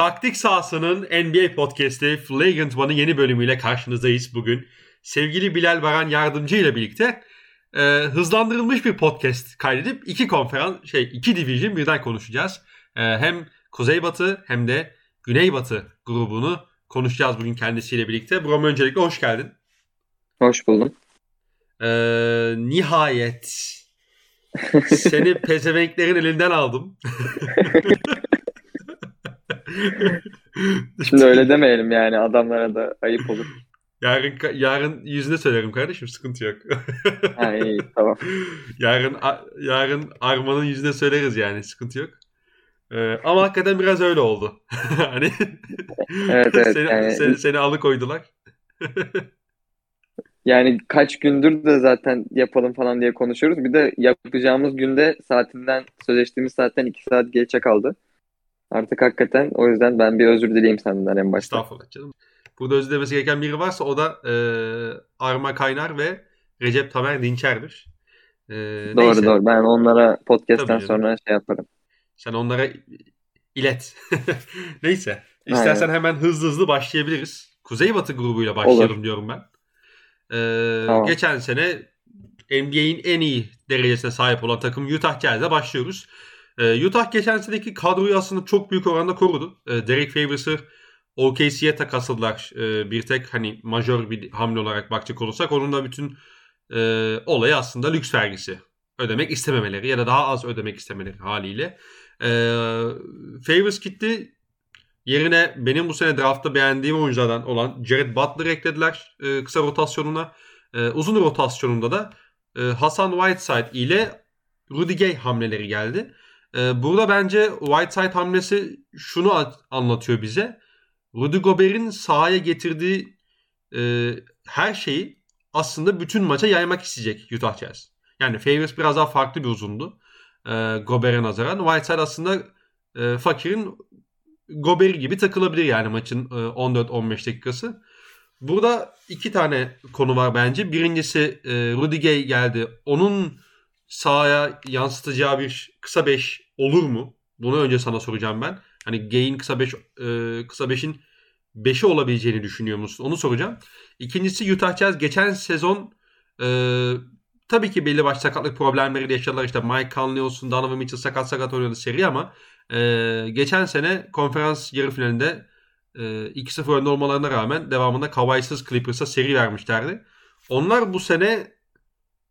Taktik sahasının NBA podcast'i Flagrant One'ın yeni bölümüyle karşınızdayız bugün. Sevgili Bilal Baran yardımcı ile birlikte e, hızlandırılmış bir podcast kaydedip iki konferans, şey iki division birden konuşacağız. E, hem Kuzeybatı hem de Güneybatı grubunu konuşacağız bugün kendisiyle birlikte. Brom öncelikle hoş geldin. Hoş buldum. E, nihayet seni pezevenklerin elinden aldım. Şimdi öyle demeyelim yani adamlara da ayıp olur. Yarın yarın yüzüne söylerim kardeşim sıkıntı yok. ha iyi tamam. Yarın yarın Arman'ın yüzüne söyleriz yani sıkıntı yok. Ee, ama hakikaten biraz öyle oldu. hani evet, evet, seni, yani... seni, seni alıkoydular. yani kaç gündür de zaten yapalım falan diye konuşuyoruz. Bir de yapacağımız günde saatinden sözleştiğimiz saatten iki saat geçe kaldı. Artık hakikaten o yüzden ben bir özür dileyim senden en başta. Estağfurullah canım. Burada özür dilemesi gereken biri varsa o da e, Arma Kaynar ve Recep Tamer Dinçer'dir. E, doğru neyse. doğru. Ben onlara podcast'ten sonra şey yaparım. Sen onlara ilet. neyse. İstersen Aynen. hemen hızlı hızlı başlayabiliriz. Kuzeybatı grubuyla başlayalım Olur. diyorum ben. Ee, tamam. Geçen sene NBA'in en iyi derecesine sahip olan takım Utah Jazz'le başlıyoruz. Ee, Utah geçen seneki kadroyu aslında çok büyük oranda korudu. Ee, Derek Favors'ı OKC'ye takasladılar. Ee, bir tek hani majör bir hamle olarak bakacak olursak onun da bütün e, olayı aslında lüks vergisi ödemek istememeleri ya da daha az ödemek istemeleri haliyle. Favors gitti. Yerine benim bu sene draftta beğendiğim oyunculardan olan Jared Butler eklediler e, kısa rotasyonuna. Uzun rotasyonunda da e, Hasan Whiteside ile Rudy Gay hamleleri geldi. E, burada bence Whiteside hamlesi şunu anlatıyor bize. Rudy Gobert'in sahaya getirdiği e, her şeyi aslında bütün maça yaymak isteyecek Utah Jazz. Yani Favors biraz daha farklı bir uzundu. E, Gobert'e nazaran. Whiteside aslında e, Fakir'in Gobert gibi takılabilir yani maçın e, 14-15 dakikası. Burada iki tane konu var bence. Birincisi e, Rudy Gay geldi. Onun sahaya yansıtacağı bir kısa 5 olur mu? Bunu önce sana soracağım ben. Hani Gay'in kısa 5 e, kısa 5'in 5'i olabileceğini düşünüyor musun? Onu soracağım. İkincisi Utah Jazz geçen sezon e, tabii ki belli başlı sakatlık problemleri yaşadılar. İşte Mike Conley olsun, Donovan Mitchell sakat sakat oynadı seri ama e, geçen sene konferans yarı finalinde e, 2-0 önde olmalarına rağmen devamında Kawhi'sız Clippers'a seri vermişlerdi. Onlar bu sene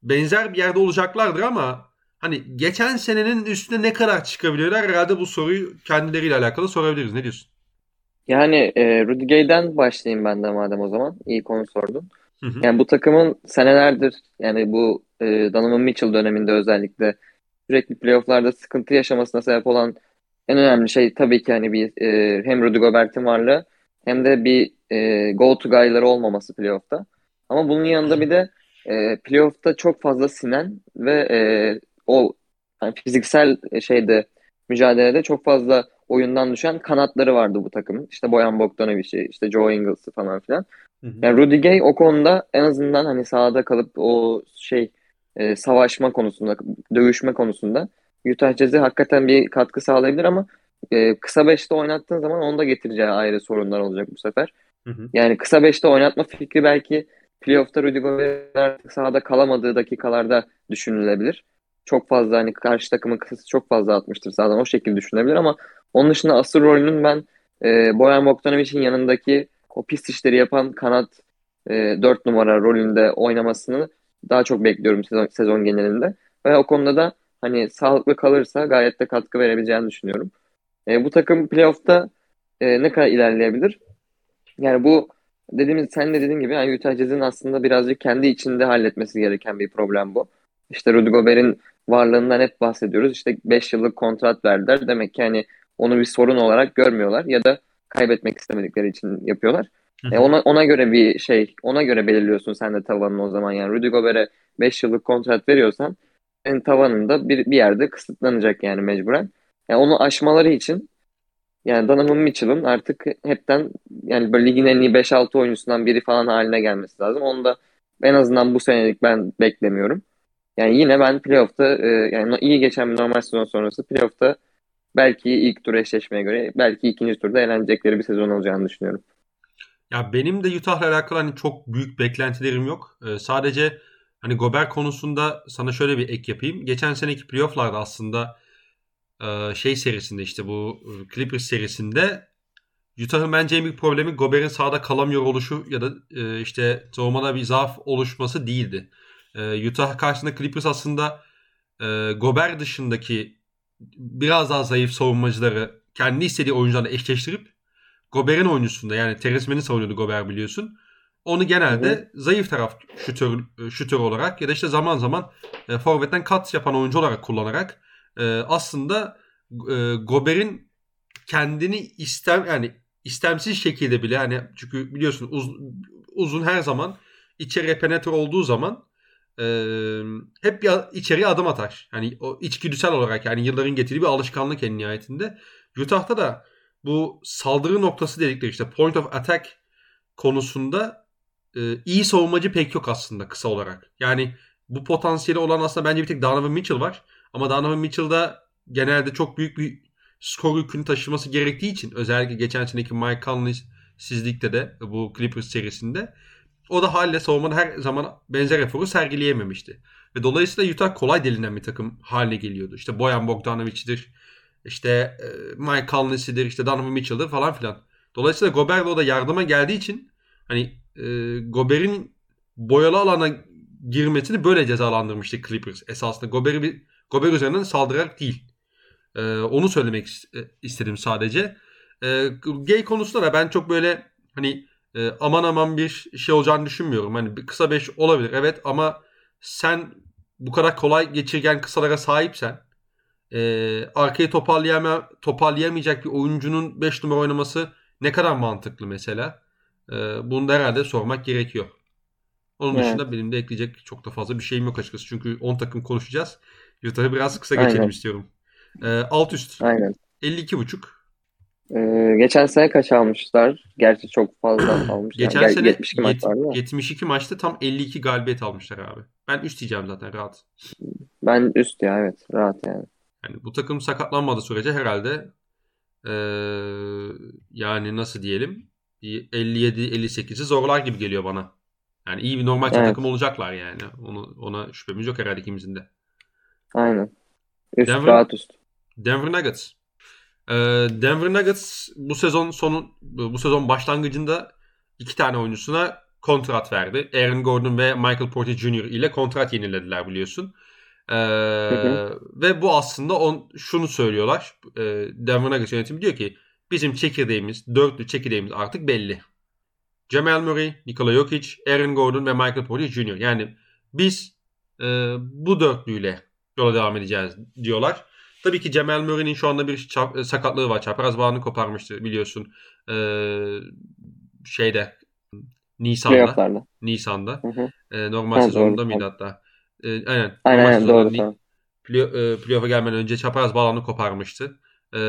benzer bir yerde olacaklardır ama hani geçen senenin üstüne ne kadar çıkabiliyorlar herhalde bu soruyu kendileriyle alakalı sorabiliriz. Ne diyorsun? Yani e, Rudy Gay'den başlayayım ben de madem o zaman. İyi konu sordun. Hı hı. Yani bu takımın senelerdir yani bu e, Donovan Mitchell döneminde özellikle sürekli playofflarda sıkıntı yaşamasına sebep olan en önemli şey tabii ki hani bir e, hem Rudy Gobert'in varlığı hem de bir e, go-to guy'ları olmaması playoff'ta. Ama bunun yanında bir de e, playoff'ta çok fazla sinen ve e, o yani fiziksel şeyde mücadelede çok fazla oyundan düşen kanatları vardı bu takımın. İşte Boyan Bogdanovic'i, işte Joe Ingles'ı falan filan. Hı hı. Yani Rudy Gay o konuda en azından hani sahada kalıp o şey e, savaşma konusunda, dövüşme konusunda Utah Jazz'e hakikaten bir katkı sağlayabilir ama e, kısa beşte oynattığın zaman onu da getireceği ayrı sorunlar olacak bu sefer. Hı hı. Yani kısa beşte oynatma fikri belki playoff'ta Rudy Gobert artık sahada kalamadığı dakikalarda düşünülebilir. Çok fazla hani karşı takımın kısası çok fazla atmıştır zaten o şekilde düşünebilir ama onun dışında asıl rolünün ben e, Boyan Bogdanovic'in yanındaki o pist işleri yapan kanat e, 4 numara rolünde oynamasını daha çok bekliyorum sezon, sezon genelinde. Ve o konuda da hani sağlıklı kalırsa gayet de katkı verebileceğini düşünüyorum. E, bu takım playoff'ta e, ne kadar ilerleyebilir? Yani bu dediğimiz sen de dediğin gibi yani Utah Jazz'in aslında birazcık kendi içinde halletmesi gereken bir problem bu. İşte Rudy Gobert'in varlığından hep bahsediyoruz. İşte 5 yıllık kontrat verdiler. Demek ki hani onu bir sorun olarak görmüyorlar ya da kaybetmek istemedikleri için yapıyorlar. E ona ona göre bir şey, ona göre belirliyorsun sen de tavanını o zaman yani. Rudy Gobert'e 5 yıllık kontrat veriyorsan senin tavanında bir, bir yerde kısıtlanacak yani mecburen. Yani onu aşmaları için yani Donovan Mitchell'ın artık hepten yani böyle ligin en iyi 5-6 oyuncusundan biri falan haline gelmesi lazım. Onu da en azından bu senelik ben beklemiyorum. Yani yine ben playoff'ta e, yani iyi geçen bir normal sezon sonrası playoff'ta belki ilk tur eşleşmeye göre belki ikinci turda eğlenecekleri bir sezon olacağını düşünüyorum. Ya benim de Utah'la alakalı hani çok büyük beklentilerim yok. Ee, sadece hani Gober konusunda sana şöyle bir ek yapayım. Geçen seneki playofflarda aslında şey serisinde işte bu e, Clippers serisinde Utah'ın bence en büyük problemi Gober'in sahada kalamıyor oluşu ya da e, işte savunmada bir zaaf oluşması değildi. Utah karşısında Clippers aslında Gober dışındaki biraz daha zayıf savunmacıları kendi istediği oyuncularla eşleştirip Gober'in oyuncusunda yani Teresmen'i savunuyordu Gober biliyorsun. Onu genelde evet. zayıf taraf şütör, şütör olarak ya da işte zaman zaman e, forvetten kat yapan oyuncu olarak kullanarak e, aslında e, Gober'in kendini istem yani istemsiz şekilde bile hani çünkü biliyorsun uz, uzun her zaman içeriye penetre olduğu zaman e, hep bir içeriye adım atar. Yani o içgüdüsel olarak yani yılların getirdiği bir alışkanlık en nihayetinde. Utah'ta da bu saldırı noktası dedikleri işte point of attack konusunda e, iyi savunmacı pek yok aslında kısa olarak. Yani bu potansiyeli olan aslında bence bir tek Donovan Mitchell var. Ama Donovan Mitchell'da genelde çok büyük bir skor yükünü taşıması gerektiği için özellikle geçen seneki Mike Conley sizlikte de bu Clippers serisinde o da haliyle savunmada her zaman benzer eforu sergileyememişti. Ve dolayısıyla Utah kolay delinen bir takım haline geliyordu. İşte Boyan Bogdanovic'dir, işte e, Mike Conley'sidir, işte Donovan Mitchell'dır falan filan. Dolayısıyla Gobert o da yardıma geldiği için hani e, Gobert'in boyalı alana girmesini böyle cezalandırmıştı Clippers esasında. Gobert'i bir Gobert üzerinden saldırarak değil. E, onu söylemek e, istedim sadece. E, gay konusunda da ben çok böyle hani e, aman aman bir şey olacağını düşünmüyorum. Hani bir kısa beş olabilir evet ama sen bu kadar kolay geçirgen kısalara sahipsen e, arkayı toparlayama, toparlayamayacak bir oyuncunun 5 numara oynaması ne kadar mantıklı mesela? E, bunu da herhalde sormak gerekiyor. Onun evet. dışında benim de ekleyecek çok da fazla bir şeyim yok açıkçası. Çünkü 10 takım konuşacağız. Utah'ı biraz kısa geçelim Aynen. istiyorum. E, alt üst. Aynen. 52.5. Ee, geçen sene kaç almışlar? Gerçi çok fazla almışlar. Geçen yani, sene 72 maç vardı 72 maçta tam 52 galibiyet almışlar abi. Ben üst diyeceğim zaten rahat. Ben üst ya evet rahat yani. Yani bu takım sakatlanmadığı sürece herhalde ee, yani nasıl diyelim 57-58'i zorlar gibi geliyor bana. Yani iyi bir normal evet. takım olacaklar yani. Onu, ona şüphemiz yok herhalde ikimizin de. Aynen. Üst Denver, rahat üst. Denver Nuggets. Ee, Denver Nuggets bu sezon sonu bu sezon başlangıcında iki tane oyuncusuna kontrat verdi. Aaron Gordon ve Michael Porter Jr. ile kontrat yenilediler biliyorsun. Ee, Ve bu aslında on, şunu söylüyorlar. E, Denver Nuggets yönetimi diyor ki bizim çekirdeğimiz, dörtlü çekirdeğimiz artık belli. Jamal Murray, Nikola Jokic, Aaron Gordon ve Michael Porter Jr. Yani biz e, bu dörtlüyle yola devam edeceğiz diyorlar. Tabii ki Jamal Murray'nin şu anda bir çap, e, sakatlığı var. Çapraz bağını koparmıştı biliyorsun. Ee, şeyde Nisan'da. Nisan'da. Hı hı. Ee, normal ha, sezonunda mıydı hatta? E, aynen. Aynen, aynen doğru. Tamam. Playoff'a gelmeden önce çapraz bağlanı koparmıştı. E,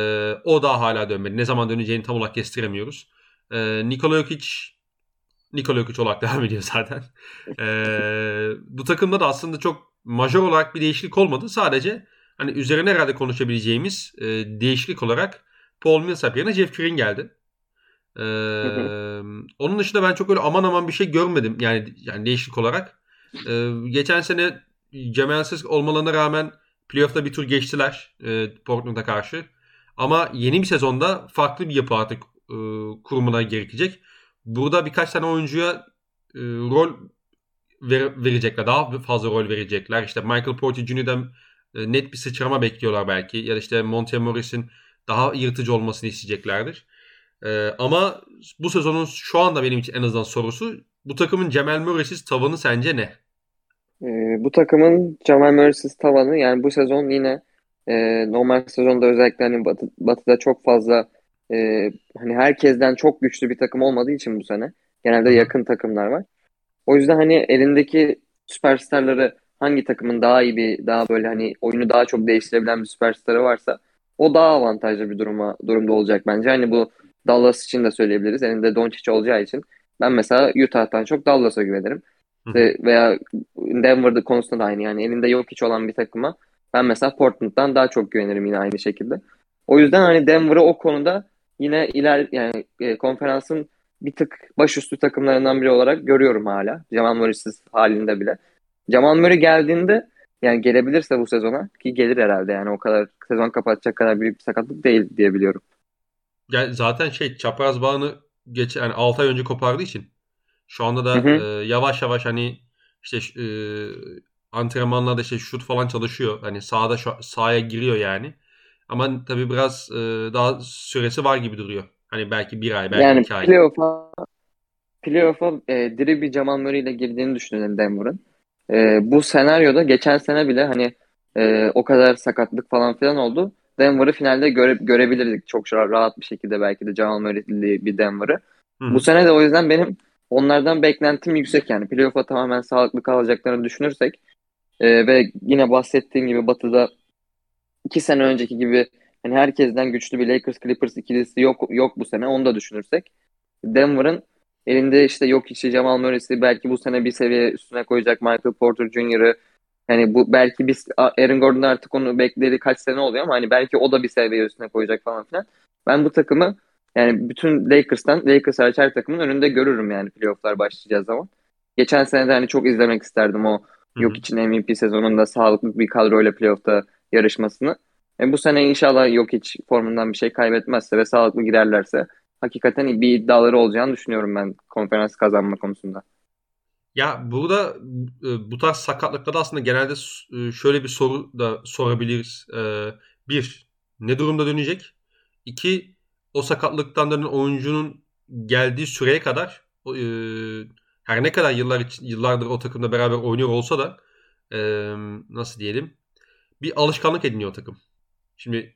o da hala dönmedi. Ne zaman döneceğini tam olarak kestiremiyoruz. E, Nikola Jokic Nikola Jokic olarak devam ediyor zaten. e, bu takımda da aslında çok majör olarak bir değişiklik olmadı. Sadece hani üzerine herhalde konuşabileceğimiz e, değişiklik olarak Paul Millsap yerine Jeff Green geldi. Ee, onun dışında ben çok öyle aman aman bir şey görmedim yani yani değişiklik olarak. Ee, geçen sene Cemalsiz olmalarına rağmen playoff'ta bir tur geçtiler e, Portland'a karşı. Ama yeni bir sezonda farklı bir yapı artık e, kurumuna gerekecek. Burada birkaç tane oyuncuya e, rol ver, verecekler. Daha fazla rol verecekler. İşte Michael Porter Jr.'dan e, net bir sıçrama bekliyorlar belki. Ya da işte Monte Morris'in daha yırtıcı olmasını isteyeceklerdir. E, ama bu sezonun şu anda benim için en azından sorusu bu takımın Cemal Murray'siz tavanı sence ne? Ee, bu takımın Cemal Murray'siz tavanı yani bu sezon yine e, normal sezonda özellikle hani batı, Batı'da çok fazla e, hani herkesten çok güçlü bir takım olmadığı için bu sene genelde yakın takımlar var. O yüzden hani elindeki süperstarları hangi takımın daha iyi bir daha böyle hani oyunu daha çok değiştirebilen bir süperstarı varsa o daha avantajlı bir duruma durumda olacak bence. Hani bu Dallas için de söyleyebiliriz. Elinde Doncic olacağı için ben mesela Utah'tan çok Dallas'a güvenirim. Ve, veya Denver'da konusunda da aynı. Yani elinde yok hiç olan bir takıma ben mesela Portland'dan daha çok güvenirim yine aynı şekilde. O yüzden hani Denver'ı o konuda yine iler yani e, konferansın bir tık başüstü takımlarından biri olarak görüyorum hala. Jamal Murray'siz halinde bile. Jamal Murray geldiğinde yani gelebilirse bu sezona ki gelir herhalde yani o kadar sezon kapatacak kadar büyük bir sakatlık değil diye biliyorum. Yani zaten şey çapraz bağını geç yani 6 ay önce kopardığı için şu anda da hı hı. E, yavaş yavaş hani işte e, antrenmanlarda işte şut falan çalışıyor. Hani sahada sahaya giriyor yani. Ama tabii biraz e, daha süresi var gibi duruyor. Hani belki bir ay, belki yani iki ay. Playoff'a playoff'a e, diri bir Jamal Murray ile girdiğini düşünelim Denver'ın. E, bu senaryoda geçen sene bile hani e, o kadar sakatlık falan filan oldu. Denver'ı finalde göre, görebilirdik çok rahat bir şekilde belki de Jamal Murray'li bir Denver'ı. Bu sene de o yüzden benim onlardan beklentim yüksek yani. Playoff'a tamamen sağlıklı kalacaklarını düşünürsek e, ve yine bahsettiğim gibi Batı'da iki sene önceki gibi hani herkesten güçlü bir Lakers Clippers ikilisi yok yok bu sene onu da düşünürsek Denver'ın elinde işte yok içi Jamal Murray'si belki bu sene bir seviye üstüne koyacak Michael Porter Jr.'ı hani bu belki biz Aaron Gordon artık onu bekledi kaç sene oluyor ama hani belki o da bir seviye üstüne koyacak falan filan. Ben bu takımı yani bütün Lakers'tan Lakers hariç her takımın önünde görürüm yani playofflar başlayacağı zaman. Geçen sene de hani çok izlemek isterdim o yok için MVP sezonunda sağlıklı bir kadroyla playoff'ta yarışmasını. E bu sene inşallah yok hiç formundan bir şey kaybetmezse ve sağlıklı giderlerse hakikaten bir iddiaları olacağını düşünüyorum ben konferans kazanma konusunda. Ya burada e, bu tarz sakatlıklarda aslında genelde e, şöyle bir soru da sorabiliriz. E, bir, ne durumda dönecek? İki, o sakatlıktan dönen oyuncunun geldiği süreye kadar her ne kadar yıllar yıllardır o takımda beraber oynuyor olsa da nasıl diyelim bir alışkanlık ediniyor takım. Şimdi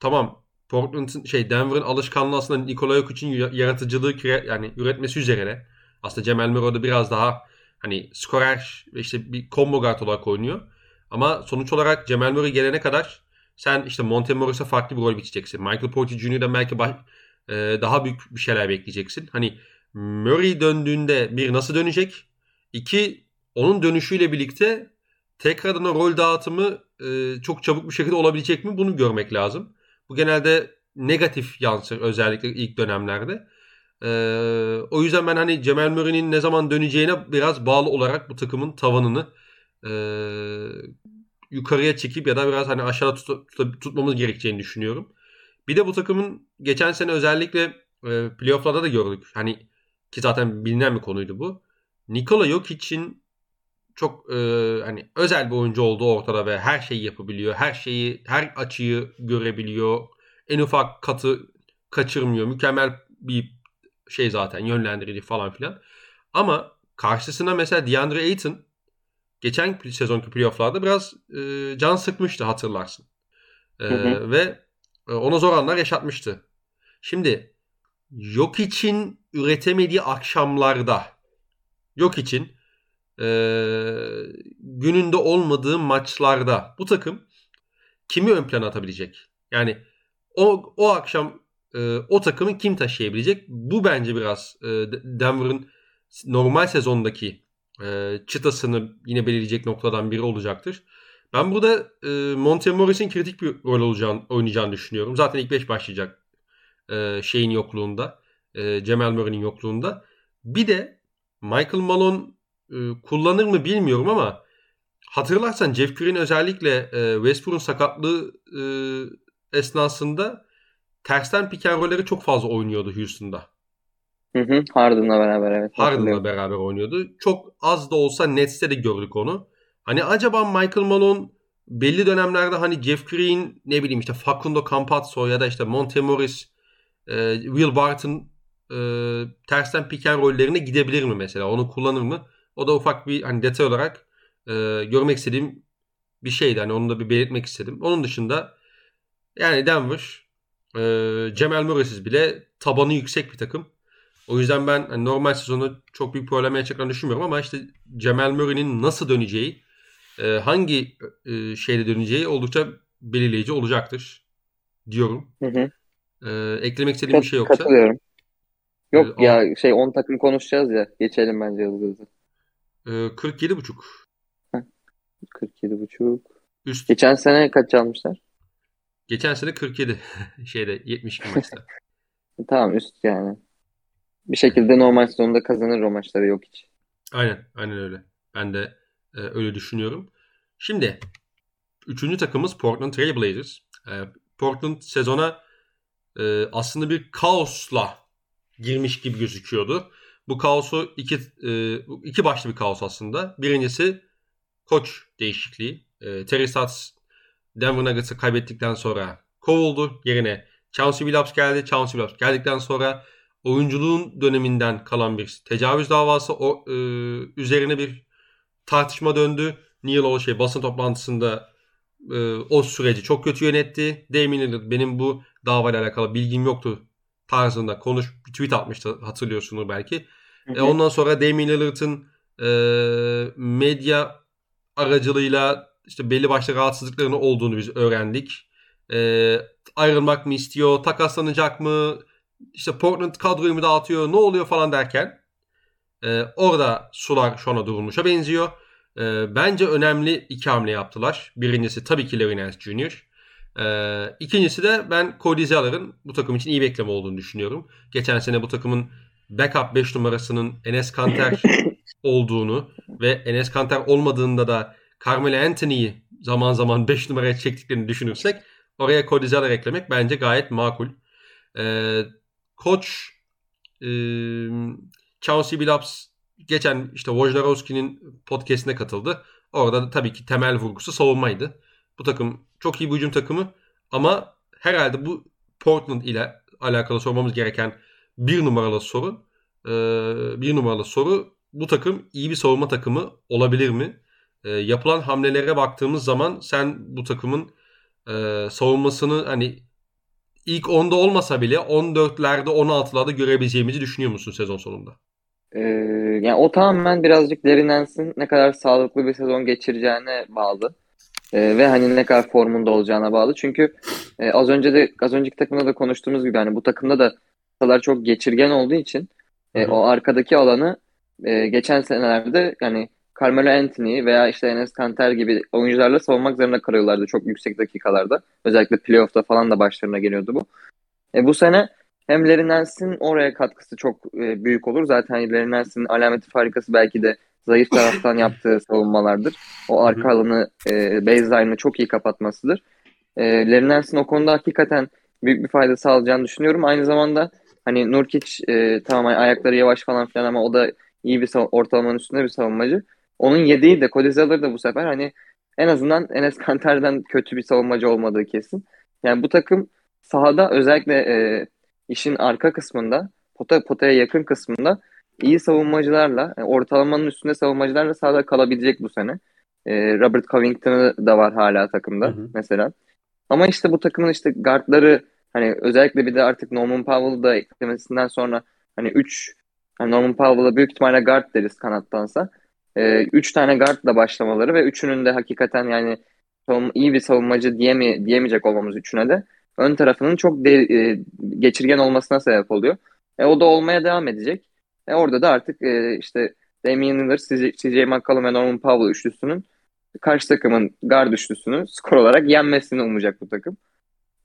tamam Portland'ın şey Denver'ın alışkanlığı aslında Nikola Jokic'in yaratıcılığı yani üretmesi üzerine. Aslında Cemal Murray da biraz daha hani skorer ve işte bir combo guard olarak oynuyor. Ama sonuç olarak Cemal Murray gelene kadar sen işte Monte Morris'e farklı bir rol biçeceksin. Michael Porter Jr.'dan belki baş, e, daha büyük bir şeyler bekleyeceksin. Hani Murray döndüğünde bir nasıl dönecek? İki onun dönüşüyle birlikte tekrardan o rol dağıtımı e, çok çabuk bir şekilde olabilecek mi? Bunu görmek lazım. Bu genelde negatif yansır özellikle ilk dönemlerde. E, o yüzden ben hani Cemal Murray'nin ne zaman döneceğine biraz bağlı olarak bu takımın tavanını e, yukarıya çekip ya da biraz hani aşağıda tut, tut, tutmamız gerekeceğini düşünüyorum. Bir de bu takımın geçen sene özellikle e, playofflarda da gördük. Hani ki zaten bilinen bir konuydu bu. Nikola Jokic'in çok e, hani özel bir oyuncu olduğu ortada ve her şeyi yapabiliyor. Her şeyi, her açıyı görebiliyor. En ufak katı kaçırmıyor. Mükemmel bir şey zaten yönlendirici falan filan. Ama karşısına mesela DeAndre Ayton geçen sezonki playofflarda biraz e, can sıkmıştı hatırlarsın. E, hı hı. Ve e, ona zor anlar yaşatmıştı. Şimdi yok için üretemediği akşamlarda yok için e, gününde olmadığı maçlarda bu takım kimi ön plana atabilecek? Yani o, o akşam e, o takımı kim taşıyabilecek? Bu bence biraz e, Denver'ın normal sezondaki e, çıtasını yine belirleyecek noktadan biri olacaktır. Ben burada e, Monte Morris'in kritik bir rol olacağını, oynayacağını düşünüyorum. Zaten ilk 5 başlayacak e, şeyin yokluğunda. E, Cemal Murray'nin yokluğunda. Bir de Michael Malone kullanır mı bilmiyorum ama hatırlarsan Jeff Green özellikle e, Westbrook'un sakatlığı e, esnasında tersten pick and roll'leri çok fazla oynuyordu Houston'da. Hı hı, Harden'la beraber evet. Harden'la beraber oynuyordu. Çok az da olsa Nets'te de gördük onu. Hani acaba Michael Malone belli dönemlerde hani Jeff Green ne bileyim işte Facundo Campazzo ya da işte Monte Morris, e, Will Barton e, tersten pick and roll'lerine gidebilir mi mesela? Onu kullanır mı? O da ufak bir hani detay olarak e, görmek istediğim bir şeydi. Hani onu da bir belirtmek istedim. Onun dışında yani Denver e, Cemal Murray'siz bile tabanı yüksek bir takım. O yüzden ben hani normal sezonu çok büyük problem yaşayacaklarını düşünmüyorum ama işte Cemal Murray'nin nasıl döneceği, e, hangi e, şeyle döneceği oldukça belirleyici olacaktır diyorum. Hı hı. E, eklemek istediğim Kat, bir şey yoksa. Katılıyorum. Yok e, ya on... şey 10 takım konuşacağız ya. Geçelim bence hızlı hızlı. E, 47,5. 47,5. Üst. Geçen sene kaç almışlar? Geçen sene 47 şeyde 72 maçta. tamam üst yani. Bir şekilde normal sonunda kazanır o maçları yok hiç. Aynen aynen öyle. Ben de e, öyle düşünüyorum. Şimdi üçüncü takımımız Portland Trail Blazers. E, Portland sezona e, aslında bir kaosla girmiş gibi gözüküyordu. Bu kaosu iki, e, iki başlı bir kaos aslında. Birincisi koç değişikliği. E, Terry Stotts Denver Nuggets'ı kaybettikten sonra kovuldu. Yerine Chauncey Billups geldi. Chauncey Billups geldikten sonra oyunculuğun döneminden kalan bir tecavüz davası o, e, üzerine bir tartışma döndü. Neil o şey basın toplantısında e, o süreci çok kötü yönetti. Damian benim bu davayla alakalı bilgim yoktu tarzında konuş bir tweet atmıştı hatırlıyorsunuz belki. E, ondan sonra Damian Lillard'ın e, medya aracılığıyla işte belli başlı rahatsızlıklarının olduğunu biz öğrendik. E, ayrılmak mı istiyor, takaslanacak mı, işte Portland kadroyu mu dağıtıyor, ne oluyor falan derken e, orada sular şu ana durulmuşa benziyor. E, bence önemli iki hamle yaptılar. Birincisi tabii ki Larry Nance Jr. E, ikincisi de ben Cody Zeller'ın bu takım için iyi bekleme olduğunu düşünüyorum. Geçen sene bu takımın backup 5 numarasının Enes Kanter olduğunu ve Enes Kanter olmadığında da Carmelo Anthony'yi zaman zaman 5 numaraya çektiklerini düşünürsek oraya Cody Zeller eklemek bence gayet makul. Ee, koç e, Chauncey Billups geçen işte Wojnarowski'nin podcastine katıldı. Orada da tabii ki temel vurgusu savunmaydı. Bu takım çok iyi bir hücum takımı ama herhalde bu Portland ile alakalı sormamız gereken bir numaralı soru e, bir numaralı soru bu takım iyi bir savunma takımı olabilir mi? E, yapılan hamlelere baktığımız zaman sen bu takımın e, savunmasını hani ilk 10'da olmasa bile 14'lerde 16'larda görebileceğimizi düşünüyor musun sezon sonunda? Yani o tamamen birazcık derinlensin ne kadar sağlıklı bir sezon geçireceğine bağlı. Ee, ve hani ne kadar formunda olacağına bağlı. Çünkü e, az önce de az önceki takımda da konuştuğumuz gibi hani bu takımda da kadar çok geçirgen olduğu için e, o arkadaki alanı e, geçen senelerde yani Carmelo Anthony veya işte Enes Kanter gibi oyuncularla savunmak zorunda kalıyorlardı çok yüksek dakikalarda. Özellikle playoff'ta falan da başlarına geliyordu bu. E, bu sene hem Larry Nance'in oraya katkısı çok e, büyük olur. Zaten Larry Nance'in alameti farikası belki de zayıf taraftan yaptığı savunmalardır. O arka alanı, e, baseline'ı çok iyi kapatmasıdır. E, Larry Nance'in o konuda hakikaten büyük bir fayda sağlayacağını düşünüyorum. Aynı zamanda hani Nurkic e, tamam ayakları yavaş falan filan ama o da iyi bir ortalamanın üstünde bir savunmacı. Onun yedeği de Cody Zeller de bu sefer hani en azından Enes Kanter'den kötü bir savunmacı olmadığı kesin. Yani bu takım sahada özellikle e, işin arka kısmında pota potaya yakın kısmında iyi savunmacılarla yani ortalamanın üstünde savunmacılarla sahada kalabilecek bu sene. E, Robert Covington'ı da var hala takımda hı hı. mesela. Ama işte bu takımın işte guardları hani özellikle bir de artık Norman Powell'ı da eklemesinden sonra hani 3 hani Norman Powell'a büyük ihtimalle guard deriz kanattansa e, üç tane guardla başlamaları ve üçünün de hakikaten yani iyi bir savunmacı diyemi, diyemeyecek olmamız üçüne de ön tarafının çok de, e, geçirgen olmasına sebep oluyor. E, o da olmaya devam edecek. E, orada da artık e, işte Damian Lillard, CJ, McCollum ve Norman Powell üçlüsünün karşı takımın guard üçlüsünü skor olarak yenmesini umacak bu takım.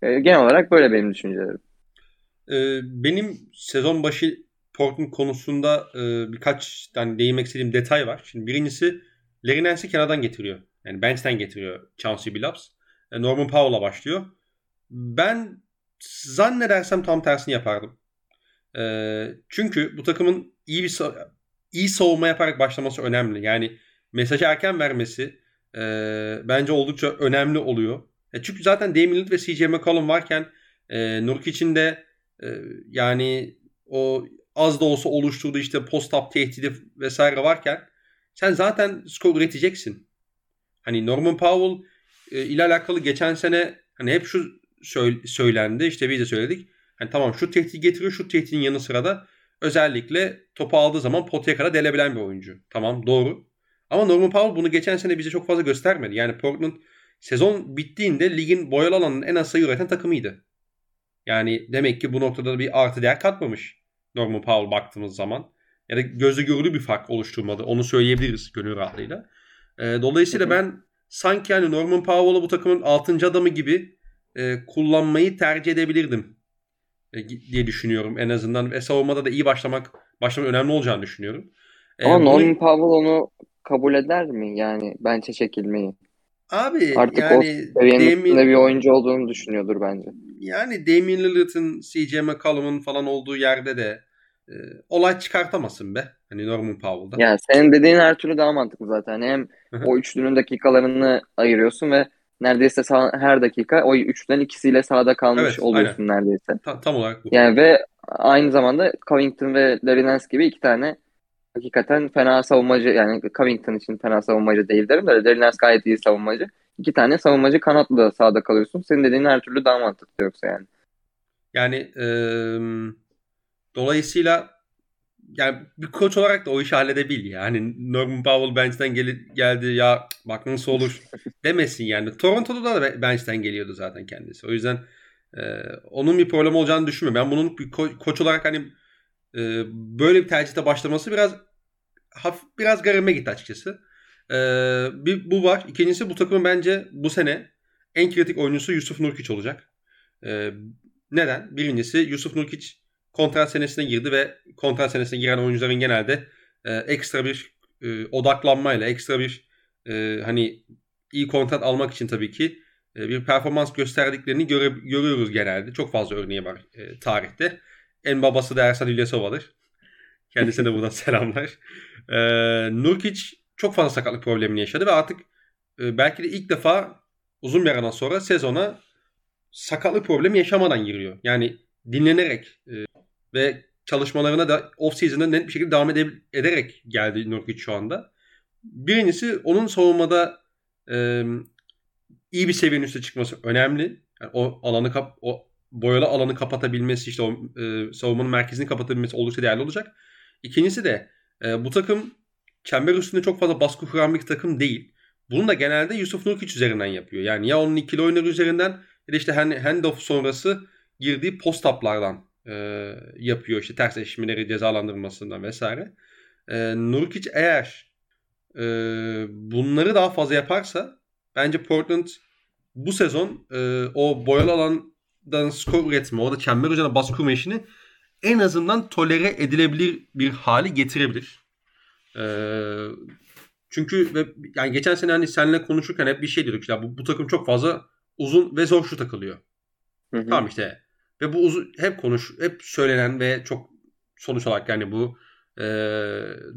E, genel olarak böyle benim düşüncelerim. Ee, benim sezon başı Portland konusunda e, birkaç tane değinmek istediğim detay var. Şimdi birincisi Larry Nance'i kenardan getiriyor. Yani bench'ten getiriyor Chauncey Billups. E, Norman Powell'a başlıyor. Ben zannedersem tam tersini yapardım. E, çünkü bu takımın iyi bir iyi savunma yaparak başlaması önemli. Yani mesajı erken vermesi e, bence oldukça önemli oluyor. E, çünkü zaten Damian Lillard ve CJ McCollum varken e, Nurkic'in de e, yani o az da olsa oluşturduğu işte post-up tehdidi vesaire varken sen zaten skor üreteceksin. Hani Norman Powell e, ile alakalı geçen sene hani hep şu söylendi işte biz de söyledik. Hani tamam şu tehdidi getiriyor şu tehdidin yanı sıra da özellikle topu aldığı zaman potaya kadar delebilen bir oyuncu. Tamam doğru. Ama Norman Powell bunu geçen sene bize çok fazla göstermedi. Yani Portland sezon bittiğinde ligin boyalı alanının en az sayı üreten takımıydı. Yani demek ki bu noktada da bir artı değer katmamış. Norman Powell baktığımız zaman. Ya da gözle görülür bir fark oluşturmadı. Onu söyleyebiliriz gönül rahatlığıyla. E, dolayısıyla ben sanki yani Norman Powell'ı bu takımın 6. adamı gibi e, kullanmayı tercih edebilirdim diye düşünüyorum en azından ve savunmada da iyi başlamak başlamak önemli olacağını düşünüyorum. E, Ama Norman bunu... Powell onu kabul eder mi yani bench'e çekilmeyi? Abi Artık yani o Damien, bir oyuncu olduğunu düşünüyordur bence. Yani Damian Lillard'ın, CJ McCollum'un falan olduğu yerde de e, olay çıkartamasın be. Hani Norman Powell'da. Yani senin dediğin her türlü daha mantıklı zaten. Hem o üçlünün dakikalarını ayırıyorsun ve neredeyse sağ, her dakika o üçten ikisiyle sahada kalmış evet, oluyorsun aynen. neredeyse. Ta, tam olarak bu. Yani ve aynı zamanda Covington ve Larry gibi iki tane hakikaten fena savunmacı yani Covington için fena savunmacı değil derim de Larry gayet iyi savunmacı. İki tane savunmacı kanatlı da sahada kalıyorsun. Senin dediğin her türlü daha mantıklı yoksa yani. Yani e, dolayısıyla yani bir koç olarak da o işi halledebil ya. Hani Norman Powell bench'ten gel geldi ya bak nasıl olur demesin yani. Toronto'da da bench'ten geliyordu zaten kendisi. O yüzden e, onun bir problem olacağını düşünmüyorum. Ben bunun bir ko- koç olarak hani e, böyle bir tercihte başlaması biraz hafif biraz garime gitti açıkçası. E, bir bu var. İkincisi bu takımın bence bu sene en kritik oyuncusu Yusuf Nurkic olacak. E, neden? Birincisi Yusuf Nurkic kontrat senesine girdi ve kontrat senesine giren oyuncuların genelde e, ekstra bir e, odaklanmayla, ekstra bir e, hani iyi kontrat almak için tabii ki e, bir performans gösterdiklerini göre, görüyoruz genelde. Çok fazla örneği var e, tarihte. En babası da Ersan İlyasova'dır. Kendisine de buradan selamlar. E, Nurkic çok fazla sakatlık problemini yaşadı ve artık e, belki de ilk defa uzun bir aradan sonra sezona sakatlık problemi yaşamadan giriyor. Yani dinlenerek e, ve çalışmalarına da off season'da net bir şekilde devam ede- ederek geldi Nurkic şu anda. Birincisi onun savunmada e, iyi bir seviyenin üstüne çıkması önemli. Yani o alanı kap o boyalı alanı kapatabilmesi işte o e, savunmanın merkezini kapatabilmesi oldukça değerli olacak. İkincisi de e, bu takım çember üstünde çok fazla baskı kuran bir takım değil. Bunu da genelde Yusuf Nurkic üzerinden yapıyor. Yani ya onun ikili oyunları üzerinden ya da işte handoff sonrası girdiği post-up'lardan e, yapıyor. işte ters eşleşmeleri cezalandırılmasından vesaire. E, Nurkic eğer e, bunları daha fazla yaparsa bence Portland bu sezon e, o boyalı alandan skor üretme, orada çember üzerine baskı kurma işini en azından tolere edilebilir bir hali getirebilir. E, çünkü ve yani geçen sene hani seninle konuşurken hep bir şey diyorduk işte bu, bu takım çok fazla uzun ve zor şu takılıyor. Hı hı. Tamam işte ve bu uzun, hep konuş, hep söylenen ve çok sonuç olarak yani bu e,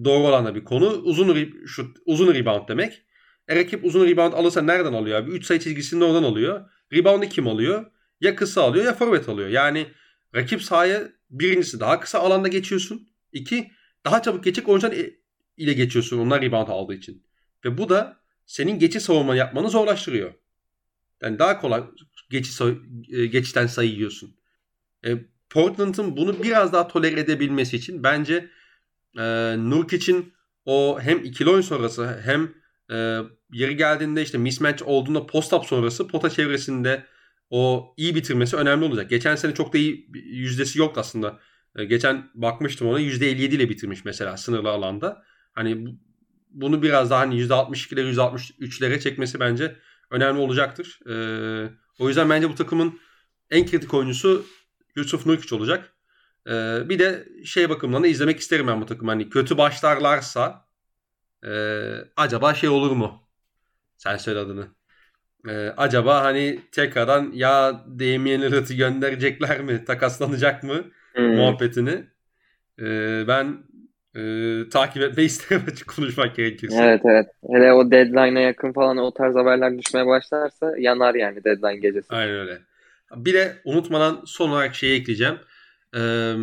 doğru olan da bir konu. Uzun şut, uzun rebound demek. E, rakip uzun rebound alırsa nereden alıyor abi? 3 sayı çizgisinde oradan alıyor. Rebound'ı kim alıyor? Ya kısa alıyor ya forvet alıyor. Yani rakip sahaya birincisi daha kısa alanda geçiyorsun. İki daha çabuk geçecek oyuncular ile geçiyorsun onlar rebound aldığı için. Ve bu da senin geçiş savunma yapmanı zorlaştırıyor. Yani daha kolay geçiş, e, geçişten sayı yiyorsun. E, Portland'ın bunu biraz daha tolere edebilmesi için bence e, Nurkic'in o hem ikili oyun sonrası hem e, yeri geldiğinde işte mismatch olduğunda post-up sonrası pota çevresinde o iyi bitirmesi önemli olacak. Geçen sene çok da iyi yüzdesi yok aslında. E, geçen bakmıştım ona %57 ile bitirmiş mesela sınırlı alanda. Hani bunu biraz daha hani %62'lere %63'lere çekmesi bence önemli olacaktır. E, o yüzden bence bu takımın en kritik oyuncusu Yusuf Nurkic olacak. Ee, bir de şey bakımından da izlemek isterim ben bu takım. Hani kötü başlarlarsa e, acaba şey olur mu? Sen söyle adını. Ee, acaba hani tekrardan ya Damian Lillard'ı gönderecekler mi? Takaslanacak mı? Hmm. Muhabbetini. Ee, ben e, takip etmeyi isterim açık konuşmak gerekirse. Evet evet. Hele o deadline'a yakın falan o tarz haberler düşmeye başlarsa yanar yani deadline gecesi. Aynen öyle. Bir de unutmadan son olarak şeyi ekleyeceğim. Ee,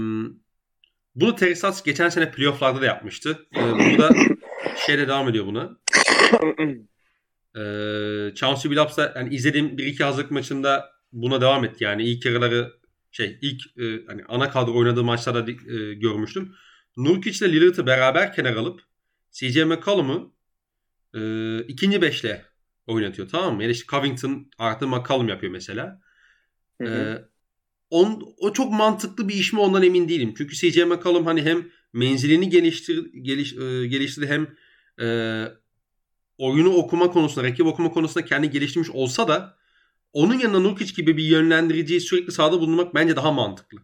bunu Texas geçen sene playofflarda da yapmıştı. Ee, burada şeyde devam ediyor buna. Ee, Chauncey Billups da yani izlediğim bir iki hazırlık maçında buna devam etti. Yani ilk yarıları şey ilk e, hani ana kadro oynadığı maçlarda e, görmüştüm. Nurkic ile Lillard'ı beraber kenar alıp CJ McCollum'u e, ikinci beşle oynatıyor tamam mı? Yani işte Covington artı McCollum yapıyor mesela. Ee, on, o çok mantıklı bir iş mi ondan emin değilim. Çünkü CJ McCollum hani hem menzilini geliştir, geliş, e, geliştirdi hem e, oyunu okuma konusunda, rakip okuma konusunda kendi geliştirmiş olsa da onun yanında Nurkic gibi bir yönlendiriciyi sürekli sahada bulunmak bence daha mantıklı.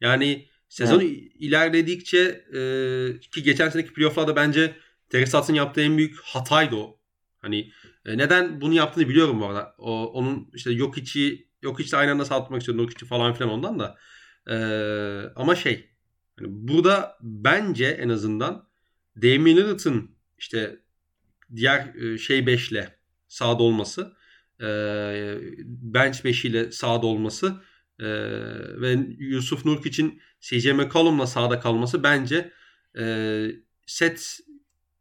Yani sezon evet. ilerledikçe e, ki geçen seneki playofflarda bence Terry yaptığı en büyük hataydı o. Hani e, neden bunu yaptığını biliyorum bu arada. O, onun işte yok içi yok içi aynı anda sağlatmak istiyor. Yok içi falan filan ondan da. E, ama şey hani burada bence en azından Damian Lillard'ın işte diğer e, şey beşle sağda olması e, bench beşiyle sağda olması e, ve Yusuf Nurkic'in CJ McCollum'la sağda kalması bence e, set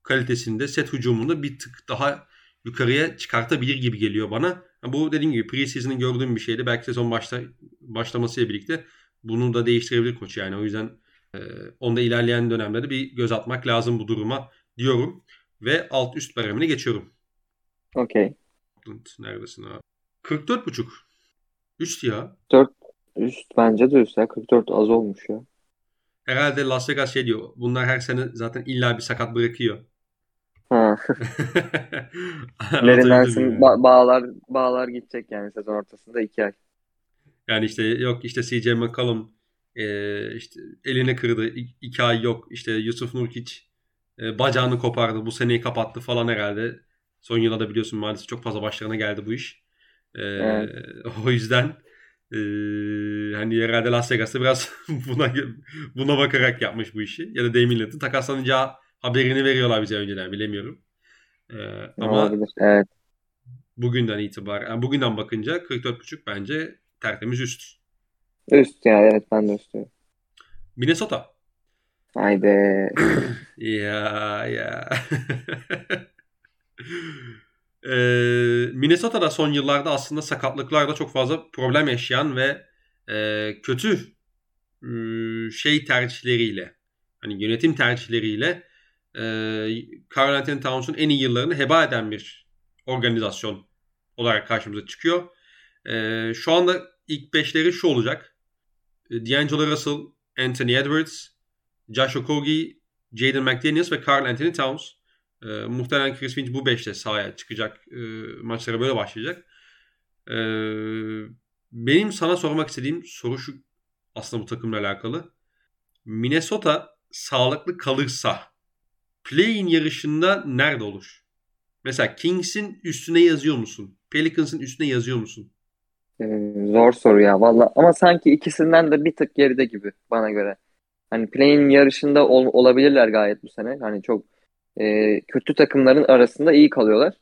kalitesinde, set hücumunda bir tık daha yukarıya çıkartabilir gibi geliyor bana. Bu dediğim gibi preseason'ın gördüğüm bir şeydi. Belki sezon başta, başlamasıyla birlikte bunu da değiştirebilir koç yani. O yüzden e, onda ilerleyen dönemlerde bir göz atmak lazım bu duruma diyorum. Ve alt üst baremine geçiyorum. Okey. Neredesin abi? 44.5. Üst ya. 4 üst bence de üst ya. 44 az olmuş ya. Herhalde Las Vegas şey diyor. Bunlar her sene zaten illa bir sakat bırakıyor. Larry Nance ba- bağlar bağlar gidecek yani sezon ortasında iki ay. Yani işte yok işte CJ McCollum e, işte elini kırdı iki ay yok işte Yusuf Nurkic e, bacağını kopardı bu seneyi kapattı falan herhalde. Son yıllarda biliyorsun maalesef çok fazla başlarına geldi bu iş. E, evet. O yüzden e, hani herhalde Las Vegas'ta biraz buna buna bakarak yapmış bu işi. Ya da Damian Lillard'ın takaslanacağı haberini veriyorlar bize önceden bilemiyorum. Ee, ama Olabilir. Evet. bugünden itibaren yani bugünden bakınca 44.5 bence tertemiz üst. Üst ya evet ben de üst diyorum. Minnesota. Haydi. ya ya. ee, Minnesota'da son yıllarda aslında sakatlıklarda çok fazla problem yaşayan ve e, kötü e, şey tercihleriyle hani yönetim tercihleriyle e, Carl Anthony Towns'un en iyi yıllarını heba eden bir organizasyon olarak karşımıza çıkıyor. E, şu anda ilk beşleri şu olacak. D'Angelo Russell, Anthony Edwards, Josh Okogie, Jaden McDaniels ve Carl Anthony Towns. E, muhtemelen Chris Finch bu beşte sahaya çıkacak. E, maçlara böyle başlayacak. E, benim sana sormak istediğim soru şu aslında bu takımla alakalı. Minnesota sağlıklı kalırsa play-in yarışında nerede olur? Mesela Kings'in üstüne yazıyor musun? Pelicans'ın üstüne yazıyor musun? Ee, zor soru ya valla. Ama sanki ikisinden de bir tık geride gibi bana göre. Hani play-in yarışında ol, olabilirler gayet bu sene. Hani çok e, kötü takımların arasında iyi kalıyorlar.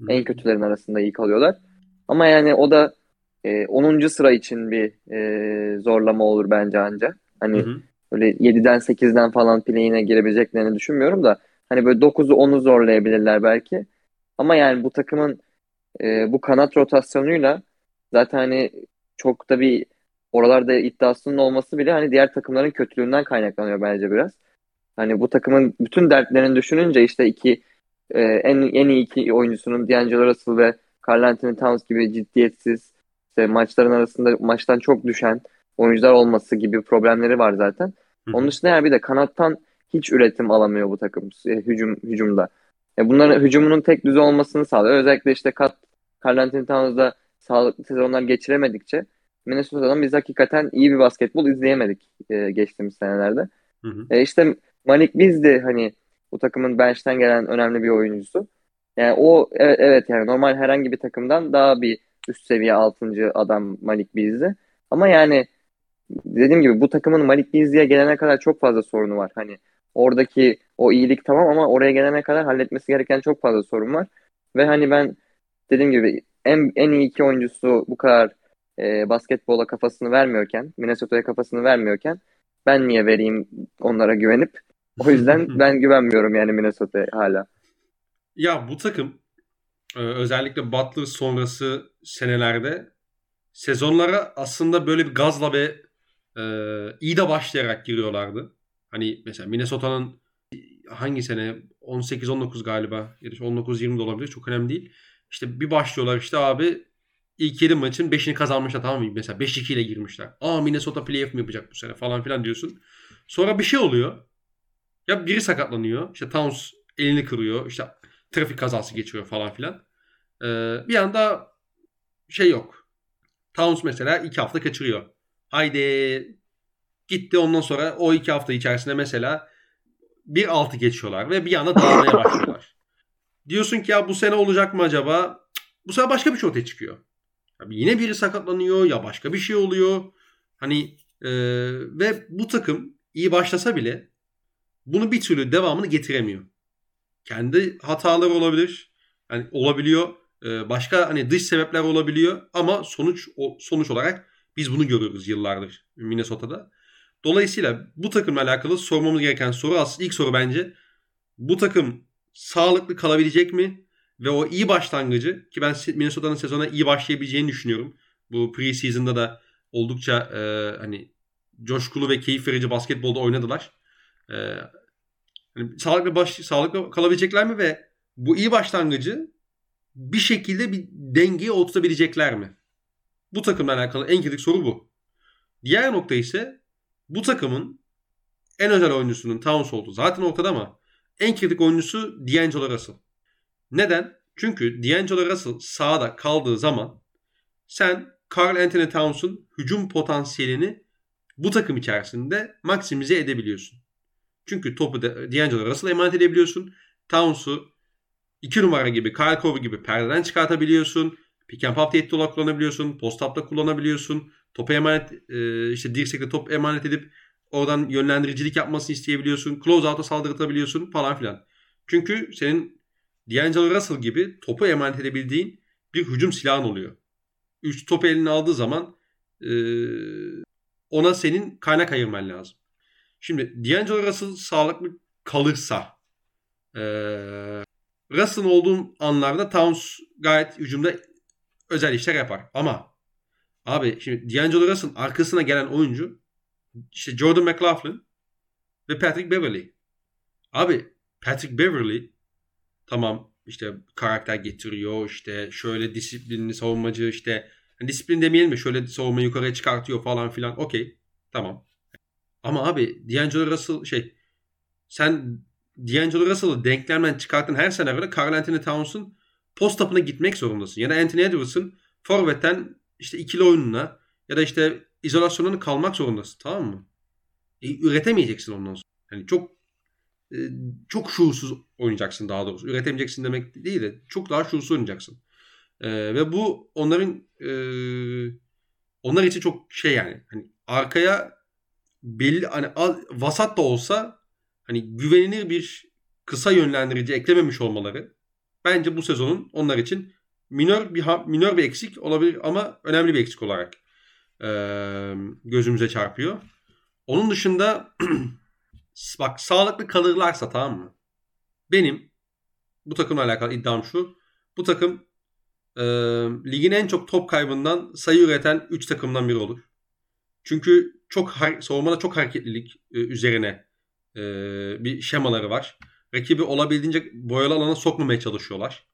Hı. En kötülerin arasında iyi kalıyorlar. Ama yani o da e, 10. sıra için bir e, zorlama olur bence anca. Hani hı hı. Böyle 7'den 8'den falan play'ine girebileceklerini düşünmüyorum da hani böyle 9'u 10'u zorlayabilirler belki. Ama yani bu takımın e, bu kanat rotasyonuyla zaten hani çok da bir oralarda iddiasının olması bile hani diğer takımların kötülüğünden kaynaklanıyor bence biraz. Hani bu takımın bütün dertlerini düşününce işte iki e, en en iyi iki oyuncusunun D'Angelo Russell ve Carl Anthony Towns gibi ciddiyetsiz işte maçların arasında maçtan çok düşen oyuncular olması gibi problemleri var zaten. Onun dışında yani bir de kanattan hiç üretim alamıyor bu takım e, hücum hücumda. Yani bunların hücumunun tek düze olmasını sağlıyor. Özellikle işte Kat Carl Anthony Towns'da sağlıklı sezonlar geçiremedikçe Minnesota'dan biz hakikaten iyi bir basketbol izleyemedik e, geçtiğimiz senelerde. Hı hı. E, işte Malik Biz de hani bu takımın bench'ten gelen önemli bir oyuncusu. Yani o evet, evet yani normal herhangi bir takımdan daha bir üst seviye 6. adam Malik Biz'di. Ama yani dediğim gibi bu takımın Malik Beasley'e gelene kadar çok fazla sorunu var. Hani oradaki o iyilik tamam ama oraya gelene kadar halletmesi gereken çok fazla sorun var. Ve hani ben dediğim gibi en, en iyi iki oyuncusu bu kadar e, basketbola kafasını vermiyorken, Minnesota'ya kafasını vermiyorken ben niye vereyim onlara güvenip o yüzden ben güvenmiyorum yani Minnesota'ya hala. Ya bu takım e, özellikle Butler sonrası senelerde sezonlara aslında böyle bir gazla ve e, iyi de başlayarak giriyorlardı. Hani mesela Minnesota'nın hangi sene 18-19 galiba ya da 19-20 de olabilir çok önemli değil. İşte bir başlıyorlar işte abi ilk 7 maçın 5'ini kazanmışlar tamam mı? Mesela 5-2 ile girmişler. Aa Minnesota playoff mu yapacak bu sene falan filan diyorsun. Sonra bir şey oluyor. Ya biri sakatlanıyor. İşte Towns elini kırıyor. İşte trafik kazası geçiriyor falan filan. Ee, bir anda şey yok. Towns mesela iki hafta kaçırıyor. Haydi gitti ondan sonra o iki hafta içerisinde mesela bir altı geçiyorlar ve bir anda dağılmaya başlıyorlar. Diyorsun ki ya bu sene olacak mı acaba? Bu sefer başka bir şey ortaya çıkıyor. Abi yine biri sakatlanıyor ya başka bir şey oluyor. Hani e, ve bu takım iyi başlasa bile bunu bir türlü devamını getiremiyor. Kendi hataları olabilir. Yani olabiliyor. E, başka hani dış sebepler olabiliyor ama sonuç o, sonuç olarak biz bunu görüyoruz yıllardır Minnesota'da. Dolayısıyla bu takımla alakalı sormamız gereken soru aslında ilk soru bence bu takım sağlıklı kalabilecek mi? Ve o iyi başlangıcı ki ben Minnesota'nın sezona iyi başlayabileceğini düşünüyorum. Bu preseason'da da oldukça e, hani coşkulu ve keyif verici basketbolda oynadılar. E, hani sağlıklı baş, sağlıklı kalabilecekler mi ve bu iyi başlangıcı bir şekilde bir dengeye oturtabilecekler mi? Bu takımla alakalı en kritik soru bu. Diğer nokta ise bu takımın en özel oyuncusunun Towns oldu. Zaten ortada ama en kritik oyuncusu D'Angelo Russell. Neden? Çünkü D'Angelo Russell sahada kaldığı zaman sen Carl Anthony Towns'un hücum potansiyelini bu takım içerisinde maksimize edebiliyorsun. Çünkü topu D'Angelo Russell'a emanet edebiliyorsun. Towns'u 2 numara gibi, Kyle Korver gibi perdeden çıkartabiliyorsun. Pick and pop tehdit olarak kullanabiliyorsun. Post up'ta kullanabiliyorsun. Topu emanet, e, işte dirsekle top emanet edip oradan yönlendiricilik yapmasını isteyebiliyorsun. Close out'a saldırtabiliyorsun falan filan. Çünkü senin D'Angelo Russell gibi topu emanet edebildiğin bir hücum silahın oluyor. Üç topu eline aldığı zaman e, ona senin kaynak ayırman lazım. Şimdi D'Angelo Russell sağlıklı kalırsa e, Russell'ın olduğu anlarda Towns gayet hücumda özel işler yapar. Ama abi şimdi D'Angelo Russell'ın arkasına gelen oyuncu işte Jordan McLaughlin ve Patrick Beverly. Abi Patrick Beverly tamam işte karakter getiriyor işte şöyle disiplinli savunmacı işte yani disiplin demeyelim mi şöyle savunmayı yukarıya çıkartıyor falan filan okey tamam. Ama abi D'Angelo Russell şey sen D'Angelo Russell'ı denklemden çıkarttın her senaryoda Carl Anthony Towns'un post up'ına gitmek zorundasın. Ya da Anthony Edwards'ın forvetten işte ikili oyununa ya da işte izolasyonuna kalmak zorundasın tamam mı? E, üretemeyeceksin ondan sonra. Yani çok e, çok şuursuz oynayacaksın daha doğrusu. Üretemeyeceksin demek değil de çok daha şuursuz oynayacaksın. E, ve bu onların e, onlar için çok şey yani hani arkaya belli hani vasat da olsa hani güvenilir bir kısa yönlendirici eklememiş olmaları bence bu sezonun onlar için minör bir minör bir eksik olabilir ama önemli bir eksik olarak e, gözümüze çarpıyor. Onun dışında bak sağlıklı kalırlarsa tamam mı? Benim bu takımla alakalı iddiam şu. Bu takım e, ligin en çok top kaybından sayı üreten 3 takımdan biri olur. Çünkü çok savunmada çok hareketlilik e, üzerine e, bir şemaları var. Rakibi olabildiğince boyalı alana sokmamaya çalışıyorlar.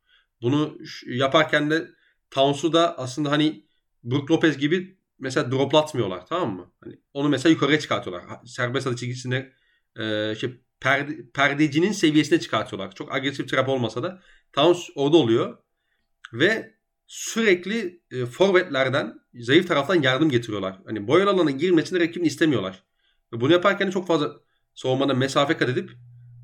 Bunu yaparken de Towns'u da aslında hani Brook Lopez gibi mesela droplatmıyorlar tamam mı? Hani onu mesela yukarıya çıkartıyorlar. Serbest atı çizgisine e, şey, perde, perdecinin seviyesine çıkartıyorlar. Çok agresif trap olmasa da Towns orada oluyor. Ve sürekli e, forvetlerden zayıf taraftan yardım getiriyorlar. Hani boyalı alana girmesini rakibin istemiyorlar. Ve bunu yaparken çok fazla savunmada mesafe kat edip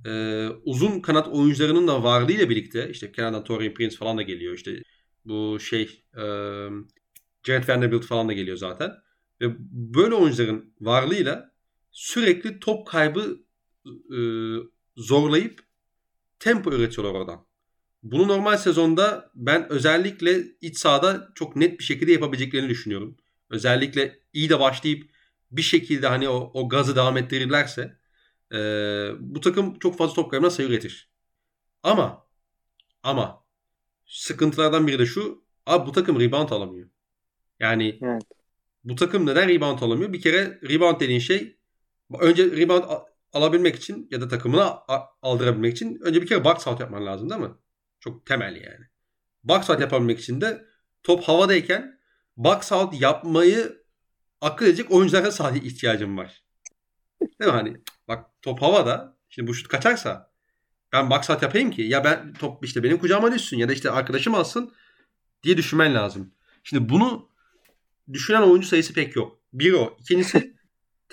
e, uzun kanat oyuncularının da varlığıyla birlikte işte Kenardan Torian Prince falan da geliyor. İşte bu şey e, Jared Vanderbilt falan da geliyor zaten. Ve böyle oyuncuların varlığıyla sürekli top kaybı e, zorlayıp tempo üretiyorlar oradan. Bunu normal sezonda ben özellikle iç sahada çok net bir şekilde yapabileceklerini düşünüyorum. Özellikle iyi de başlayıp bir şekilde hani o, o gazı devam ettirirlerse e, bu takım çok fazla top kaybına sayı üretir. Ama ama sıkıntılardan biri de şu. Abi bu takım rebound alamıyor. Yani evet. bu takım neden rebound alamıyor? Bir kere rebound dediğin şey önce rebound alabilmek için ya da takımına aldırabilmek için önce bir kere box out yapman lazım değil mi? Çok temel yani. Box out yapabilmek için de top havadayken box out yapmayı akıl edecek oyunculara sadece ihtiyacım var. Değil mi hani? Bak top havada. Şimdi bu şut kaçarsa ben box out yapayım ki ya ben top işte benim kucağıma düşsün ya da işte arkadaşım alsın diye düşünmen lazım. Şimdi bunu düşünen oyuncu sayısı pek yok. Bir o. İkincisi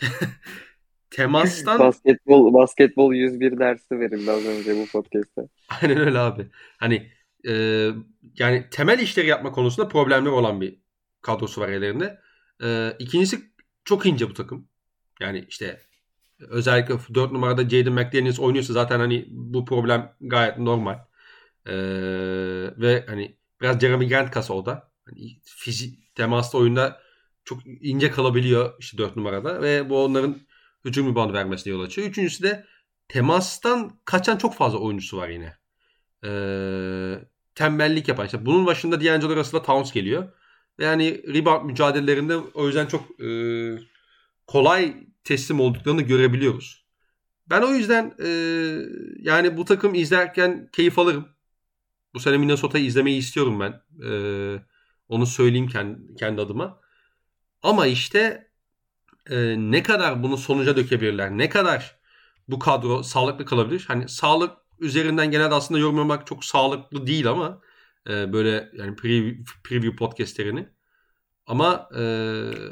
temastan basketbol basketbol 101 dersi verildi az önce bu podcast'te. Aynen öyle abi. Hani e, yani temel işleri yapma konusunda problemler olan bir kadrosu var ellerinde. E, ikincisi çok ince bu takım. Yani işte özellikle 4 numarada Jaden McDaniels oynuyorsa zaten hani bu problem gayet normal. E, ve hani biraz Jeremy Grant kasa o da. Hani fizik temasta oyunda çok ince kalabiliyor işte 4 numarada ve bu onların hücum rebound vermesine yol açıyor. Üçüncüsü de temastan kaçan çok fazla oyuncusu var yine. Ee, tembellik yapan. İşte bunun başında D'Angelo Russell'la Towns geliyor. Yani rebound mücadelelerinde o yüzden çok e, kolay teslim olduklarını görebiliyoruz. Ben o yüzden e, yani bu takım izlerken keyif alırım. Bu sene Minnesota'yı izlemeyi istiyorum ben. E, onu söyleyeyim kendi, kendi adıma. Ama işte e, ne kadar bunu sonuca dökebilirler, ne kadar bu kadro sağlıklı kalabilir. Hani sağlık üzerinden genelde aslında yorumlamak çok sağlıklı değil ama e, böyle yani preview, preview podcastlerini. Ama e,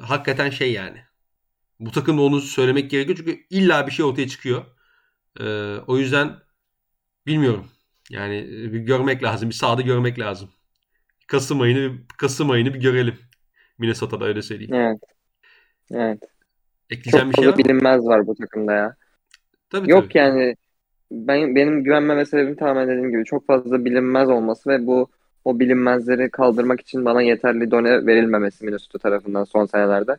hakikaten şey yani. Bu takımda onu söylemek gerekiyor çünkü illa bir şey ortaya çıkıyor. E, o yüzden bilmiyorum. Yani e, bir görmek lazım. Bir sahada görmek lazım. Kasım ayını Kasım ayını bir görelim. Minnesota'da öyle söyleyeyim. Evet. Evet. Ekleyeceğim Çok bir şey var bilinmez var bu takımda ya. Tabii, Yok tabii. yani ben benim güvenmeme sebebim tamamen dediğim gibi çok fazla bilinmez olması ve bu o bilinmezleri kaldırmak için bana yeterli done verilmemesi Minnesota tarafından son senelerde.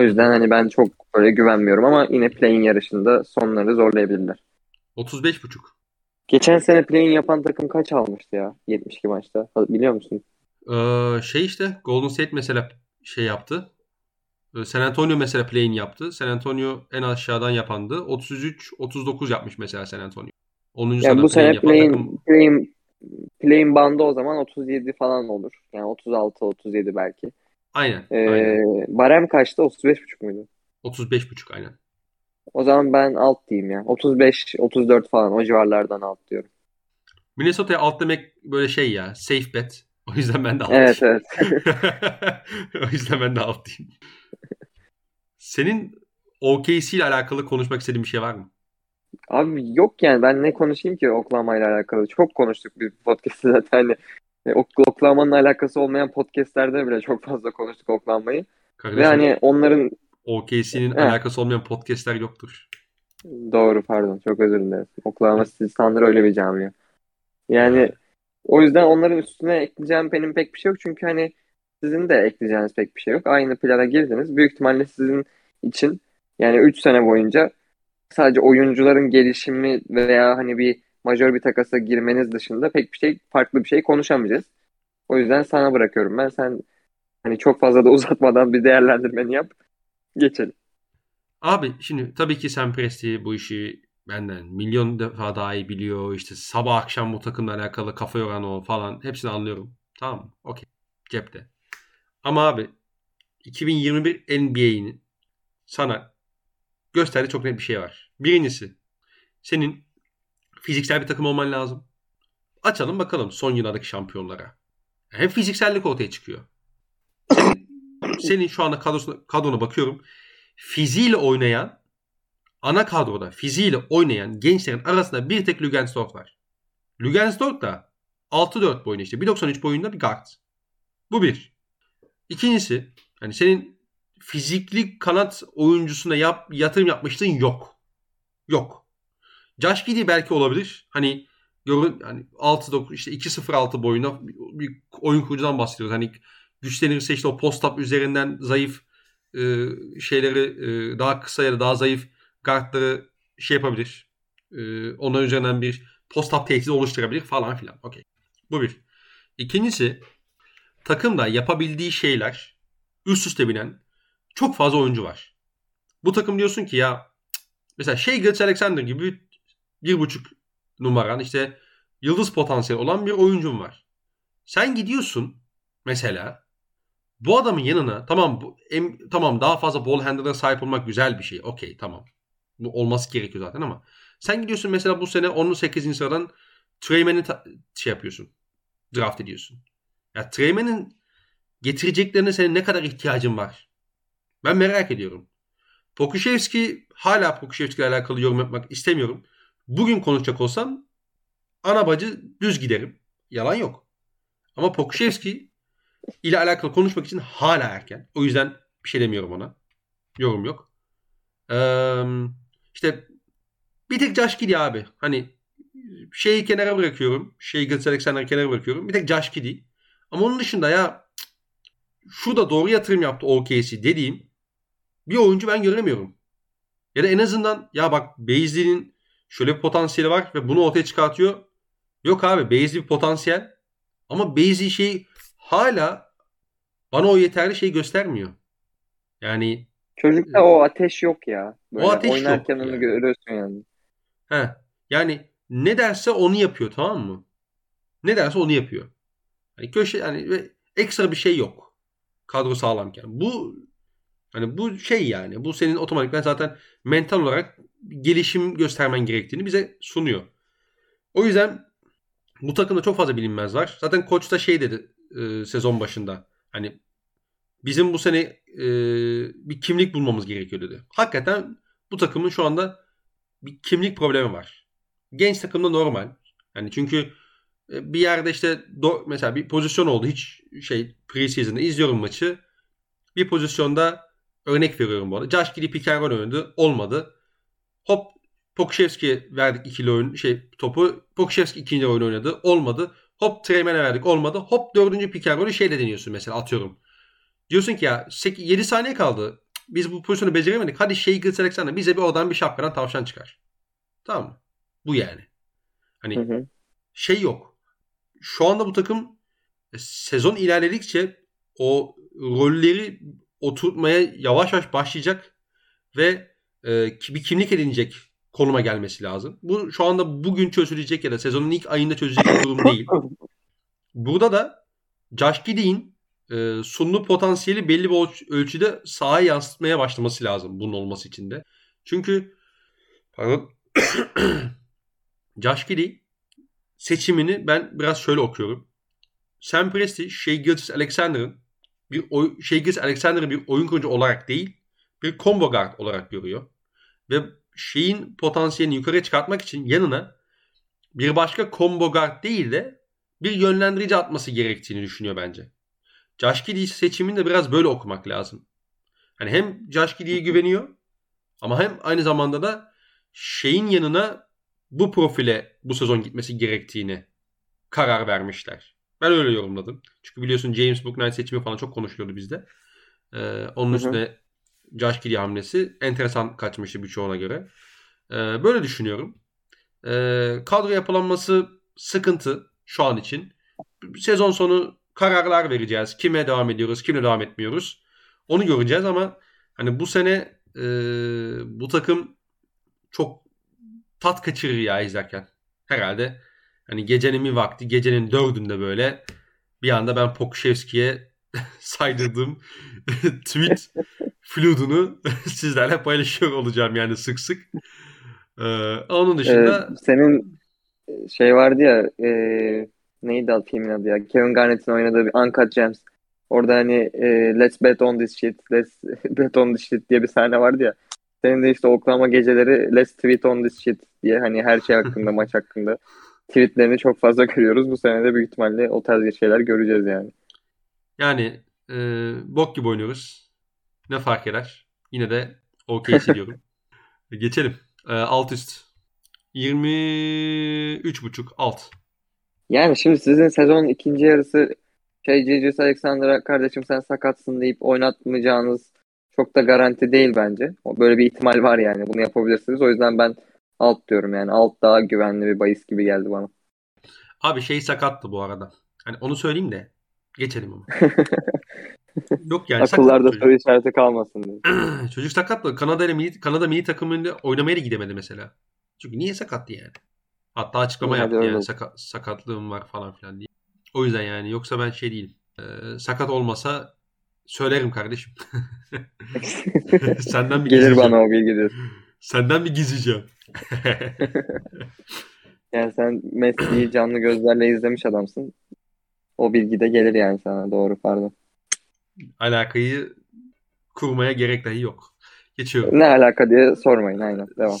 O yüzden hani ben çok böyle güvenmiyorum ama yine play'in yarışında sonları zorlayabilirler. 35.5. Geçen sene play'in yapan takım kaç almıştı ya 72 maçta? Biliyor musun? Ee, şey işte Golden State mesela şey yaptı. Ee, San Antonio mesela play'in yaptı. San Antonio en aşağıdan yapandı. 33-39 yapmış mesela San Antonio. 10. Yani bu sene play'in, takım... play'in, play'in bandı o zaman 37 falan olur. Yani 36-37 belki. Aynen. Ee, aynen. Barem kaçtı? 35.5 muydu? 35.5 aynen. O zaman ben alt diyeyim ya. 35-34 falan o civarlardan alt diyorum. Minnesota'ya alt demek böyle şey ya. Safe bet. O yüzden ben de alt Evet evet. o yüzden ben de alt diyeyim. Senin OKC ile alakalı konuşmak istediğin bir şey var mı? Abi yok yani ben ne konuşayım ki Oklahoma ile alakalı. Çok konuştuk bir podcast'te zaten. Hani, e, Oklahoma'nın alakası olmayan podcast'lerde bile çok fazla konuştuk Oklahoma'yı. Ve hani onların OKC'nin alakası olmayan podcast'ler yoktur. Doğru pardon çok özür dilerim. Oklahoma City Thunder öyle bir camia. Yani o yüzden onların üstüne ekleyeceğim benim pek bir şey yok. Çünkü hani sizin de ekleyeceğiniz pek bir şey yok. Aynı plana girdiniz. Büyük ihtimalle sizin için yani 3 sene boyunca sadece oyuncuların gelişimi veya hani bir majör bir takasa girmeniz dışında pek bir şey farklı bir şey konuşamayacağız. O yüzden sana bırakıyorum ben. Sen hani çok fazla da uzatmadan bir değerlendirmeni yap. Geçelim. Abi şimdi tabii ki Sam Presti bu işi benden milyon defa daha iyi biliyor. İşte sabah akşam bu takımla alakalı kafa yoran o falan. Hepsini anlıyorum. Tamam mı? Okey. Cepte. Ama abi 2021 NBA'nin sana gösterdiği çok net bir şey var. Birincisi senin fiziksel bir takım olman lazım. Açalım bakalım son yıllardaki şampiyonlara. Hem fiziksellik ortaya çıkıyor. Senin, şu anda kadrosuna, kadrona bakıyorum. Fiziğiyle oynayan ana kadroda fiziğiyle oynayan gençlerin arasında bir tek Lugensdorf var. Lugensdorf da 6-4 boyunda işte 1.93 boyunda bir guard. Bu bir. İkincisi hani senin fizikli kanat oyuncusuna yap, yatırım yapmıştın yok. Yok. Josh Giddy belki olabilir. Hani görün hani 6 9 işte 2-0-6 boyunda bir, oyun kurucudan bahsediyoruz. Hani güçlenirse işte o post up üzerinden zayıf e, şeyleri e, daha kısa ya da daha zayıf guardları şey yapabilir. E, onların üzerinden bir post up tehdidi oluşturabilir falan filan. Okey. Bu bir. İkincisi takımda yapabildiği şeyler üst üste binen çok fazla oyuncu var. Bu takım diyorsun ki ya mesela şey Gilles Alexander gibi bir buçuk numaran işte yıldız potansiyeli olan bir oyuncun var. Sen gidiyorsun mesela bu adamın yanına tamam bu, em, tamam daha fazla ball handler'a sahip olmak güzel bir şey. Okey tamam. Bu olması gerekiyor zaten ama sen gidiyorsun mesela bu sene 18. sıradan Treyman'i şey yapıyorsun. Draft ediyorsun. Ya Treyman'in getireceklerine senin ne kadar ihtiyacın var? Ben merak ediyorum. Pokuševski hala Pokuševski ile alakalı yorum yapmak istemiyorum. Bugün konuşacak olsam ana bacı düz giderim. Yalan yok. Ama Pokuševski ile alakalı konuşmak için hala erken. O yüzden bir şey demiyorum ona. Yorum yok. Ee, işte bir tek Giddy abi. Hani şeyi kenara bırakıyorum. Şeyi Gilles Alexander'ı kenara bırakıyorum. Bir tek Giddy. Ama onun dışında ya şu da doğru yatırım yaptı OKC dediğim bir oyuncu ben göremiyorum. Ya da en azından ya bak Beasley'nin şöyle bir potansiyeli var ve bunu ortaya çıkartıyor. Yok abi Beasley bir potansiyel ama Beasley şey hala bana o yeterli şey göstermiyor. Yani çocukta o ateş yok ya. Böyle o ateş oynarken yok onu yani. görüyorsun yani. He. Yani ne derse onu yapıyor tamam mı? Ne derse onu yapıyor. Yani köşe yani ekstra bir şey yok. Kadro sağlamken. Bu hani bu şey yani bu senin otomatikman zaten mental olarak gelişim göstermen gerektiğini bize sunuyor. O yüzden bu takımda çok fazla bilinmez var. Zaten koç da şey dedi e, sezon başında. Hani bizim bu sene e, bir kimlik bulmamız gerekiyor dedi. Hakikaten bu takımın şu anda bir kimlik problemi var. Genç takımda normal. Yani çünkü e, bir yerde işte do, mesela bir pozisyon oldu. Hiç şey preseason'da izliyorum maçı. Bir pozisyonda örnek veriyorum bu arada. Josh Giddy pick oynadı. Olmadı. Hop Pokuševski'ye verdik ikili oyun şey topu. Pokuševski ikinci oyun oynadı. Olmadı. Hop Treymen'e verdik. Olmadı. Hop dördüncü pick and şeyle deniyorsun mesela atıyorum. Diyorsun ki ya 7 saniye kaldı. Biz bu pozisyonu beceremedik. Hadi şey Gilles Alexander bize bir oradan bir şapkadan tavşan çıkar. Tamam mı? Bu yani. Hani hı hı. şey yok. Şu anda bu takım e, sezon ilerledikçe o rolleri oturtmaya yavaş yavaş başlayacak ve e, bir kimlik edinecek konuma gelmesi lazım. Bu şu anda bugün çözülecek ya da sezonun ilk ayında çözülecek bir durum değil. Burada da Josh Giddey'in e, sunduğu potansiyeli belli bir ölçüde sahaya yansıtmaya başlaması lazım bunun olması için de. Çünkü pardon Josh Giddy seçimini ben biraz şöyle okuyorum. Sam Presti, Shea Gilgis Alexander'ın bir oy, Shea Gilgis Alexander'ı bir oyun kurucu olarak değil, bir combo guard olarak görüyor. Ve şeyin potansiyelini yukarı çıkartmak için yanına bir başka combo guard değil de bir yönlendirici atması gerektiğini düşünüyor bence. Josh Giddy seçimini de biraz böyle okumak lazım. Hani hem Josh Giddy'ye güveniyor ama hem aynı zamanda da şeyin yanına bu profile bu sezon gitmesi gerektiğini karar vermişler. Ben öyle yorumladım. Çünkü biliyorsun James Booknight seçimi falan çok konuşuluyordu bizde. Ee, onun üstüne Josh Giddy hamlesi enteresan kaçmıştı birçoğuna göre. Ee, böyle düşünüyorum. Ee, kadro yapılanması sıkıntı şu an için. Sezon sonu kararlar vereceğiz. Kime devam ediyoruz, kimle devam etmiyoruz. Onu göreceğiz ama hani bu sene e, bu takım çok tat kaçırır ya izlerken. Herhalde hani gecenin bir vakti gecenin dördünde böyle bir anda ben Pokuševski'ye saydırdığım tweet fludunu sizlerle paylaşıyor olacağım yani sık sık. Ee, onun dışında ee, senin şey vardı ya e, neydi filmin adı ya Kevin Garnett'in oynadığı bir Uncut Gems. Orada hani e, let's bet on this shit, let's bet on this shit diye bir sahne vardı ya. Senin de işte Oklahoma geceleri let's tweet on this shit diye hani her şey hakkında maç hakkında tweetlerini çok fazla görüyoruz. Bu sene de büyük ihtimalle o tarz bir şeyler göreceğiz yani. Yani e, bok gibi oynuyoruz. Ne fark eder? Yine de OKC diyorum. Geçelim. E, alt üst. 23.5 alt. Yani şimdi sizin sezonun ikinci yarısı şey Cicius Alexander'a kardeşim sen sakatsın deyip oynatmayacağınız çok da garanti değil bence. Böyle bir ihtimal var yani. Bunu yapabilirsiniz. O yüzden ben alt diyorum yani. Alt daha güvenli bir bahis gibi geldi bana. Abi şey sakattı bu arada. Hani onu söyleyeyim de geçelim ama. Yok yani Akıllarda soru işareti kalmasın diye. çocuk sakatlı. Kanada ile milli, Kanada milli takımında oynamaya da gidemedi mesela. Çünkü niye sakattı yani? Hatta açıklama Hadi yaptı yani saka, sakatlığım var falan filan diye. O yüzden yani yoksa ben şey değilim. Ee, sakat olmasa söylerim kardeşim. Senden bir Gelir bana o bilgi Senden bir gizleyeceğim. yani sen Messi'yi canlı gözlerle izlemiş adamsın. O bilgi de gelir yani sana. Doğru pardon. Alakayı kurmaya gerek dahi yok. Geçiyorum. Ne alaka diye sormayın aynen. Devam.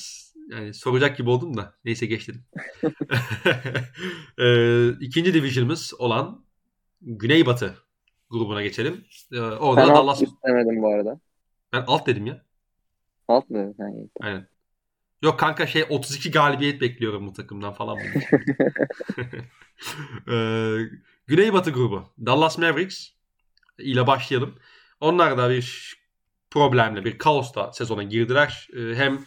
Yani soracak gibi oldum da. Neyse geçtim. ee, ikinci division'ımız olan Güneybatı grubuna geçelim. Ee, orada ben Dallas... alt istemedim bu arada. Ben alt dedim ya. Alt mı? Yani. Aynen. Yok kanka şey 32 galibiyet bekliyorum bu takımdan falan. ee, Güneybatı grubu. Dallas Mavericks ile başlayalım. Onlar da bir problemle, bir kaosla sezona girdiler. Ee, hem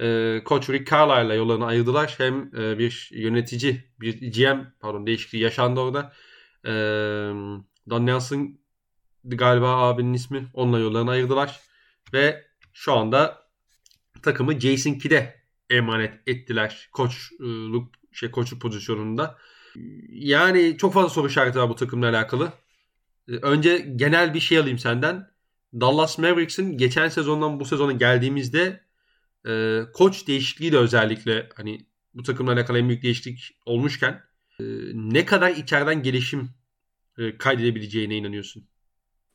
e, Koç Rick Carlisle'la yollarını ayırdılar. Hem e, bir yönetici, bir GM pardon değişikliği yaşandı orada. E, Nelson galiba abinin ismi. Onunla yollarını ayırdılar. Ve şu anda takımı Jason Kidd'e emanet ettiler. Koçluk şey koçu pozisyonunda. Yani çok fazla soru işareti var bu takımla alakalı. Önce genel bir şey alayım senden. Dallas Mavericks'in geçen sezondan bu sezona geldiğimizde e, koç değişikliği de özellikle hani bu takımla alakalı en büyük değişiklik olmuşken e, ne kadar içeriden gelişim e, kaydedebileceğine inanıyorsun?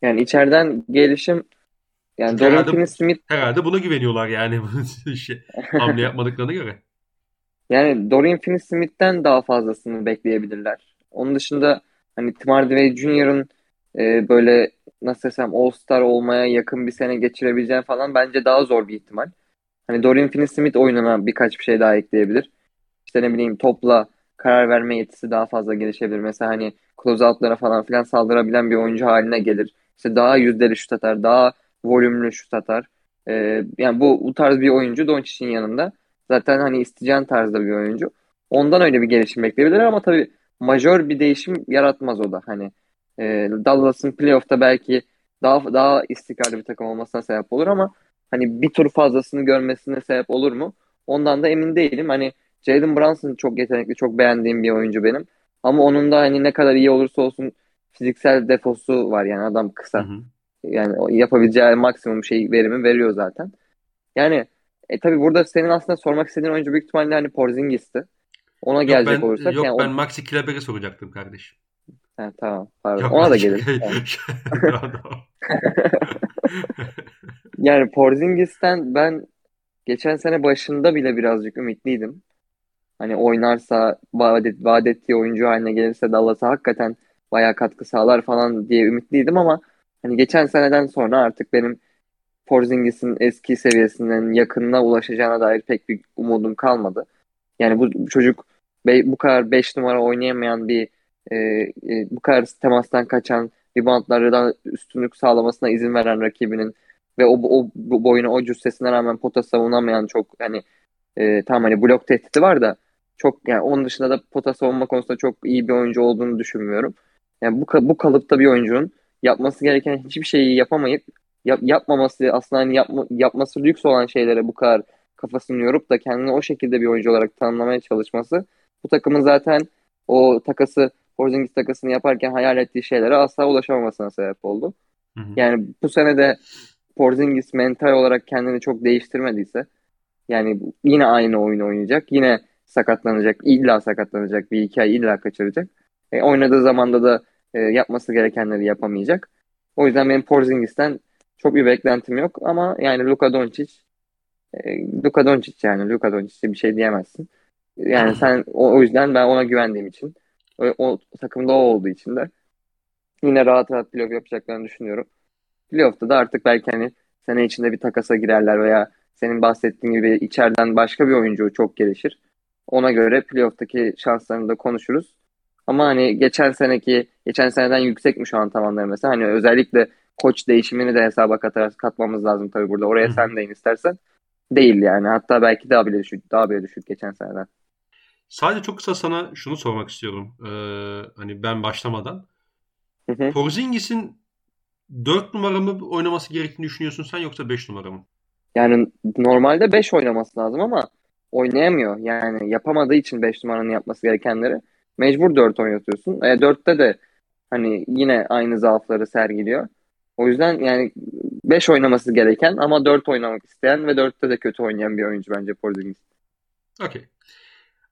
Yani içeriden gelişim yani Dorian Finney-Smith herhalde buna güveniyorlar yani şey, hamle yapmadıklarına göre. Yani Dorian Finney-Smith'ten daha fazlasını bekleyebilirler. Onun dışında hani Tim Hardaway Jr.'ın e, böyle nasıl desem All-Star olmaya yakın bir sene geçirebileceğin falan bence daha zor bir ihtimal. Hani Dorian Finney-Smith oyununa birkaç bir şey daha ekleyebilir. İşte ne bileyim topla karar verme yetisi daha fazla gelişebilir. Mesela hani closeout'lara falan filan saldırabilen bir oyuncu haline gelir. İşte daha yüzdeli şut atar, daha volümlü şut atar. Ee, yani bu, bu tarz bir oyuncu Doncic'in yanında. Zaten hani isteyeceğin tarzda bir oyuncu. Ondan öyle bir gelişim bekleyebilir ama tabii majör bir değişim yaratmaz o da. Hani e, Dallas'ın playoff'ta belki daha daha istikrarlı bir takım olmasına sebep olur ama hani bir tur fazlasını görmesine sebep olur mu? Ondan da emin değilim. Hani Jalen Brunson çok yetenekli, çok beğendiğim bir oyuncu benim. Ama onun da hani ne kadar iyi olursa olsun fiziksel defosu var yani adam kısa. Hı hı. Yani yapabileceği maksimum şey verimi veriyor zaten. Yani e, tabii burada senin aslında sormak istediğin oyuncu büyük ihtimalle hani Porzingis'ti. Ona yok gelecek ben, olursak. Yok yani ben o... Maxi Kleber'e soracaktım kardeşim. Ha, tamam pardon. Yok, Ona da gelir. yani Porzingis'ten ben geçen sene başında bile birazcık ümitliydim. Hani oynarsa vaat, et, vaat ettiği oyuncu haline gelirse Dallas'a hakikaten bayağı katkı sağlar falan diye ümitliydim ama hani geçen seneden sonra artık benim Porzingis'in eski seviyesinden yakınına ulaşacağına dair pek bir umudum kalmadı. Yani bu çocuk bu kadar 5 numara oynayamayan bir e, e, bu kadar temastan kaçan reboundlardan üstünlük sağlamasına izin veren rakibinin ve o, o boyuna o cüssesine rağmen pota savunamayan çok hani e, tam hani blok tehdidi var da çok yani onun dışında da pota savunma konusunda çok iyi bir oyuncu olduğunu düşünmüyorum. Yani bu bu kalıpta bir oyuncunun yapması gereken hiçbir şeyi yapamayıp yap, yapmaması aslında hani yapma, yapması lüks olan şeylere bu kadar kafasını yorup da kendini o şekilde bir oyuncu olarak tanımlamaya çalışması bu takımın zaten o takası Porzingis takasını yaparken hayal ettiği şeylere asla ulaşamamasına sebep oldu. Hı hı. Yani bu sene de Porzingis mental olarak kendini çok değiştirmediyse yani yine aynı oyunu oynayacak. Yine sakatlanacak. illa sakatlanacak. Bir iki ay illa kaçıracak. E, oynadığı zamanda da e, yapması gerekenleri yapamayacak. O yüzden benim Porzingis'ten çok bir beklentim yok ama yani Luka Doncic e, Luka Doncic yani Luka Doncic'e bir şey diyemezsin. Yani sen o, o yüzden ben ona güvendiğim için o, o takımda o olduğu için de yine rahat rahat playoff yapacaklarını düşünüyorum. Playoff'ta da artık belki hani sene içinde bir takasa girerler veya senin bahsettiğin gibi içeriden başka bir oyuncu çok gelişir. Ona göre playoff'taki şanslarını da konuşuruz. Ama hani geçen seneki, geçen seneden yüksek mi şu an tavanları mesela? Hani özellikle koç değişimini de hesaba katar, katmamız lazım tabii burada. Oraya sen de in istersen. Değil yani. Hatta belki daha bile düşük, daha bile düşük geçen seneden. Sadece çok kısa sana şunu sormak istiyorum. Ee, hani ben başlamadan. Hı hı. Porzingis'in 4 numara mı oynaması gerektiğini düşünüyorsun sen yoksa 5 numara mı? Yani normalde 5 oynaması lazım ama oynayamıyor. Yani yapamadığı için 5 numaranın yapması gerekenleri mecbur 4 oynatıyorsun. E, 4'te de hani yine aynı zaafları sergiliyor. O yüzden yani 5 oynaması gereken ama 4 oynamak isteyen ve 4'te de kötü oynayan bir oyuncu bence Porzingis. Okey.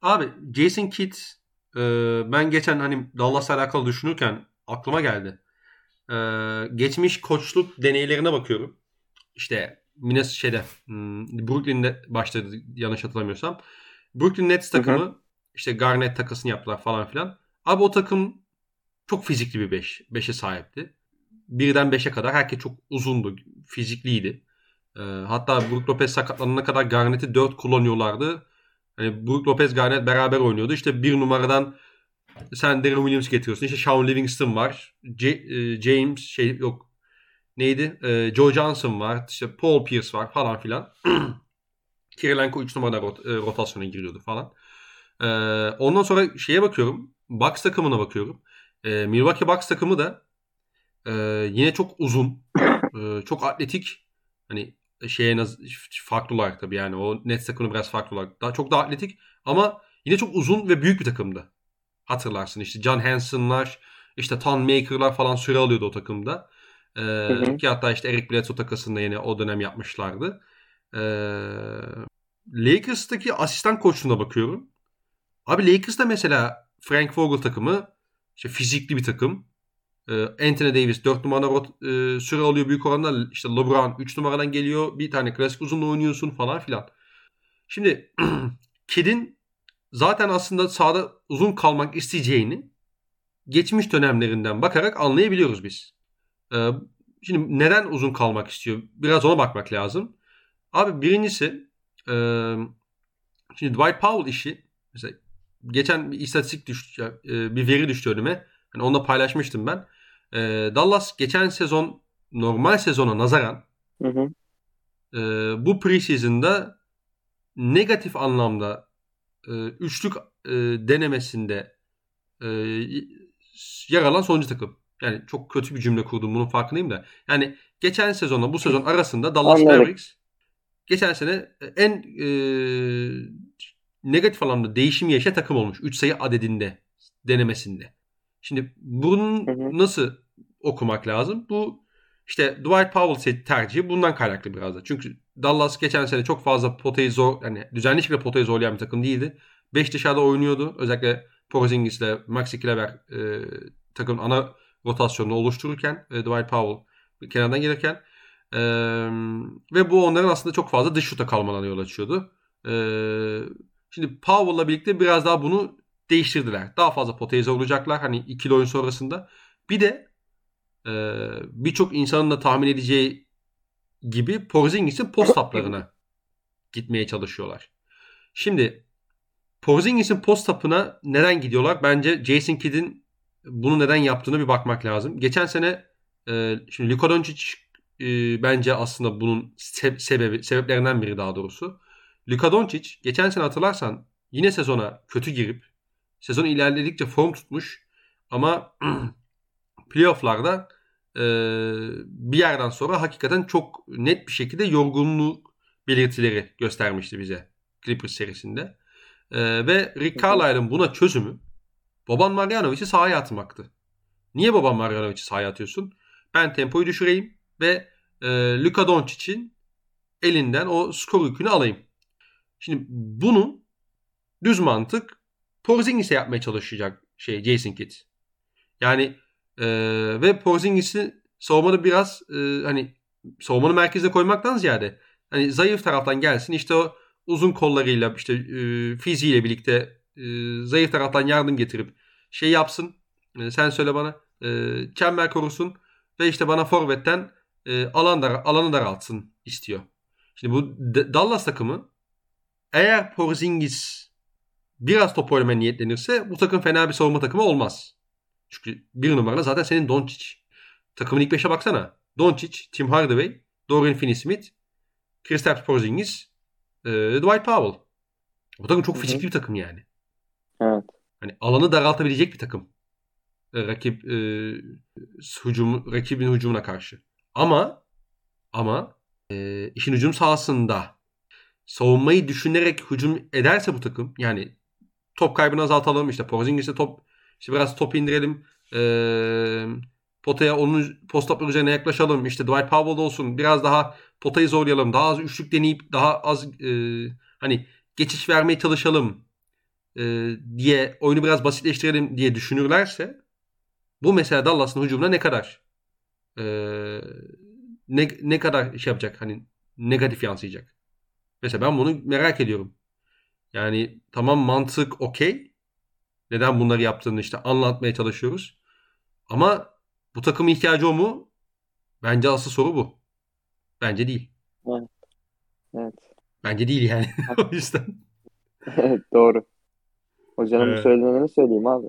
Abi Jason Kidd e, ben geçen hani Dallas'la alakalı düşünürken aklıma geldi. Ee, geçmiş koçluk deneylerine bakıyorum. İşte Minnesota şeyde hmm, Brooklyn'de başladı yanlış hatırlamıyorsam. Brooklyn Nets takımı hı hı. işte Garnett takasını yaptılar falan filan. Abi o takım çok fizikli bir 5. Beş, 5'e sahipti. Birden 5'e kadar herkes çok uzundu. Fizikliydi. Ee, hatta Brook Lopez sakatlanana kadar Garnett'i 4 kullanıyorlardı. Hani Brook Lopez Garnett beraber oynuyordu. İşte bir numaradan sen Darren Williams getiriyorsun. İşte Sean Livingston var. J- e, James şey yok. Neydi? Ee, Joe Johnson var. İşte Paul Pierce var falan filan. Kirilenko 3 numarada rot- e, rotasyona giriyordu falan. Ee, ondan sonra şeye bakıyorum. Bucks takımına bakıyorum. Ee, Milwaukee Bucks takımı da e, yine çok uzun. E, çok atletik. Hani şeye farklı olarak tabii yani o Nets takımı biraz farklı olarak. Daha çok daha atletik ama yine çok uzun ve büyük bir takımdı. Hatırlarsın işte John Hanson'lar, işte Ton Maker'lar falan süre alıyordu o takımda. Ee, hı hı. Ki hatta işte Eric Bledsoe takasında yine o dönem yapmışlardı. Ee, Lakers'taki asistan koçluğuna bakıyorum. Abi Lakers'ta mesela Frank Vogel takımı işte fizikli bir takım. Ee, Anthony Davis 4 numara rot, e, süre alıyor büyük oranda. İşte LeBron 3 numaradan geliyor. Bir tane klasik uzunla oynuyorsun falan filan. Şimdi Kid'in zaten aslında sahada uzun kalmak isteyeceğini geçmiş dönemlerinden bakarak anlayabiliyoruz biz. Ee, şimdi neden uzun kalmak istiyor? Biraz ona bakmak lazım. Abi birincisi e, şimdi Dwight Powell işi mesela geçen bir istatistik düştü, e, bir veri düştü önüme. Hani onu da paylaşmıştım ben. E, Dallas geçen sezon normal sezona nazaran hı hı. E, bu preseason'da negatif anlamda üçlük denemesinde yer alan sonuncu takım. Yani çok kötü bir cümle kurdum bunun farkındayım da. Yani geçen sezonla bu sezon arasında Dallas Anladım. Mavericks geçen sene en e, negatif anlamda değişim yaşa takım olmuş. 3 sayı adedinde denemesinde. Şimdi hı. nasıl okumak lazım? Bu işte Dwight Powell tercihi bundan kaynaklı biraz da. Çünkü Dallas geçen sene çok fazla potayı zor, yani düzenli şekilde potayı zorlayan bir takım değildi. 5 dışarıda oynuyordu. Özellikle Porzingis ile Maxi Kleber e, takımın ana rotasyonunu oluştururken e, Dwight Powell kenardan gelirken e, ve bu onların aslında çok fazla dış şuta kalmalarına yol açıyordu. E, Şimdi Powell'la birlikte biraz daha bunu değiştirdiler. Daha fazla potaya olacaklar hani ikili oyun sonrasında. Bir de e, birçok insanın da tahmin edeceği gibi Porzingis'in post taplarına gitmeye çalışıyorlar. Şimdi Porzingis'in post tapına neden gidiyorlar? Bence Jason Kidd'in bunu neden yaptığını bir bakmak lazım. Geçen sene e, şimdi Luka Doncic e, bence aslında bunun se- sebebi sebeplerinden biri daha doğrusu. Luka Doncic geçen sene hatırlarsan yine sezona kötü girip sezon ilerledikçe form tutmuş ama playofflarda e, bir yerden sonra hakikaten çok net bir şekilde yorgunluk belirtileri göstermişti bize Clippers serisinde. E, ve Rick Carlisle'ın buna çözümü Boban Marjanovic'i sahaya atmaktı. Niye Boban Marjanovic'i sahaya atıyorsun? Ben tempoyu düşüreyim ve e, Luka Doncic'in elinden o skor yükünü alayım. Şimdi bunu düz mantık Porzingis'e yapmaya çalışacak şey Jason Kidd. Yani e, ve Porzingis'i savunmada biraz e, hani savunmanın merkezine koymaktan ziyade hani zayıf taraftan gelsin işte o uzun kollarıyla işte e, fiziğiyle birlikte e, zayıf taraftan yardım getirip şey yapsın. E, sen söyle bana. E, çember korusun ve işte bana forvetten e, alan dar, alanı daraltsın istiyor. Şimdi bu D- Dallas takımı eğer Porzingis biraz top oynamaya niyetlenirse bu takım fena bir savunma takımı olmaz. Çünkü bir numara zaten senin Doncic. Takımın ilk beşe baksana. Doncic, Tim Hardaway, Dorian Finney-Smith, Kristaps Porzingis, e, Dwight Powell. Bu takım çok fizikli bir takım yani. Evet. Hani alanı daraltabilecek bir takım. E, rakip e, hücum, rakibin hücumuna karşı. Ama ama e, işin hücum sahasında savunmayı düşünerek hücum ederse bu takım yani top kaybını azaltalım işte Porzingis'e top işte biraz top indirelim ee, potaya onun post üzerine yaklaşalım işte Dwight Powell olsun biraz daha potayı zorlayalım daha az üçlük deneyip daha az e, hani geçiş vermeye çalışalım e, diye oyunu biraz basitleştirelim diye düşünürlerse bu mesela Dallas'ın hücumuna ne kadar e, ne, ne kadar şey yapacak hani negatif yansıyacak. Mesela ben bunu merak ediyorum. Yani tamam mantık okey. Neden bunları yaptığını işte anlatmaya çalışıyoruz. Ama bu takımın ihtiyacı o mu? Bence asıl soru bu. Bence değil. Evet. evet. Bence değil yani. o yüzden. evet doğru. Hocanın evet. söylediğini söyleyeyim abi.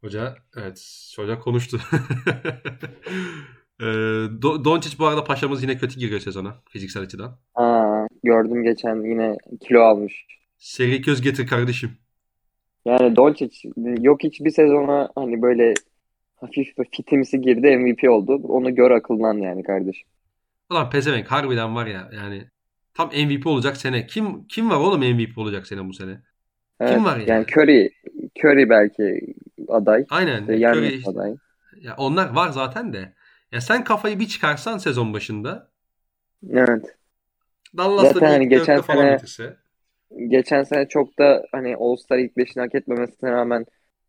Hoca evet hoca konuştu. e, Doncic bu arada paşamız yine kötü giriyor sezona fiziksel açıdan. Aa, gördüm geçen yine kilo almış. Seri köz getir kardeşim. Yani Doncic yok hiçbir sezona hani böyle hafif bir fitimsi girdi MVP oldu. Onu gör akıllan yani kardeşim. Ulan pezevenk harbiden var ya yani tam MVP olacak sene. Kim kim var oğlum MVP olacak sene bu sene? Evet, kim var yani? Yani Curry, Curry belki aday. Aynen. İşte Curry aday. Ya onlar var zaten de. Ya sen kafayı bir çıkarsan sezon başında. Evet. Dallas'ta zaten hani geçen sene bitirse. Geçen sene çok da hani All-Star ilk beşini hak etmemesine rağmen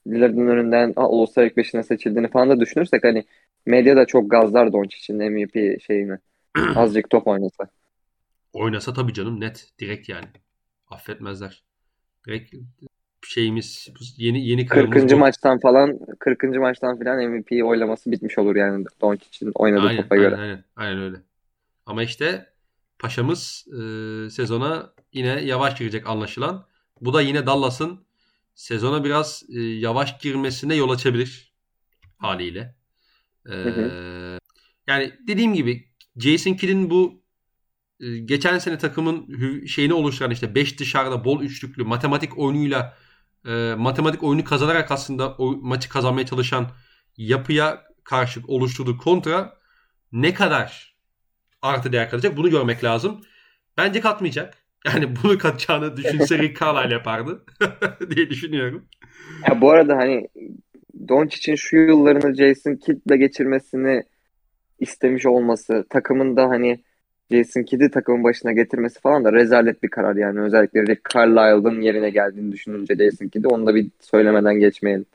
Lillard'ın önünden All-Star ilk beşine seçildiğini falan da düşünürsek hani medya da çok gazlar Doncic'in MVP şeyini. Azıcık top oynasa. Oynasa tabii canım net. Direkt yani. Affetmezler. Direkt şeyimiz yeni yeni 40. Bu. maçtan falan 40. maçtan falan MVP oylaması bitmiş olur yani Doncic'in oynadığı aynen, topa aynen, göre. Aynen, aynen öyle. Ama işte Paşa'mız e, sezona yine yavaş girecek anlaşılan. Bu da yine Dallas'ın sezona biraz e, yavaş girmesine yol açabilir haliyle. E, hı hı. Yani dediğim gibi Jason Kidd'in bu e, geçen sene takımın şeyini oluşturan işte 5 dışarıda bol üçlüklü matematik oyunuyla e, matematik oyunu kazanarak aslında o maçı kazanmaya çalışan yapıya karşı oluşturduğu kontra ne kadar artı değer katacak bunu görmek lazım. Bence katmayacak. Yani bunu katacağını düşünse Rick Carlisle yapardı diye düşünüyorum. Ya bu arada hani Doncic'in şu yıllarını Jason Kidd'le geçirmesini istemiş olması, takımın da hani Jason Kidd'i takımın başına getirmesi falan da rezalet bir karar yani. Özellikle Rick Carlisle'ın yerine geldiğini düşününce Jason Kidd'i onu da bir söylemeden geçmeyelim.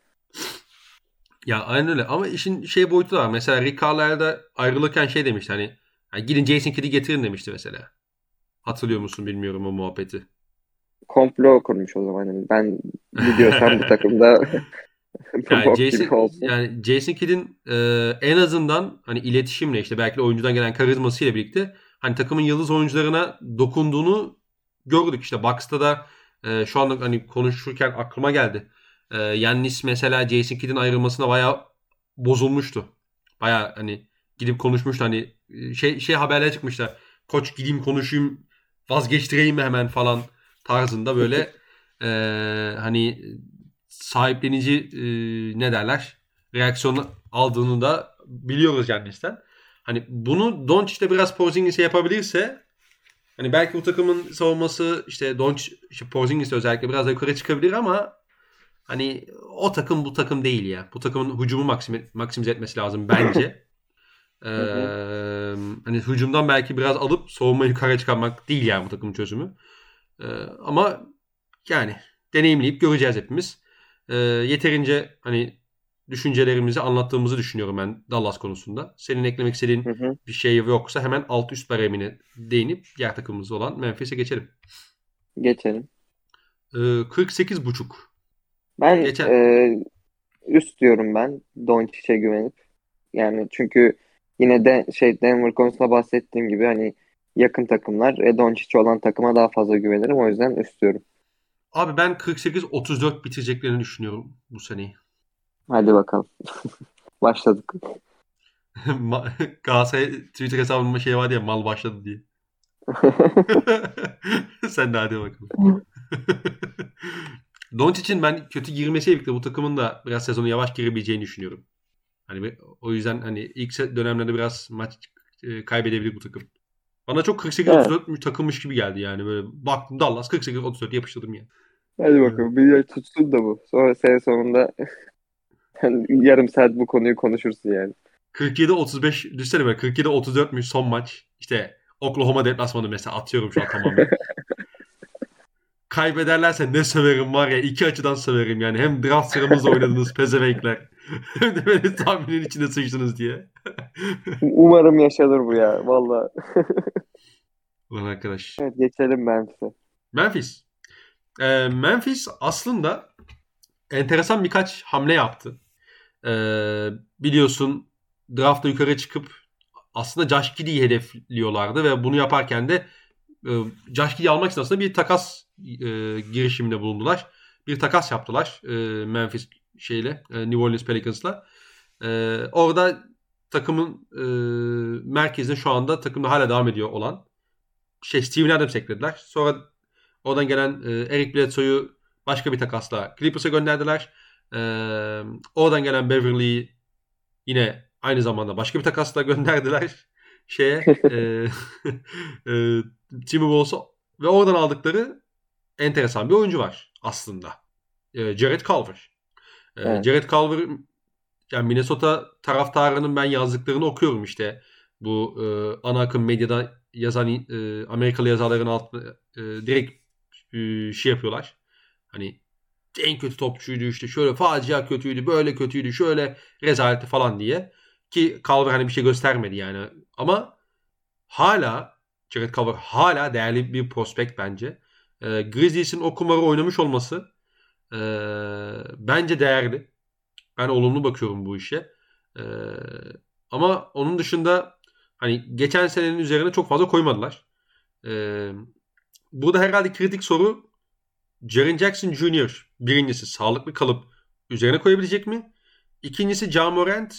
Ya aynen öyle ama işin şey boyutu var. Mesela Rick Carlisle'da ayrılırken şey demişti hani, hani gidin Jason Kidd'i getirin demişti mesela. Hatırlıyor musun bilmiyorum o muhabbeti. Komplo kurmuş o zaman. Yani ben gidiyorsam bu takımda yani Jason, yani Jason Kidd'in e, en azından hani iletişimle işte belki de oyuncudan gelen karizmasıyla birlikte hani takımın yıldız oyuncularına dokunduğunu gördük. İşte Bucks'ta da e, şu anda hani konuşurken aklıma geldi. E, Yannis mesela Jason Kidd'in ayrılmasına bayağı bozulmuştu. Bayağı hani gidip konuşmuştu hani şey şey haberler çıkmışlar. Koç gideyim konuşayım vazgeçtireyim mi hemen falan tarzında böyle e, hani sahiplenici e, ne derler reaksiyon aldığını da biliyoruz Yannis'ten. Hani bunu Doncic'te biraz Porzingis'e yapabilirse hani belki bu takımın savunması işte Doncic işte Porzingis özellikle biraz da yukarı çıkabilir ama hani o takım bu takım değil ya. Bu takımın hücumu maksimize, maksimize etmesi lazım bence. ee, hani hücumdan belki biraz alıp savunmayı yukarı çıkarmak değil yani bu takımın çözümü. Ee, ama yani deneyimleyip göreceğiz hepimiz e, yeterince hani düşüncelerimizi anlattığımızı düşünüyorum ben Dallas konusunda. Senin eklemek istediğin hı hı. bir şey yoksa hemen alt üst baremine değinip diğer takımımız olan Memphis'e geçelim. Geçelim. Ee, 48 buçuk. Ben Geçen... e, üst diyorum ben Doncic'e güvenip. Yani çünkü yine de şey Denver konusunda bahsettiğim gibi hani yakın takımlar e, Doncic olan takıma daha fazla güvenirim. O yüzden üst diyorum. Abi ben 48-34 bitireceklerini düşünüyorum bu seneyi. Hadi bakalım. Başladık. Galatasaray Twitter hesabında şey var ya mal başladı diye. Sen de hadi bakalım. Doncic'in ben kötü girmesiyle birlikte bu takımın da biraz sezonu yavaş girebileceğini düşünüyorum. Hani o yüzden hani ilk dönemlerde biraz maç e, kaybedebilir bu takım. Bana çok 48-34 evet. takılmış gibi geldi yani. Böyle baktım Dallas 48-34 yapıştırdım yani. Hadi bakalım bir tutsun da bu. Sonra sene sonunda yarım saat bu konuyu konuşursun yani. 47-35 düşsene be 47-34'müş son maç. İşte Oklahoma deplasmanı mesela atıyorum şu an tamamen. kaybederlerse ne söverim var ya iki açıdan söverim yani. Hem draft sıramızda oynadınız pezevenkler. hem de beni tahminin içine sıçtınız diye. Umarım yaşanır bu ya valla. Ulan arkadaş. Evet geçelim Memphis'e. Memphis. Ee, Memphis aslında enteresan birkaç hamle yaptı. Ee, biliyorsun draftta yukarı çıkıp aslında Josh Giddey'i hedefliyorlardı ve bunu yaparken de e, Josh Giddey'i almak için aslında bir takas e, girişiminde bulundular. Bir takas yaptılar e, Memphis şeyle e, New Orleans Pelicans'la. E, orada takımın e, merkezinde şu anda takımda hala devam ediyor olan şey Steven Adams eklediler. Sonra oradan gelen e, Eric Bledsoe'yu başka bir takasla Clippers'a gönderdiler. E, oradan gelen Beverly'yi yine aynı zamanda başka bir takasla gönderdiler şeye e, e, Timberwolves'a ve oradan aldıkları enteresan bir oyuncu var aslında. E, Jared Culver. E, evet. Jared Culver yani Minnesota taraftarının ben yazdıklarını okuyorum işte. Bu e, ana akım medyada yazan e, Amerikalı yazarların altına e, direkt e, şey yapıyorlar. Hani en kötü topçuydu işte şöyle facia kötüydü böyle kötüydü şöyle rezaleti falan diye. Ki Culver hani bir şey göstermedi yani. Ama hala Jared Culver hala değerli bir prospekt bence. E, Grizzlies'in o kumarı oynamış olması e, bence değerli. Ben olumlu bakıyorum bu işe. E, ama onun dışında hani geçen senenin üzerine çok fazla koymadılar. E, burada herhalde kritik soru Jaren Jackson Jr. birincisi sağlıklı kalıp üzerine koyabilecek mi? İkincisi Jamorant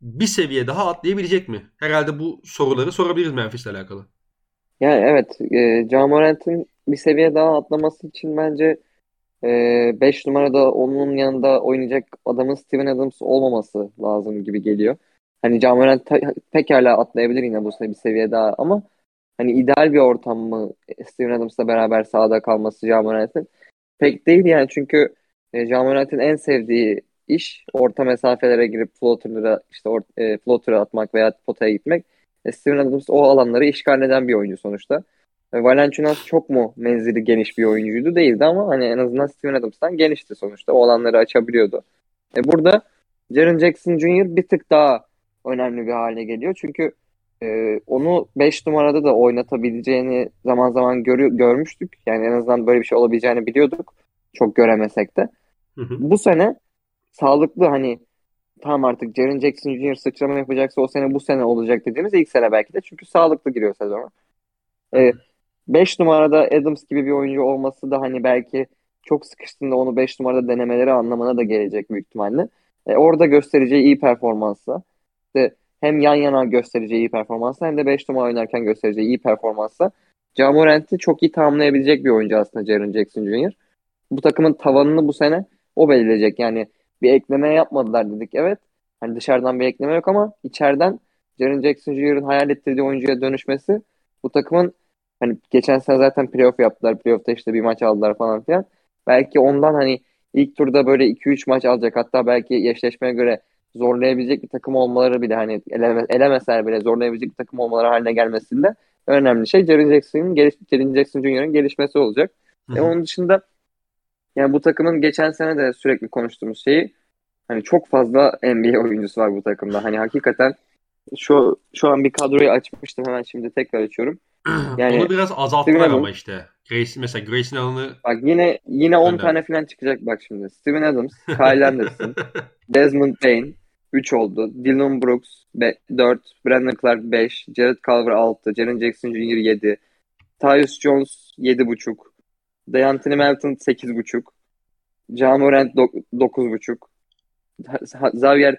bir seviye daha atlayabilecek mi? Herhalde bu soruları sorabiliriz Memphis'le alakalı. Yani evet, e, Jamorant'in bir seviye daha atlaması için bence 5 e, numarada onun yanında oynayacak adamın Steven Adams olmaması lazım gibi geliyor. Hani Jamorant pekala atlayabilir yine bu bir seviye daha ama hani ideal bir ortam mı Steven Adams'la beraber sahada kalması Jamorant'in pek değil yani çünkü e, Jamorant'in en sevdiği iş orta mesafelere girip floater'lara işte or, e, floater'ı atmak veya potaya gitmek. E, Steven Adams o alanları işgal eden bir oyuncu sonuçta. E, Valenciunas çok mu menzili geniş bir oyuncuydu değildi ama hani en azından Steven Adams'tan genişti sonuçta. O alanları açabiliyordu. E, burada Jaren Jackson Jr. bir tık daha önemli bir hale geliyor. Çünkü e, onu 5 numarada da oynatabileceğini zaman zaman gör, görmüştük. Yani en azından böyle bir şey olabileceğini biliyorduk. Çok göremesek de. Hı hı. Bu sene sağlıklı hani tam artık Jaren Jackson Jr. sıçrama yapacaksa o sene bu sene olacak dediğimiz ilk sene belki de. Çünkü sağlıklı giriyor sezona. 5 ee, numarada Adams gibi bir oyuncu olması da hani belki çok sıkıştığında onu 5 numarada denemeleri anlamına da gelecek büyük ihtimalle. E, orada göstereceği iyi performansla işte hem yan yana göstereceği iyi performansla hem de 5 numara oynarken göstereceği iyi performansla Jamorant'i çok iyi tamamlayabilecek bir oyuncu aslında Jaren Jackson Jr. Bu takımın tavanını bu sene o belirleyecek. Yani bir ekleme yapmadılar dedik evet. Hani dışarıdan bir ekleme yok ama içeriden Jaren Jackson Jr.'ın hayal ettirdiği oyuncuya dönüşmesi bu takımın hani geçen sene zaten playoff yaptılar. Playoff'ta işte bir maç aldılar falan filan. Belki ondan hani ilk turda böyle 2-3 maç alacak hatta belki eşleşmeye göre zorlayabilecek bir takım olmaları bile hani eleme, elemeseler bile zorlayabilecek bir takım olmaları haline gelmesinde önemli şey Jaren Jackson'ın geliş, Jaren Jackson Jr.'ın gelişmesi olacak. Hı-hı. E onun dışında yani bu takımın geçen sene de sürekli konuştuğumuz şeyi hani çok fazla NBA oyuncusu var bu takımda. Hani hakikaten şu şu an bir kadroyu açmıştım hemen şimdi tekrar açıyorum. Yani Onu biraz azalttılar ama işte. Grace, mesela Grayson Allen'ı Bak yine yine 10 tane falan çıkacak bak şimdi. Steven Adams, Kyle Anderson, Desmond Bain 3 oldu. Dylan Brooks 4, Brandon Clark 5, Jared Culver 6, Jaren Jackson Jr. 7, Tyus Jones 7.5, Deontay Melton 8.5, Ja Morant 9.5, Xavier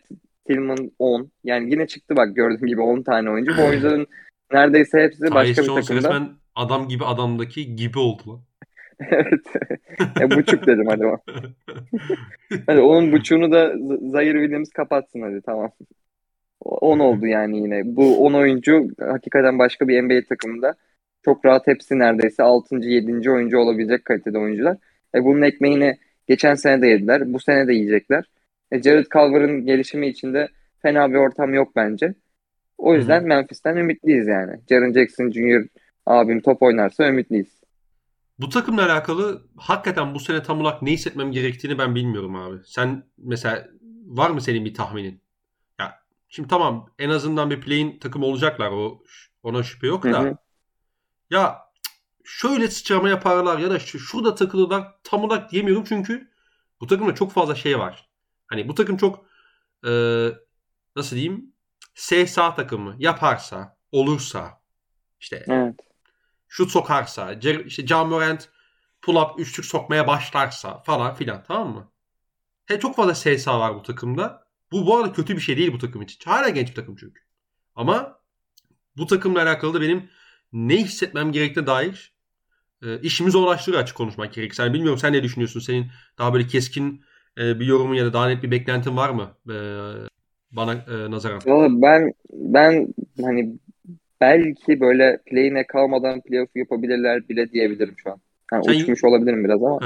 Tillman 10. Yani yine çıktı bak gördüğün gibi 10 tane oyuncu. Bu oyuncuların neredeyse hepsi başka bir takımda. resmen adam gibi adamdaki gibi oldu evet. e, buçuk dedim hadi o. hadi onun buçuğunu da Zaire Williams kapatsın hadi tamam. 10 oldu yani yine. Bu 10 oyuncu hakikaten başka bir NBA takımında çok rahat hepsi neredeyse 6. 7. oyuncu olabilecek kalitede oyuncular. E bunun ekmeğini geçen sene de yediler. Bu sene de yiyecekler. E, Jared Culver'ın gelişimi içinde fena bir ortam yok bence. O yüzden Hı-hı. Memphis'ten ümitliyiz yani. Jaren Jackson Jr. abim top oynarsa ümitliyiz. Bu takımla alakalı hakikaten bu sene tam olarak ne hissetmem gerektiğini ben bilmiyorum abi. Sen mesela var mı senin bir tahminin? Ya şimdi tamam en azından bir play'in takım olacaklar o ona şüphe yok da. Hı hı. Ya şöyle sıçrama yaparlar ya da şu, şurada takılırlar tam olarak diyemiyorum çünkü bu takımda çok fazla şey var. Hani bu takım çok e, nasıl diyeyim SSA takımı yaparsa olursa işte evet. şut sokarsa işte John Morant pull up üçlük sokmaya başlarsa falan filan tamam mı? He, çok fazla SSA var bu takımda. Bu bu arada kötü bir şey değil bu takım için. Hala genç bir takım çünkü. Ama bu takımla alakalı da benim ne hissetmem gerektiğine dair e, işimi zorlaştırıyor açık konuşmak gerekirse. Yani bilmiyorum sen ne düşünüyorsun? Senin daha böyle keskin e, bir yorumun ya da daha net bir beklentin var mı? E, bana e, nazaran. Ben ben hani belki böyle play'ine kalmadan playoff yapabilirler bile diyebilirim şu an. Yani sen, uçmuş olabilirim biraz ama.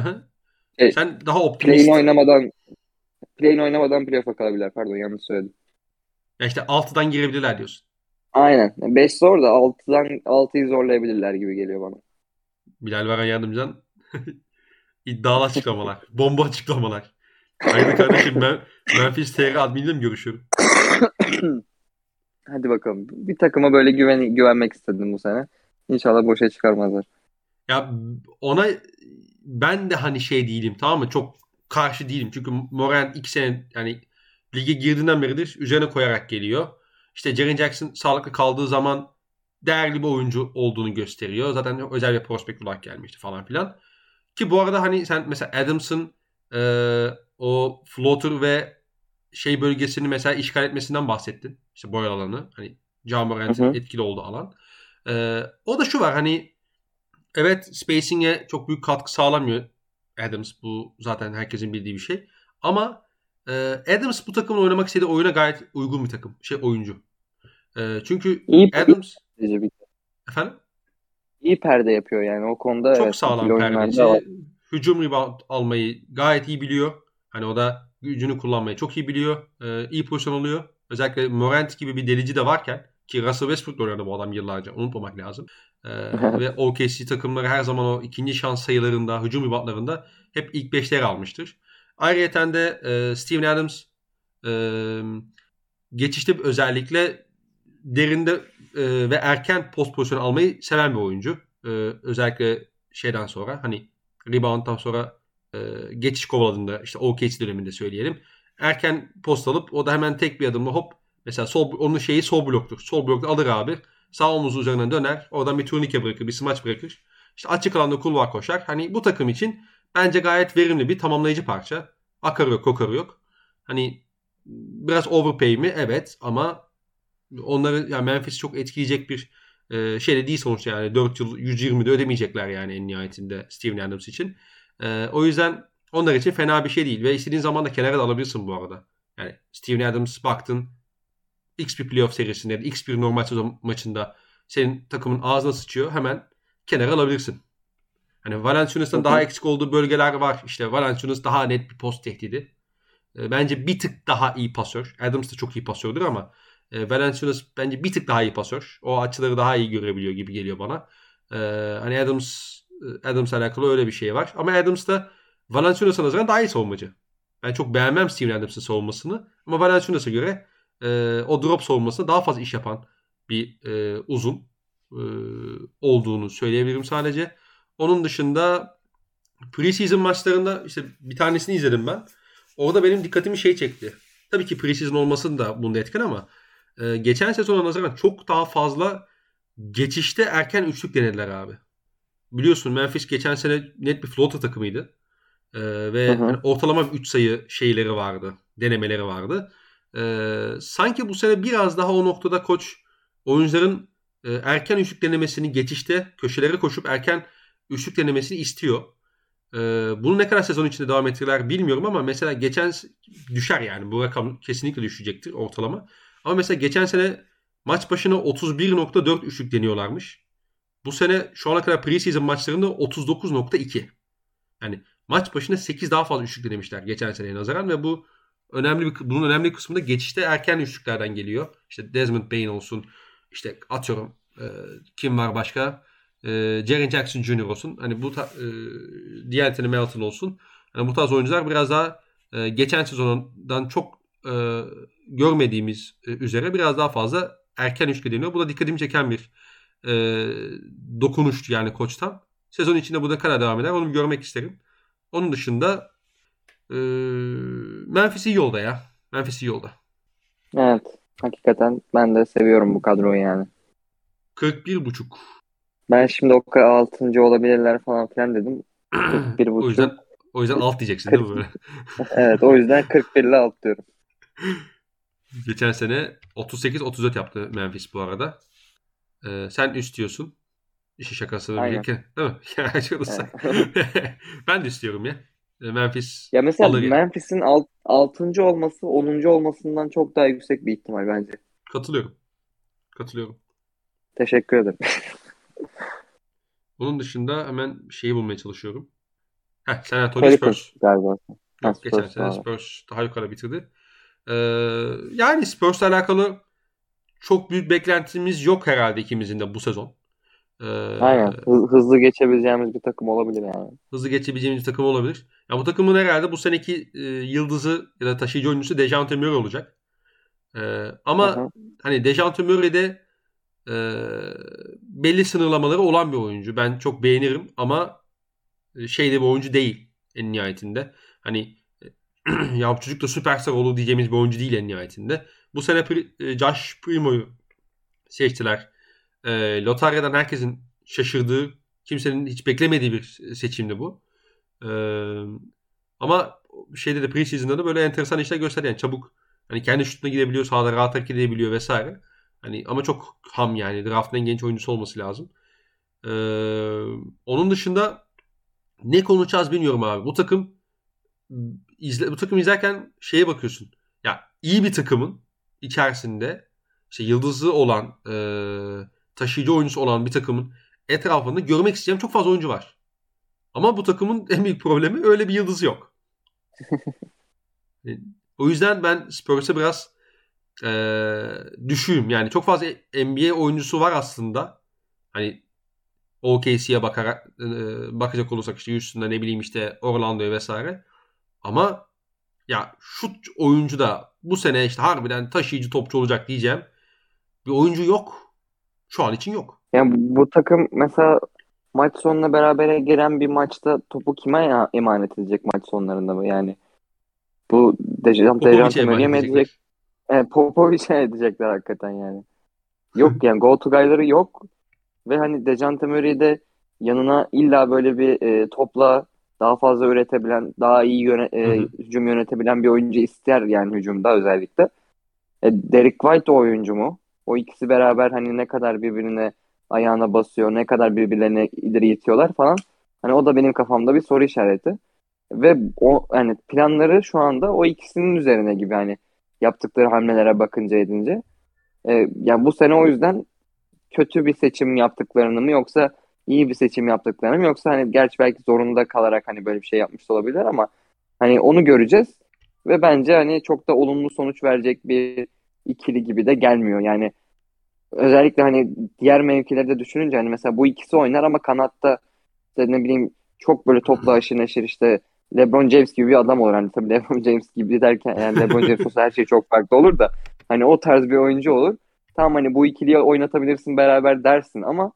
E, sen daha optimist. Play'in oynamadan play'in oynamadan playoff'a kalabilirler. Pardon yanlış söyledim. Ya işte 6'dan girebilirler diyorsun. Aynen. 5 zor da 6'dan 6'yı zorlayabilirler gibi geliyor bana. Bilal Varan Yardımcan iddialı açıklamalar. bomba açıklamalar. Haydi kardeşim ben Memphis TR adminiyle mi görüşüyorum? Hadi bakalım. Bir takıma böyle güven güvenmek istedim bu sene. İnşallah boşa çıkarmazlar. Ya ona ben de hani şey değilim tamam mı? Çok karşı değilim. Çünkü Morant iki sene yani lige girdiğinden beridir üzerine koyarak geliyor. İşte Jaren Jackson sağlıklı kaldığı zaman değerli bir oyuncu olduğunu gösteriyor. Zaten özel bir prospekt olarak gelmişti falan filan. Ki bu arada hani sen mesela Adams'ın e, o floater ve şey bölgesini mesela işgal etmesinden bahsettin. İşte boy alanı. Hani Jamorant'in etkili olduğu alan. E, o da şu var hani evet spacing'e çok büyük katkı sağlamıyor Adams. Bu zaten herkesin bildiği bir şey. Ama e, Adams bu takımın oynamak istediği oyuna gayet uygun bir takım. Şey oyuncu. E, çünkü İyi, Adams... Efendim? İyi perde yapıyor yani o konuda. Çok evet, sağlam perdeci. Hücum rebound almayı gayet iyi biliyor. Hani o da gücünü kullanmayı çok iyi biliyor. Ee, iyi pozisyon oluyor. Özellikle Morant gibi bir delici de varken ki Russell Westbrook oynadı bu adam yıllarca. Unutmamak lazım. Ee, ve OKC takımları her zaman o ikinci şans sayılarında, hücum reboundlarında hep ilk beşte yer almıştır. Ayrıca de e, Steven Adams e, geçişte özellikle derinde e, ve erken post pozisyon almayı seven bir oyuncu. E, özellikle şeyden sonra hani rebound'dan sonra e, geçiş kovaladığında işte OKC döneminde söyleyelim. Erken post alıp o da hemen tek bir adımla hop mesela sol, onun şeyi sol bloktur. Sol blokta alır abi. Sağ omuzu üzerinden döner. Oradan bir turnike bırakır. Bir smaç bırakır. İşte açık alanda kulvar koşar. Hani bu takım için bence gayet verimli bir tamamlayıcı parça. Akarı yok, kokarı yok. Hani biraz overpay mi? Evet ama onları yani Memphis çok etkileyecek bir e, şey de değil sonuçta yani 4 yıl 120'de ödemeyecekler yani en nihayetinde Steven Adams için. E, o yüzden onlar için fena bir şey değil ve istediğin zaman da kenara da alabilirsin bu arada. Yani Steven Adams baktın X bir playoff serisinde X bir normal sezon maçında senin takımın ağzına sıçıyor hemen kenara alabilirsin. Hani Valanciunas'tan daha eksik olduğu bölgeler var. İşte Valanciunas daha net bir post tehdidi. E, bence bir tık daha iyi pasör. Adams da çok iyi pasördür ama e, Valanciunas bence bir tık daha iyi pasör. O açıları daha iyi görebiliyor gibi geliyor bana. E, hani Adams Adams alakalı öyle bir şey var. Ama Adams da Valanciunas'a nazaran daha iyi savunmacı. Ben çok beğenmem Steven Adams'ın savunmasını. Ama Valanciunas'a göre e, o drop savunmasında daha fazla iş yapan bir e, uzun e, olduğunu söyleyebilirim sadece. Onun dışında preseason maçlarında işte bir tanesini izledim ben. Orada benim dikkatimi şey çekti. Tabii ki preseason olmasın da bunda etken ama e, geçen sezona nazaran çok daha fazla geçişte erken üçlük denediler abi. Biliyorsun Memphis geçen sene net bir floater takımıydı. E, ve hani ortalama 3 sayı şeyleri vardı. Denemeleri vardı. E, sanki bu sene biraz daha o noktada koç oyuncuların e, erken üçlük denemesini geçişte köşelere koşup erken üçlük denemesini istiyor. E, bunu ne kadar sezon içinde devam ettirirler bilmiyorum ama mesela geçen düşer yani bu rakam kesinlikle düşecektir ortalama. Ama mesela geçen sene maç başına 31.4 üçlük deniyorlarmış. Bu sene şu ana kadar preseason maçlarında 39.2. Yani maç başına 8 daha fazla üçlük denemişler geçen seneye nazaran ve bu önemli bir bunun önemli kısmı da geçişte erken üçlüklerden geliyor. İşte Desmond Bain olsun. işte atıyorum e, kim var başka? e, Jaren Jackson Jr. olsun. Hani bu ta, e, D'Anthony Melton olsun. Yani bu tarz oyuncular biraz daha e, geçen sezondan çok e, görmediğimiz e, üzere biraz daha fazla erken üçlü deniyor. Bu da dikkatimi çeken bir e, dokunuştu yani koçtan. Sezon içinde bu da kadar devam eder. Onu görmek isterim. Onun dışında e, Memphis iyi yolda ya. Memphis iyi yolda. Evet. Hakikaten ben de seviyorum bu kadroyu yani. 41 buçuk. Ben şimdi o kadar 6. olabilirler falan filan dedim. 41 buçuk. o yüzden o yüzden alt diyeceksin 40... değil mi böyle? evet o yüzden 41 ile alt diyorum. Geçen sene 38-34 yaptı Memphis bu arada. Ee, sen üst diyorsun. İşi şakasını bilirken. Değil mi? ben de istiyorum ya. Ee, Memphis Ya mesela Memphis'in alt, 6. olması 10. olmasından çok daha yüksek bir ihtimal bence. Katılıyorum. Katılıyorum. Teşekkür ederim. Onun dışında hemen şeyi bulmaya çalışıyorum. Heh, San Antonio Spurs. Galiba. Yok, geçen sene Spurs daha yukarı bitirdi. Ee, yani Spurs'la alakalı çok büyük beklentimiz yok herhalde ikimizin de bu sezon. Ee, Aynen. Hızlı geçebileceğimiz bir takım olabilir yani. Hızlı geçebileceğimiz bir takım olabilir. Ya bu takımın herhalde bu seneki e, yıldızı ya da taşıyıcı oyuncusu Dejante Murray olacak. Ee, ama Hı-hı. hani Dejante Murray de e, belli sınırlamaları olan bir oyuncu. Ben çok beğenirim ama şeyde bir oyuncu değil en nihayetinde. Hani ya bu çocuk da süperstar olur diyeceğimiz bir oyuncu değil en nihayetinde. Bu sene e, Josh Primo'yu seçtiler. E, lotaryadan herkesin şaşırdığı, kimsenin hiç beklemediği bir seçimdi bu. E, ama şeyde de preseason'da da böyle enteresan işler gösterdi. Yani çabuk hani kendi şutuna gidebiliyor, sahada rahat hareket edebiliyor vesaire. Hani ama çok ham yani. Draft'ın en genç oyuncusu olması lazım. Ee, onun dışında ne konuşacağız bilmiyorum abi. Bu takım izle, bu takım izlerken şeye bakıyorsun. Ya iyi bir takımın içerisinde işte yıldızı olan e, taşıyıcı oyuncusu olan bir takımın etrafında görmek isteyen çok fazla oyuncu var. Ama bu takımın en büyük problemi öyle bir yıldızı yok. o yüzden ben Spurs'a biraz e, düşüğüm. Yani çok fazla NBA oyuncusu var aslında. Hani OKC'ye bakarak e, bakacak olursak işte Houston'da ne bileyim işte Orlando'ya vesaire. Ama ya şut oyuncu da bu sene işte harbiden taşıyıcı topçu olacak diyeceğim. Bir oyuncu yok. Şu an için yok. Yani bu takım mesela maç sonuna berabere giren bir maçta topu kime emanet edecek maç sonlarında mı? Yani bu Dejan mi edecek? E, Popovic'e edecekler hakikaten yani. Yok yani go to guy'ları yok. Ve hani Dejante Murray de yanına illa böyle bir e, topla daha fazla üretebilen, daha iyi yöne, e, hücum yönetebilen bir oyuncu ister yani hücumda özellikle. E, Derek White o oyuncu mu? O ikisi beraber hani ne kadar birbirine ayağına basıyor, ne kadar birbirlerine ileri itiyorlar falan. Hani o da benim kafamda bir soru işareti. Ve o hani planları şu anda o ikisinin üzerine gibi hani yaptıkları hamlelere bakınca edince. E, yani bu sene o yüzden kötü bir seçim yaptıklarını mı yoksa iyi bir seçim yaptıklarını yoksa hani gerçi belki zorunda kalarak hani böyle bir şey yapmış olabilir ama hani onu göreceğiz ve bence hani çok da olumlu sonuç verecek bir ikili gibi de gelmiyor. Yani özellikle hani diğer mevkilerde düşününce hani mesela bu ikisi oynar ama kanatta işte ne bileyim çok böyle topla aşırı neşir işte LeBron James gibi bir adam olur. Hani tabii LeBron James gibi derken yani LeBron James olsa her şey çok farklı olur da hani o tarz bir oyuncu olur. Tamam hani bu ikiliyi oynatabilirsin beraber dersin ama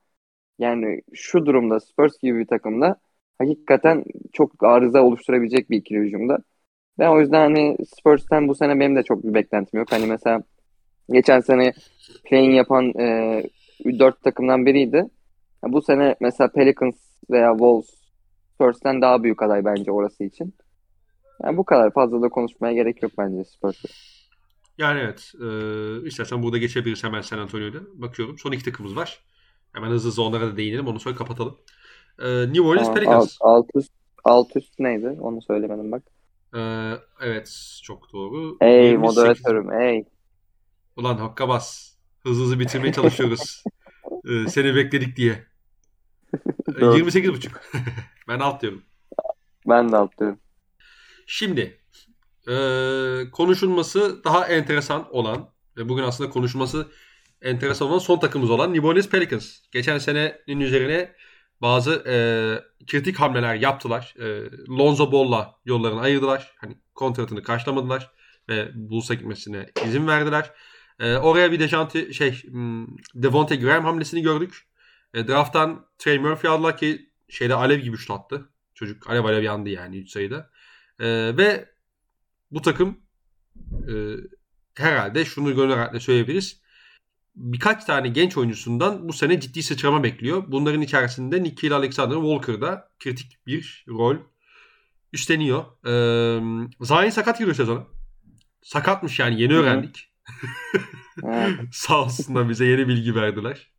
yani şu durumda Spurs gibi bir takımda hakikaten çok arıza oluşturabilecek bir ikili hücumda. Ben o yüzden hani Spurs'tan bu sene benim de çok bir beklentim yok. Hani mesela geçen sene play'in yapan e, 4 takımdan biriydi. Bu sene mesela Pelicans veya Wolves Spurs'tan daha büyük aday bence orası için. Yani bu kadar fazla da konuşmaya gerek yok bence Spurs'ta. Yani evet. E, istersen burada geçebiliriz hemen San Antonio'da. Bakıyorum. Son iki takımımız var. Hemen hızlı hızlı onlara da değinelim. Onu sonra kapatalım. Ee, New Orleans Aa, Pelicans. Alt, alt, üst, alt üst neydi? Onu söylemedim bak. Ee, evet. Çok doğru. Ey 28. moderatörüm ey. Ulan hakka bas. Hızlı hızlı bitirmeye çalışıyoruz. ee, seni bekledik diye. Ee, 28.5. ben alt diyorum. Ben de alt diyorum. Şimdi e, konuşulması daha enteresan olan ve bugün aslında konuşması enteresan olan son takımımız olan New Orleans Pelicans. Geçen senenin üzerine bazı e, kritik hamleler yaptılar. E, Lonzo Ball'la yollarını ayırdılar. Hani kontratını karşılamadılar ve Bulls'a gitmesine izin verdiler. E, oraya bir Dejanti şey hmm, Devonte Graham hamlesini gördük. E, draft'tan Trey Murphy aldılar ki şeyde alev gibi şut attı. Çocuk alev alev yandı yani 3 sayıda. E, ve bu takım e, herhalde şunu gönül rahatlıkla söyleyebiliriz. Birkaç tane genç oyuncusundan bu sene ciddi sıçrama bekliyor. Bunların içerisinde Nikhil Alexander Walker da kritik bir rol üstleniyor. Ee, Zayn sakat giriyor sezona. Sakatmış yani yeni öğrendik. Sağ olsunlar bize yeni bilgi verdiler.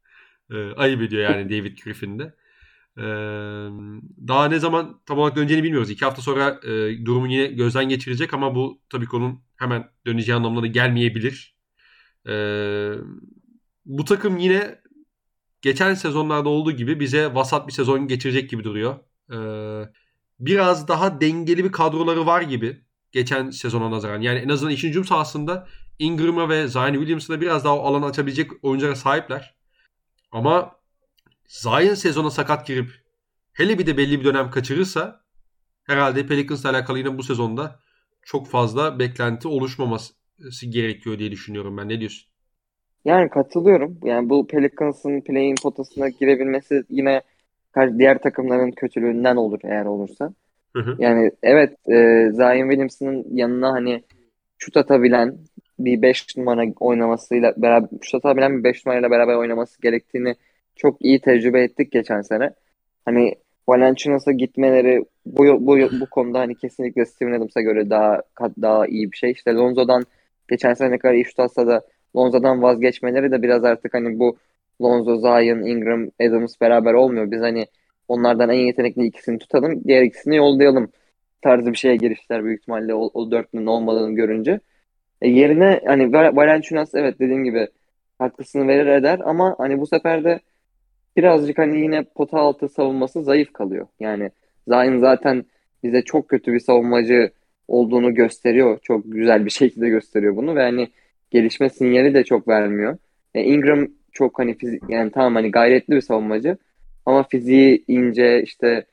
Ee, ayıp ediyor yani David Griffin'de. Ee, daha ne zaman tam olarak döneceğini bilmiyoruz. İki hafta sonra e, durumu yine gözden geçirecek ama bu tabii ki onun hemen döneceği anlamına da gelmeyebilir. Ee, bu takım yine geçen sezonlarda olduğu gibi bize vasat bir sezon geçirecek gibi duruyor. Ee, biraz daha dengeli bir kadroları var gibi geçen sezona nazaran. Yani en azından işin hücum sahasında Ingram'a ve Zion Williamson'a biraz daha o alanı açabilecek oyunculara sahipler. Ama Zion sezona sakat girip hele bir de belli bir dönem kaçırırsa herhalde Pelicans'la alakalı yine bu sezonda çok fazla beklenti oluşmaması gerekiyor diye düşünüyorum ben. Ne diyorsun? Yani katılıyorum. Yani bu Pelicans'ın play-in potasına girebilmesi yine diğer takımların kötülüğünden olur eğer olursa. Hı hı. Yani evet e, Zion Williamson'ın yanına hani şut atabilen bir 5 numara oynamasıyla beraber şut atabilen bir 5 numarayla beraber oynaması gerektiğini çok iyi tecrübe ettik geçen sene. Hani Valanciunas'a gitmeleri bu, bu, bu konuda hani kesinlikle Steven Adams'a göre daha daha iyi bir şey. İşte Lonzo'dan geçen sene ne kadar iyi şut atsa da Lonzo'dan vazgeçmeleri de biraz artık hani bu Lonzo, Zion, Ingram, Adams beraber olmuyor. Biz hani onlardan en yetenekli ikisini tutalım, diğer ikisini yollayalım tarzı bir şeye girişler büyük ihtimalle o, o dörtlünün olmadığını görünce. E yerine hani Valanciunas evet dediğim gibi haklısını verir eder ama hani bu sefer de birazcık hani yine pota altı savunması zayıf kalıyor. Yani Zion zaten bize çok kötü bir savunmacı olduğunu gösteriyor. Çok güzel bir şekilde gösteriyor bunu ve hani gelişme sinyali de çok vermiyor. E, Ingram çok hani fizik yani tamam hani gayretli bir savunmacı ama fiziği ince işte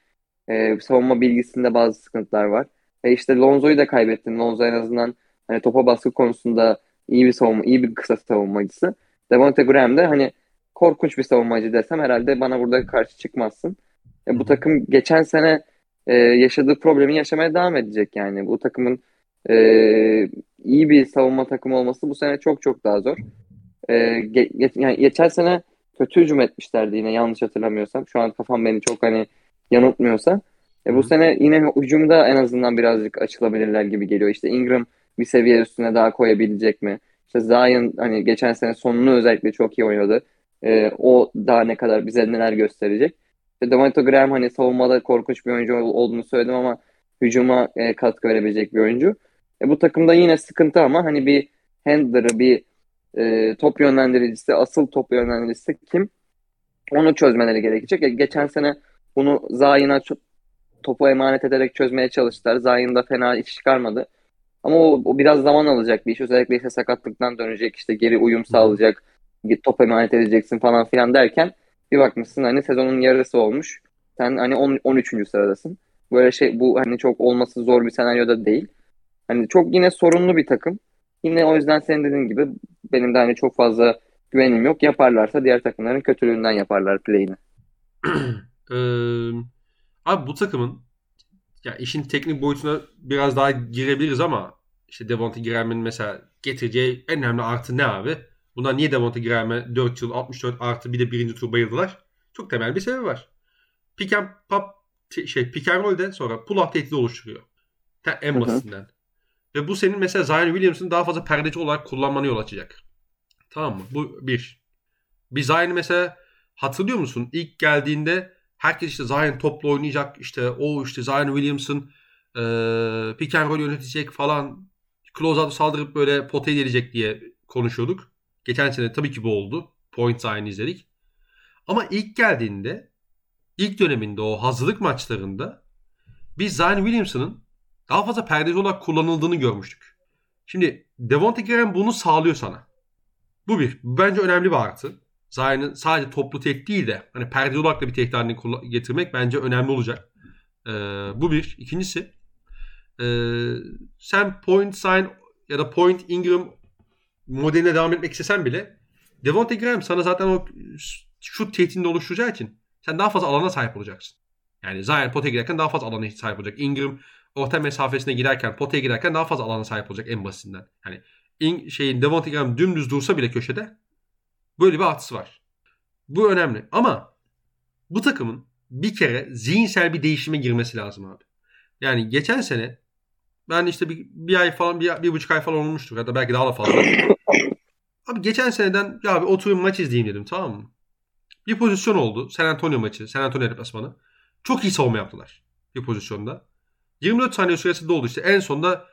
e, savunma bilgisinde bazı sıkıntılar var. Ve işte Lonzo'yu da kaybettin. Lonzo en azından hani topa baskı konusunda iyi bir savunma, iyi bir kısa savunmacısı. Devonte Graham de hani korkunç bir savunmacı desem herhalde bana burada karşı çıkmazsın. E, bu takım geçen sene e, yaşadığı problemi yaşamaya devam edecek yani. Bu takımın e, iyi bir savunma takımı olması bu sene çok çok daha zor. E, ge, yani geçen sene kötü hücum etmişlerdi yine yanlış hatırlamıyorsam. Şu an kafam beni çok hani yanıltmıyorsa. E, bu sene yine hücumda en azından birazcık açılabilirler gibi geliyor. İşte Ingram bir seviye üstüne daha koyabilecek mi? İşte Zion hani geçen sene sonunu özellikle çok iyi oynadı. E, o daha ne kadar bize neler gösterecek. İşte Devonta Graham hani savunmada korkunç bir oyuncu olduğunu söyledim ama hücuma e, katkı verebilecek bir oyuncu. E, bu takımda yine sıkıntı ama hani bir handler'ı, bir e, top yönlendiricisi, asıl top yönlendiricisi kim? Onu çözmeleri gerekecek. E, geçen sene bunu Zayn'a topu emanet ederek çözmeye çalıştılar. Zayn da fena iş çıkarmadı. Ama o, o biraz zaman alacak bir iş. Özellikle işte sakatlıktan dönecek, işte geri uyum sağlayacak, top emanet edeceksin falan filan derken bir bakmışsın hani sezonun yarısı olmuş. Sen hani 10, 13. sıradasın. Böyle şey bu hani çok olması zor bir senaryoda değil. Hani çok yine sorunlu bir takım. Yine o yüzden senin dediğin gibi benim de hani çok fazla güvenim yok. Yaparlarsa diğer takımların kötülüğünden yaparlar play'ini. ee, abi bu takımın ya işin teknik boyutuna biraz daha girebiliriz ama işte Devonta Graham'in mesela getireceği en önemli artı ne abi? Bunlar niye Devonta Graham'e 4 yıl 64 artı bir de birinci tur bayıldılar? Çok temel bir sebebi var. Pick and pop şey pick and roll'de sonra pull up tehdidi oluşturuyor. En basitinden. Ve bu senin mesela Zion Williams'ın daha fazla perdeci olarak kullanmanı yol açacak. Tamam mı? Bu bir. Bir Zion'ı mesela hatırlıyor musun? İlk geldiğinde herkes işte Zion topla oynayacak. İşte o işte Zion Williams'ın e, pick and roll yönetecek falan. Close out saldırıp böyle potaya gelecek diye konuşuyorduk. Geçen sene tabii ki bu oldu. Point Zion izledik. Ama ilk geldiğinde ilk döneminde o hazırlık maçlarında biz Zion Williamson'ın daha fazla perdeci olarak kullanıldığını görmüştük. Şimdi Devonta Graham bunu sağlıyor sana. Bu bir. Bence önemli bir artı. Zion'ın sadece toplu tek değil de hani perde olarak da bir tek haline getirmek bence önemli olacak. Ee, bu bir. İkincisi e, sen point sign ya da point Ingram modeline devam etmek istesen bile Devontae Graham sana zaten o şut tehditini oluşturacağı için sen daha fazla alana sahip olacaksın. Yani Zion potaya girerken daha fazla alana sahip olacak. Ingram orta mesafesine girerken, potaya girerken daha fazla alana sahip olacak en basitinden. Yani in, şeyin Devontae Graham dümdüz dursa bile köşede böyle bir artısı var. Bu önemli. Ama bu takımın bir kere zihinsel bir değişime girmesi lazım abi. Yani geçen sene ben işte bir, bir ay falan bir, bir buçuk ay falan olmuştur ya da belki daha da fazla. abi geçen seneden ya bir oturayım maç izleyeyim dedim tamam mı? Bir pozisyon oldu. San Antonio maçı. San Antonio deplasmanı. Çok iyi savunma yaptılar bir pozisyonda. 24 saniye süresi doldu işte. En sonunda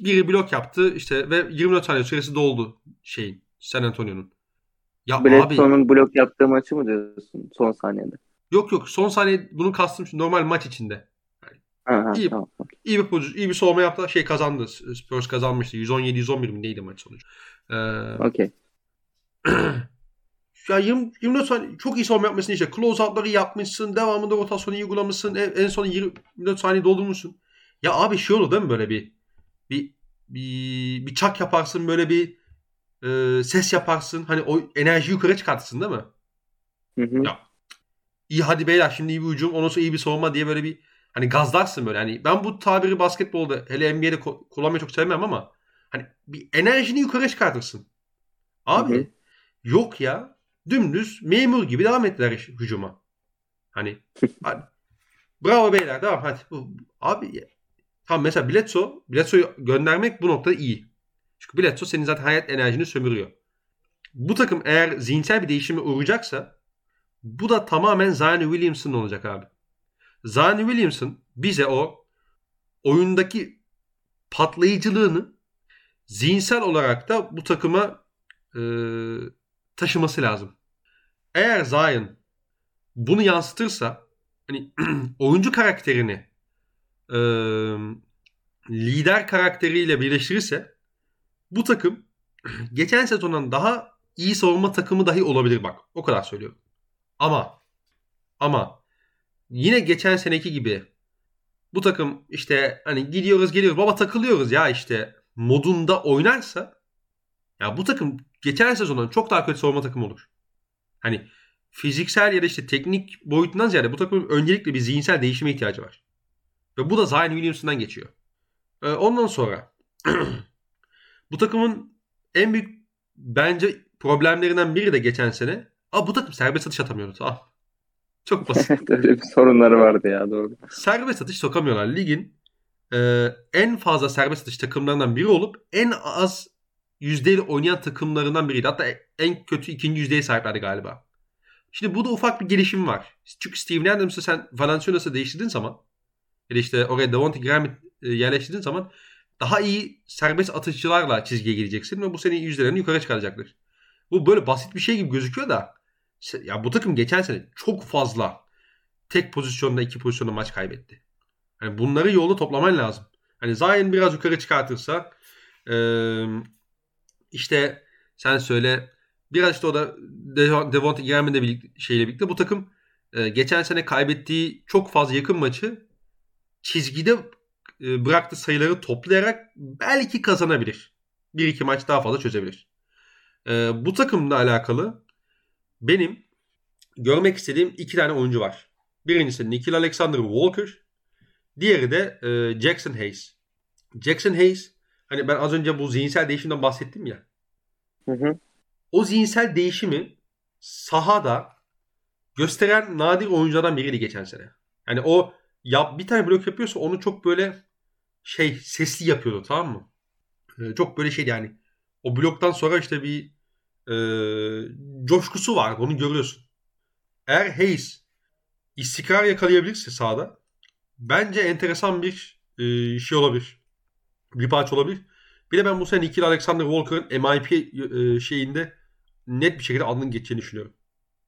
biri blok yaptı işte ve 24 saniye süresi doldu şeyin San Antonio'nun. Ya Bledsoe'nun blok yaptığı maçı mı diyorsun son saniyede? Yok yok son saniye bunu kastım normal maç içinde. Yani Aha, iyi, tamam. iyi bir pozisyon, iyi bir savunma yaptı. Şey kazandı. Spurs kazanmıştı. 117-111 mi neydi maç sonucu? Ee, Okey. ya 20, 24 saniye çok iyi savunma yapmışsın işte. Close out'ları yapmışsın. Devamında rotasyonu uygulamışsın. En, en son 24 saniye doldurmuşsun. Ya abi şey olur değil mi böyle bir bir bir, bir çak yaparsın böyle bir e, ses yaparsın. Hani o enerji yukarı çıkartırsın değil mi? Hı hı. Ya iyi hadi beyler şimdi iyi bir hücum ondan sonra iyi bir savunma diye böyle bir hani gazlarsın böyle. Hani ben bu tabiri basketbolda hele NBA'de kullanmayı çok sevmem ama hani bir enerjini yukarı çıkartırsın. Abi hı hı. yok ya dümdüz memur gibi devam ettiler hücuma. Hani hadi. bravo beyler devam hadi. Abi tam mesela Bledsoe, Bledsoe'yu göndermek bu noktada iyi. Çünkü Bledsoe senin zaten hayat enerjini sömürüyor. Bu takım eğer zihinsel bir değişime uğrayacaksa bu da tamamen Zion Williamson olacak abi. Zion Williamson bize o oyundaki patlayıcılığını zihinsel olarak da bu takıma e, taşıması lazım. Eğer Zion bunu yansıtırsa hani oyuncu karakterini e, lider karakteriyle birleştirirse bu takım geçen sezondan daha iyi savunma takımı dahi olabilir bak. O kadar söylüyorum. Ama ama yine geçen seneki gibi bu takım işte hani gidiyoruz geliyoruz baba takılıyoruz ya işte modunda oynarsa ya bu takım geçen sezondan çok daha kötü savunma takımı olur. Hani fiziksel ya da işte teknik boyutundan ziyade bu takımın öncelikle bir zihinsel değişime ihtiyacı var. Ve bu da Zion Williamson'dan geçiyor. Ee, ondan sonra bu takımın en büyük bence problemlerinden biri de geçen sene. Aa bu takım serbest atış atamıyordu. Tamam. Çok basit. Öyle bir sorunları vardı ya doğru. Serbest atış sokamıyorlar. Ligin e, en fazla serbest atış takımlarından biri olup en az yüzdeyle oynayan takımlarından biriydi. Hatta en kötü ikinci yüzdeye sahiplerdi galiba. Şimdi bu da ufak bir gelişim var. Çünkü Steven Adams'ı sen Valenciunas'ı değiştirdiğin zaman ya işte oraya Devontae Graham'ı e, yerleştirdiğin zaman daha iyi serbest atışçılarla çizgiye gireceksin ve bu senin yüzdelerini yukarı çıkaracaktır. Bu böyle basit bir şey gibi gözüküyor da ya bu takım geçen sene çok fazla tek pozisyonda iki pozisyonda maç kaybetti. Yani bunları yolda toplaman lazım. Hani Zion biraz yukarı çıkartırsa e, işte sen söyle biraz işte o da Devontae Graham'ın da birlikte, şeyle birlikte bu takım e, geçen sene kaybettiği çok fazla yakın maçı çizgide e, bıraktığı sayıları toplayarak belki kazanabilir. Bir iki maç daha fazla çözebilir. E, bu takımla alakalı benim görmek istediğim iki tane oyuncu var. Birincisi Nikhil Alexander Walker. Diğeri de e, Jackson Hayes. Jackson Hayes hani ben az önce bu zihinsel değişimden bahsettim ya. Hı hı. O zihinsel değişimi sahada gösteren nadir oyunculardan biriydi geçen sene. Yani o ya bir tane blok yapıyorsa onu çok böyle şey sesli yapıyordu tamam mı? Ee, çok böyle şey yani o bloktan sonra işte bir e, coşkusu var onu görüyorsun. Eğer Hayes istikrar yakalayabilirse sahada bence enteresan bir e, şey olabilir. Bir parça olabilir. Bir de ben bu sene ikili Alexander Walker'ın MIP e, şeyinde net bir şekilde adının geçeceğini düşünüyorum.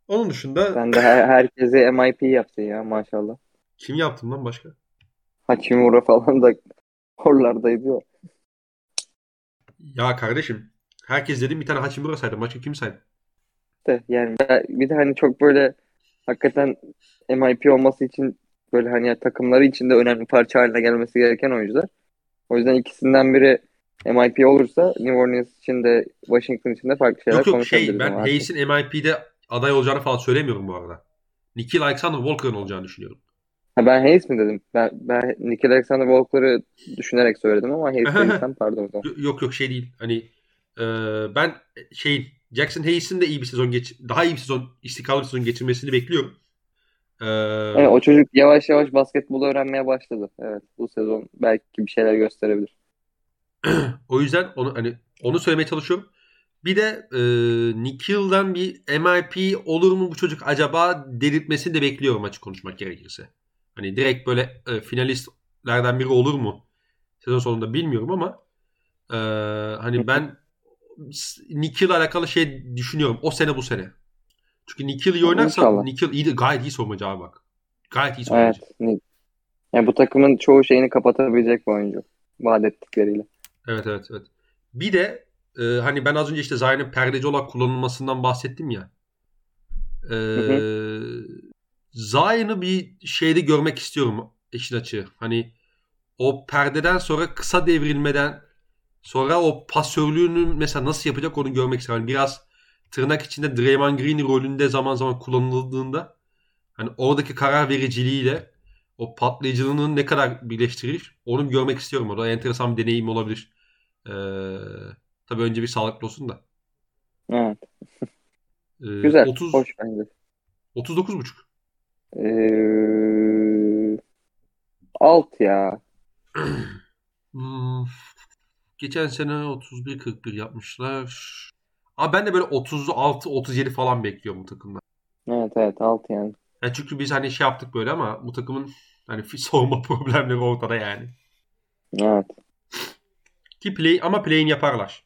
Onun dışında... Sen de her, herkese MIP yaptın ya maşallah. Kim yaptın lan başka? Hachimura falan da oralardaydı ya. Ya kardeşim Herkes dedim bir tane Hachimura saydım. Başka kim saydı? De, yani bir de hani çok böyle hakikaten MIP olması için böyle hani takımları için de önemli parça haline gelmesi gereken oyuncular. O yüzden ikisinden biri MIP olursa New Orleans için de Washington için de farklı şeyler yok, yok, şey, ben Hayes'in MIP'de aday olacağını falan söylemiyorum bu arada. Nikhil Alexander Walker'ın olacağını düşünüyorum. Ha ben Hayes mi dedim? Ben, ben Nikhil Alexander Walker'ı düşünerek söyledim ama Hayes dediysem pardon. Yok yok şey değil. Hani e, ben şeyin Jackson Hayes'in de iyi bir sezon geç daha iyi bir sezon istikrarlı bir sezon geçirmesini bekliyorum. Ee, evet, o çocuk yavaş yavaş basketbolu öğrenmeye başladı. Evet, bu sezon belki bir şeyler gösterebilir. o yüzden onu hani onu söylemeye çalışıyorum. Bir de e, Nikhil'den bir MIP olur mu bu çocuk acaba delirtmesini de bekliyorum açık konuşmak gerekirse. Hani direkt böyle e, finalistlerden biri olur mu sezon sonunda bilmiyorum ama e, hani ben Nikhil alakalı şey düşünüyorum. O sene bu sene. Çünkü Nikhil iyi oynarsa Nikhil iyi, gayet iyi savunmacı abi bak. Gayet iyi savunmacı. Evet. Yani bu takımın çoğu şeyini kapatabilecek bir oyuncu. Vaat ettikleriyle. Evet evet evet. Bir de e, hani ben az önce işte Zion'ın perdeci olarak kullanılmasından bahsettim ya. E, Zion'ı bir şeyde görmek istiyorum işin açığı. Hani o perdeden sonra kısa devrilmeden sonra o pasörlüğünü mesela nasıl yapacak onu görmek istiyorum. Yani biraz tırnak içinde Draymond Green rolünde zaman zaman kullanıldığında hani oradaki karar vericiliğiyle o patlayıcılığını ne kadar birleştirir onu görmek istiyorum. O da enteresan bir deneyim olabilir. Ee, tabii önce bir sağlıklı olsun da. Evet. Ee, Güzel. 30, hoş bence. 39,5. Ee, alt ya. Hmm. Geçen sene 31-41 yapmışlar. Ama ben de böyle 36-37 falan bekliyorum bu takımda. Evet evet alt yani. yani. Çünkü biz hani şey yaptık böyle ama bu takımın hani savunma problemleri ortada yani. Evet. Ki play ama play'in yaparlar.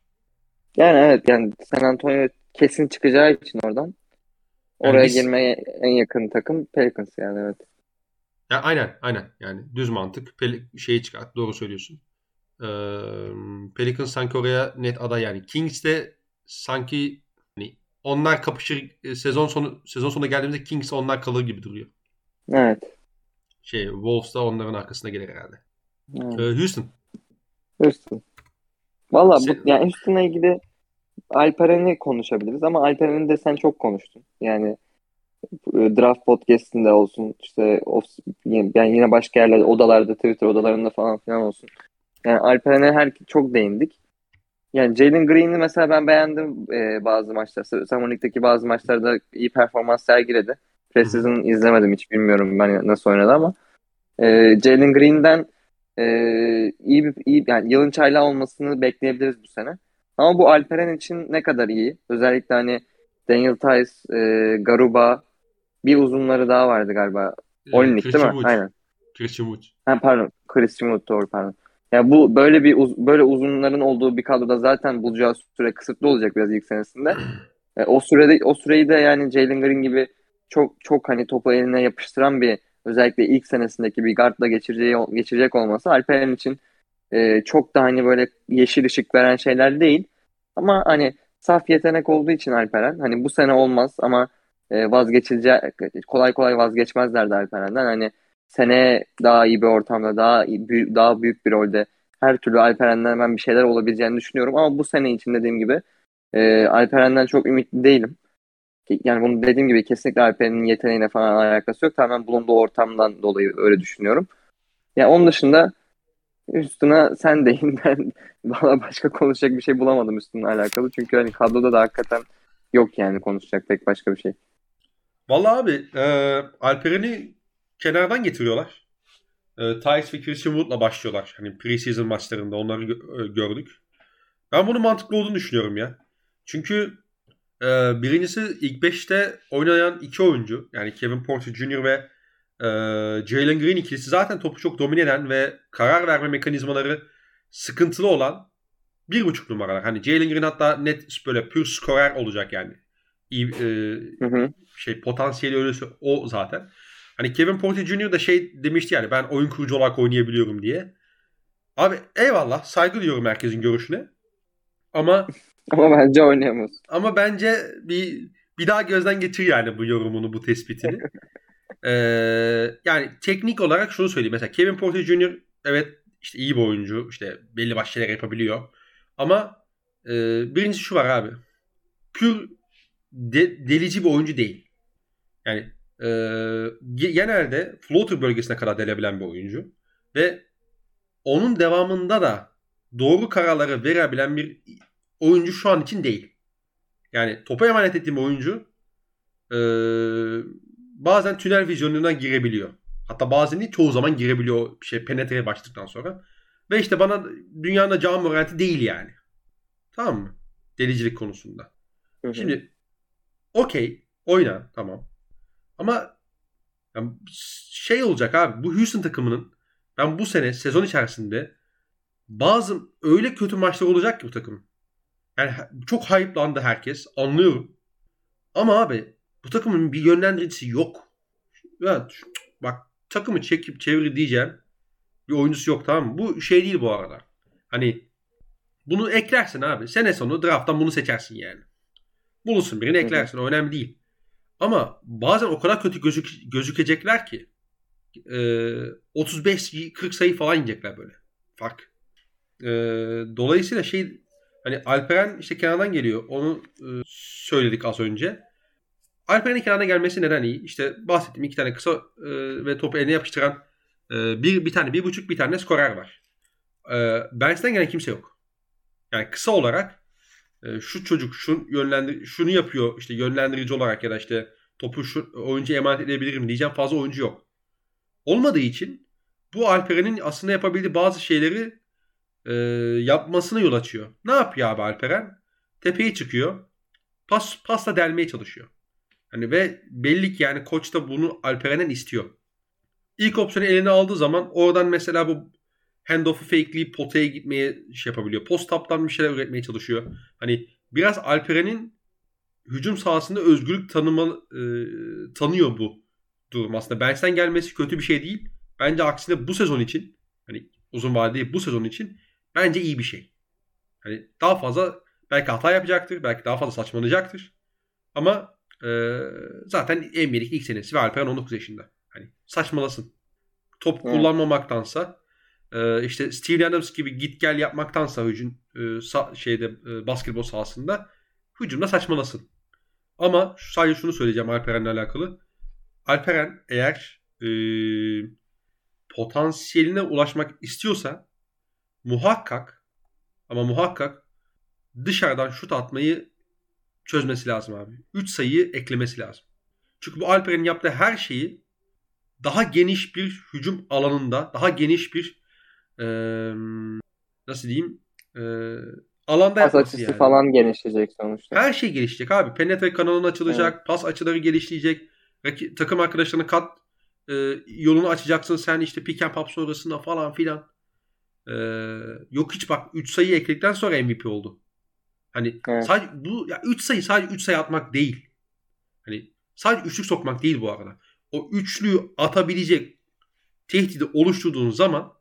Yani evet yani San Antonio kesin çıkacağı için oradan. Oraya yani biz... girmeye en yakın takım Pelicans yani evet. Ya aynen aynen yani düz mantık Pel- şeyi çıkart doğru söylüyorsun. Ee, Pelicans sanki oraya net aday yani. Kings de sanki hani onlar kapışır e, sezon sonu sezon sonuna geldiğimizde Kings onlar kalır gibi duruyor. Evet. Şey Wolves da onların arkasına gelir herhalde. Evet. Ee, Houston. Houston. Valla bu yani Houston'la ilgili Alperen'i konuşabiliriz ama Alperen'i de sen çok konuştun. Yani e, draft podcast'inde olsun işte of, yani yine başka yerlerde odalarda Twitter odalarında falan filan olsun. Yani Alperen'e her çok değindik. Yani Jalen Green'i mesela ben beğendim e, bazı maçlar. Summer League'deki bazı maçlarda iyi performans sergiledi. Preseason izlemedim hiç bilmiyorum ben nasıl oynadı ama. E, Jalen Green'den e, iyi bir iyi yani yılın çaylağı olmasını bekleyebiliriz bu sene. Ama bu Alperen için ne kadar iyi? Özellikle hani Daniel Tice, e, Garuba bir uzunları daha vardı galiba. Olinik değil mi? Aynen. Christian Wood. Ha, pardon. Christian Wood doğru pardon. Ya bu böyle bir uz, böyle uzunların olduğu bir kadroda zaten bulacağı süre kısıtlı olacak biraz ilk senesinde. E, o sürede o süreyi de yani Jalen Green gibi çok çok hani topu eline yapıştıran bir özellikle ilk senesindeki bir guardla geçireceği geçirecek olması Alperen için e, çok da hani böyle yeşil ışık veren şeyler değil. Ama hani saf yetenek olduğu için Alperen hani bu sene olmaz ama e, vazgeçilecek kolay kolay vazgeçmezlerdi Alperen'den. Hani sene daha iyi bir ortamda, daha iyi, daha büyük bir rolde her türlü Alperen'den ben bir şeyler olabileceğini düşünüyorum. Ama bu sene için dediğim gibi e, Alperen'den çok ümitli değilim. Yani bunu dediğim gibi kesinlikle Alperen'in yeteneğine falan alakası yok. Tamamen bulunduğu ortamdan dolayı öyle düşünüyorum. Yani onun dışında üstüne sen deyin ben valla başka konuşacak bir şey bulamadım üstüne alakalı. Çünkü hani kadroda da hakikaten yok yani konuşacak pek başka bir şey. Valla abi e, Alperen'i kenardan getiriyorlar. E, Tice ve Christian Wood'la başlıyorlar. Hani preseason maçlarında onları gö- e, gördük. Ben bunun mantıklı olduğunu düşünüyorum ya. Çünkü e, birincisi ilk 5'te oynayan iki oyuncu. Yani Kevin Porter Jr. ve e, Jalen Green ikilisi zaten topu çok domine eden ve karar verme mekanizmaları sıkıntılı olan bir buçuk numaralar. Hani Jalen Green hatta net böyle pür skorer olacak yani. İyi, e, hı hı. şey potansiyeli öyle o zaten. Hani Kevin Porter Jr. da şey demişti yani ben oyun kurucu olarak oynayabiliyorum diye. Abi eyvallah saygı duyuyorum herkesin görüşüne. Ama Ama bence oynayamaz. Ama bence bir bir daha gözden geçir yani bu yorumunu, bu tespitini. ee, yani teknik olarak şunu söyleyeyim. Mesela Kevin Porter Jr. evet işte iyi bir oyuncu. işte belli başlı şeyler yapabiliyor. Ama e, birincisi şu var abi. Pür de, delici bir oyuncu değil. Yani e, genelde floater bölgesine kadar delebilen bir oyuncu. Ve onun devamında da doğru kararları verebilen bir oyuncu şu an için değil. Yani topa emanet ettiğim oyuncu e, bazen tünel vizyonuna girebiliyor. Hatta bazen değil çoğu zaman girebiliyor bir şey penetreye başladıktan sonra. Ve işte bana dünyanın can Morant'i değil yani. Tamam mı? Delicilik konusunda. Hı hı. Şimdi okey oyna tamam. Ama yani şey olacak abi bu Houston takımının ben bu sene sezon içerisinde bazı öyle kötü maçlar olacak ki bu takım. Yani çok hype'landı herkes. Anlıyorum. Ama abi bu takımın bir yönlendiricisi yok. Evet, bak takımı çekip çevir diyeceğim bir oyuncusu yok tamam mı? Bu şey değil bu arada. Hani bunu eklersin abi. Sene sonu drafttan bunu seçersin yani. Bulursun birini eklersin. O önemli değil. Ama bazen o kadar kötü gözük gözükecekler ki e, 35-40 sayı falan yiyecekler böyle. Fark. E, dolayısıyla şey hani Alperen işte kenardan geliyor. Onu e, söyledik az önce. Alperen'in kenarına gelmesi neden iyi? İşte bahsettim iki tane kısa e, ve topu eline yapıştıran e, bir, bir tane bir buçuk bir tane skorer var. E, Bench'ten gelen kimse yok. Yani kısa olarak e, şu çocuk şun yönlendir şunu yapıyor işte yönlendirici olarak ya da işte topu şu oyuncu emanet edebilirim diyeceğim fazla oyuncu yok. Olmadığı için bu Alperen'in aslında yapabildiği bazı şeyleri e, yapmasına yol açıyor. Ne yapıyor abi Alperen? Tepeye çıkıyor. Pas pasla delmeye çalışıyor. Hani ve belli ki yani koç da bunu Alperen'den istiyor. İlk opsiyonu eline aldığı zaman oradan mesela bu handoff'u fakeleyip potaya gitmeye şey yapabiliyor. Post up'tan bir şeyler üretmeye çalışıyor. Hani biraz Alperen'in hücum sahasında özgürlük tanıma, e, tanıyor bu durum aslında. Bench'ten gelmesi kötü bir şey değil. Bence aksine bu sezon için hani uzun vadeli bu sezon için bence iyi bir şey. Hani daha fazla belki hata yapacaktır. Belki daha fazla saçmalayacaktır. Ama e, zaten NBA'deki ilk senesi ve Alperen 19 yaşında. Hani saçmalasın. Top evet. kullanmamaktansa e, işte Steve Adams gibi git gel yapmaktansa hücum e, şeyde e, basketbol sahasında hücumda saçmalasın. Ama sadece şunu söyleyeceğim Alperen'le alakalı. Alperen eğer e, potansiyeline ulaşmak istiyorsa muhakkak ama muhakkak dışarıdan şut atmayı çözmesi lazım abi. 3 sayıyı eklemesi lazım. Çünkü bu Alperen'in yaptığı her şeyi daha geniş bir hücum alanında, daha geniş bir e, nasıl diyeyim e, alanda pas açısı yani. falan genişleyecek sonuçta. Her şey gelişecek abi. Penetre kanalın açılacak, evet. pas açıları gelişleyecek. Takım arkadaşlarına kat e, yolunu açacaksın sen işte pick and pop sonrasında falan filan. E, yok hiç bak 3 sayı ekledikten sonra MVP oldu. Hani evet. sadece bu ya 3 sayı sadece 3 sayı atmak değil. Hani sadece üçlük sokmak değil bu arada. O üçlüyü atabilecek tehdidi oluşturduğun zaman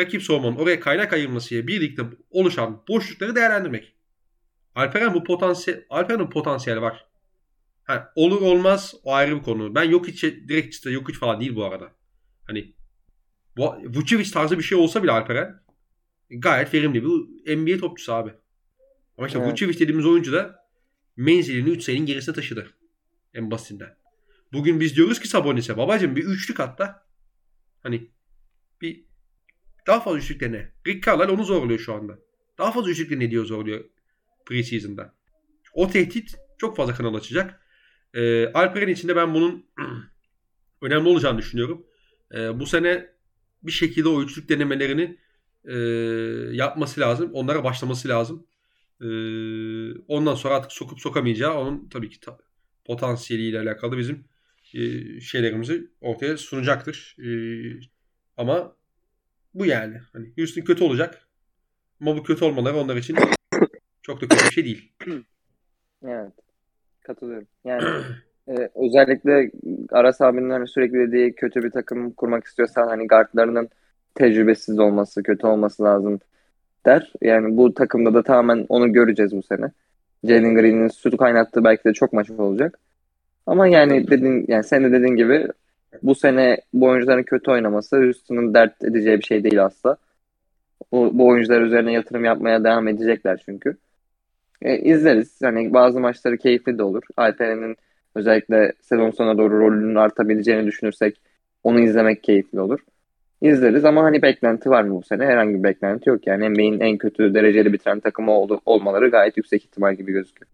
rakip savunmanın oraya kaynak ayırmasıyla birlikte oluşan boşlukları değerlendirmek. Alperen bu potansiyel Alperen'in potansiyeli var. Ha, olur olmaz o ayrı bir konu. Ben yok hiç direkt işte yok hiç falan değil bu arada. Hani Vucevic tarzı bir şey olsa bile Alperen gayet verimli bir NBA topçusu abi. Ama işte evet. Vucevic dediğimiz oyuncu da menzilini 3 sayının gerisine taşıdı. En basitinden. Bugün biz diyoruz ki Sabonis'e babacım bir üçlük atla. Hani daha fazla üçlük dene. Rick Carlisle onu zorluyor şu anda. Daha fazla üçlük dene diyor zorluyor preseason'da. O tehdit çok fazla kanal açacak. Ee, Alperen için ben bunun önemli olacağını düşünüyorum. Ee, bu sene bir şekilde o üçlük denemelerini e, yapması lazım. Onlara başlaması lazım. Ee, ondan sonra artık sokup sokamayacağı onun tabii ki ta- potansiyeliyle alakalı bizim e, şeylerimizi ortaya sunacaktır. E, ama bu yani. Hani Houston kötü olacak. Ama bu kötü olmaları onlar için çok da kötü bir şey değil. Evet. Katılıyorum. Yani e, özellikle Aras abinin hani sürekli dediği kötü bir takım kurmak istiyorsan hani guardlarının tecrübesiz olması, kötü olması lazım. der. Yani bu takımda da tamamen onu göreceğiz bu sene. Jalen Green'in sütü kaynattığı belki de çok maç olacak. Ama yani dedin yani sen de dediğin gibi bu sene bu oyuncuların kötü oynaması Houston'ın dert edeceği bir şey değil asla. Bu, bu oyuncular üzerine yatırım yapmaya devam edecekler çünkü. E, izleriz. Yani bazı maçları keyifli de olur. Alperen'in özellikle sezon sonuna doğru rolünün artabileceğini düşünürsek onu izlemek keyifli olur. İzleriz ama hani beklenti var mı bu sene? Herhangi bir beklenti yok. Yani NBA'in en kötü dereceli bitiren takımı ol, olmaları gayet yüksek ihtimal gibi gözüküyor.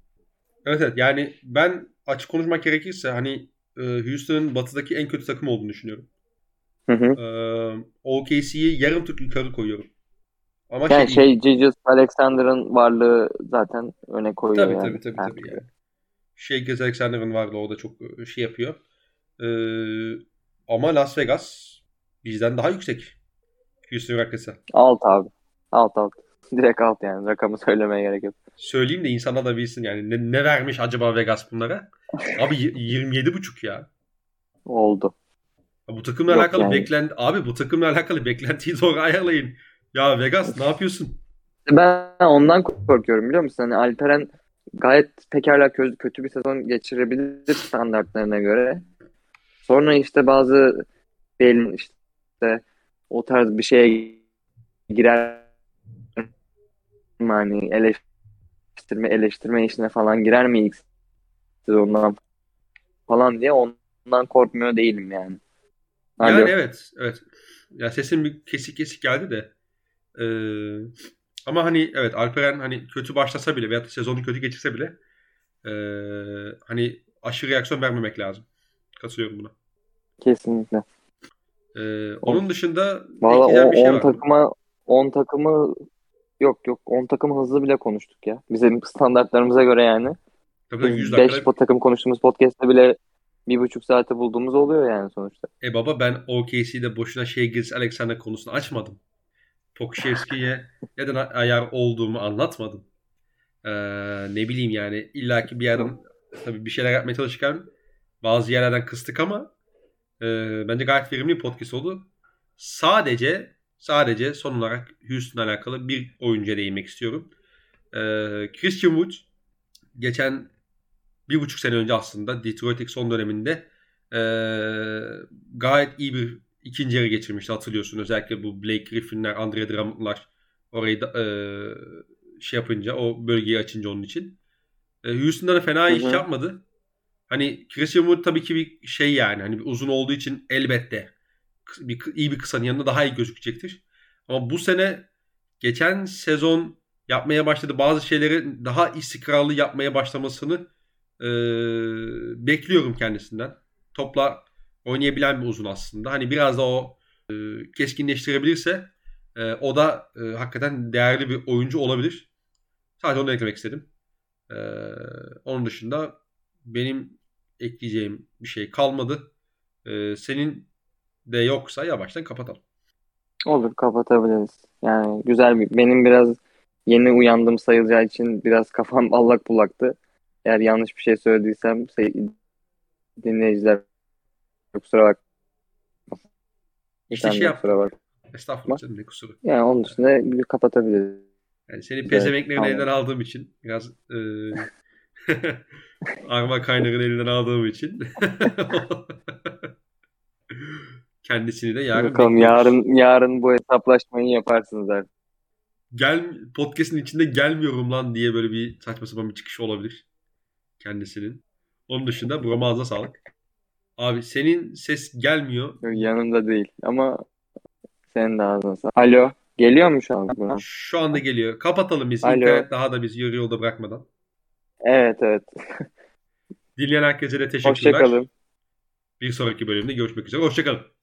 Evet evet yani ben açık konuşmak gerekirse hani Houston'ın batıdaki en kötü takım olduğunu düşünüyorum. Hı hı. E, OKC'yi yarım tık yukarı koyuyorum. Ama yani şey, şey Jesus Alexander'ın varlığı zaten öne koyuyor tabii, yani. Tabii tabii tabii. Yani. Şey Jesus Alexander'ın varlığı o da çok e, şey yapıyor. Ee, ama Las Vegas bizden daha yüksek. Houston Rockets'a. Alt abi. Alt alt. Direkt alt yani. Rakamı söylemeye gerek yok. Söyleyeyim de insanlar da bilsin yani. Ne, ne vermiş acaba Vegas bunlara? Abi 27,5 ya. Oldu. Ya bu takımla yok alakalı yani. beklenti abi bu takımla alakalı beklentiyi doğru ayarlayın. Ya Vegas ne yapıyorsun? Ben ondan korkuyorum biliyor musun? Hani Alperen gayet pekala kötü bir sezon geçirebilir standartlarına göre. Sonra işte bazı belin işte o tarz bir şeye girer yani eleştirme eleştirme işine falan girer mi ilk sezondan falan diye ondan korkmuyor değilim yani. Yani Alo. evet evet. Ya sesin bir kesik kesik geldi de. Ee, ama hani evet Alperen hani kötü başlasa bile veyahut da sezonu kötü geçirse bile e, hani aşırı reaksiyon vermemek lazım. Katılıyorum buna. Kesinlikle. Ee, onun dışında Valla bir şey 10 var. takıma 10 takımı yok yok 10 takımı hızlı bile konuştuk ya. Bizim standartlarımıza göre yani. Tabii 100 dakikada... takım konuştuğumuz podcast'te bile bir buçuk saate bulduğumuz oluyor yani sonuçta. E baba ben OKC'de boşuna şey Gilles Alexander konusunu açmadım. Tokşevski'ye neden ayar olduğumu anlatmadım. Ee, ne bileyim yani illaki bir yerden tabii bir şeyler yapmaya çalışırken bazı yerlerden kıstık ama e, bence gayet verimli bir podcast oldu. Sadece sadece son olarak Houston'la alakalı bir oyuncuya değinmek istiyorum. E, Christian Wood geçen bir buçuk sene önce aslında Detroit'teki son döneminde e, gayet iyi bir ikinci yarı geçirmişti hatırlıyorsun. Özellikle bu Blake Griffin'ler, Andre Drummond'lar orayı da, e, şey yapınca o bölgeyi açınca onun için. E, Houston'da da fena iş yapmadı. Hani Christian Wood tabii ki bir şey yani hani uzun olduğu için elbette bir, iyi bir kısanın yanında daha iyi gözükecektir. Ama bu sene geçen sezon yapmaya başladı bazı şeyleri daha istikrarlı yapmaya başlamasını e, bekliyorum kendisinden. Topla oynayabilen bir uzun aslında. Hani biraz da o e, keskinleştirebilirse e, o da e, hakikaten değerli bir oyuncu olabilir. Sadece onu eklemek istedim. E, onun dışında benim ekleyeceğim bir şey kalmadı. Ee, senin de yoksa yavaştan kapatalım. Olur kapatabiliriz. Yani güzel bir benim biraz yeni uyandım sayılacağı için biraz kafam allak bullaktı. Eğer yanlış bir şey söylediysem şey, dinleyiciler kusura bak. İşte şey yap. Kusura bak. Estağfurullah canım ne kusuru. Yani onun dışında bir kapatabiliriz. Yani seni pezemeklerin evet, elinden aldığım için biraz e, Arma kaynağını elinden aldığım için. Kendisini de yarın Bakalım yarın yarın bu hesaplaşmayı yaparsınız artık. Gel podcast'in içinde gelmiyorum lan diye böyle bir saçma sapan bir çıkış olabilir kendisinin. Onun dışında burama ağzına sağlık. Abi senin ses gelmiyor. Yanımda değil ama senin de ağzına sağlık. Alo. Geliyor mu şu an? Şu anda geliyor. Kapatalım biz. Alo. İnternet daha da bizi yarı yolda bırakmadan. Evet evet. Dinleyen herkese de teşekkürler. Hoşçakalın. Bir sonraki bölümde görüşmek üzere. Hoşçakalın.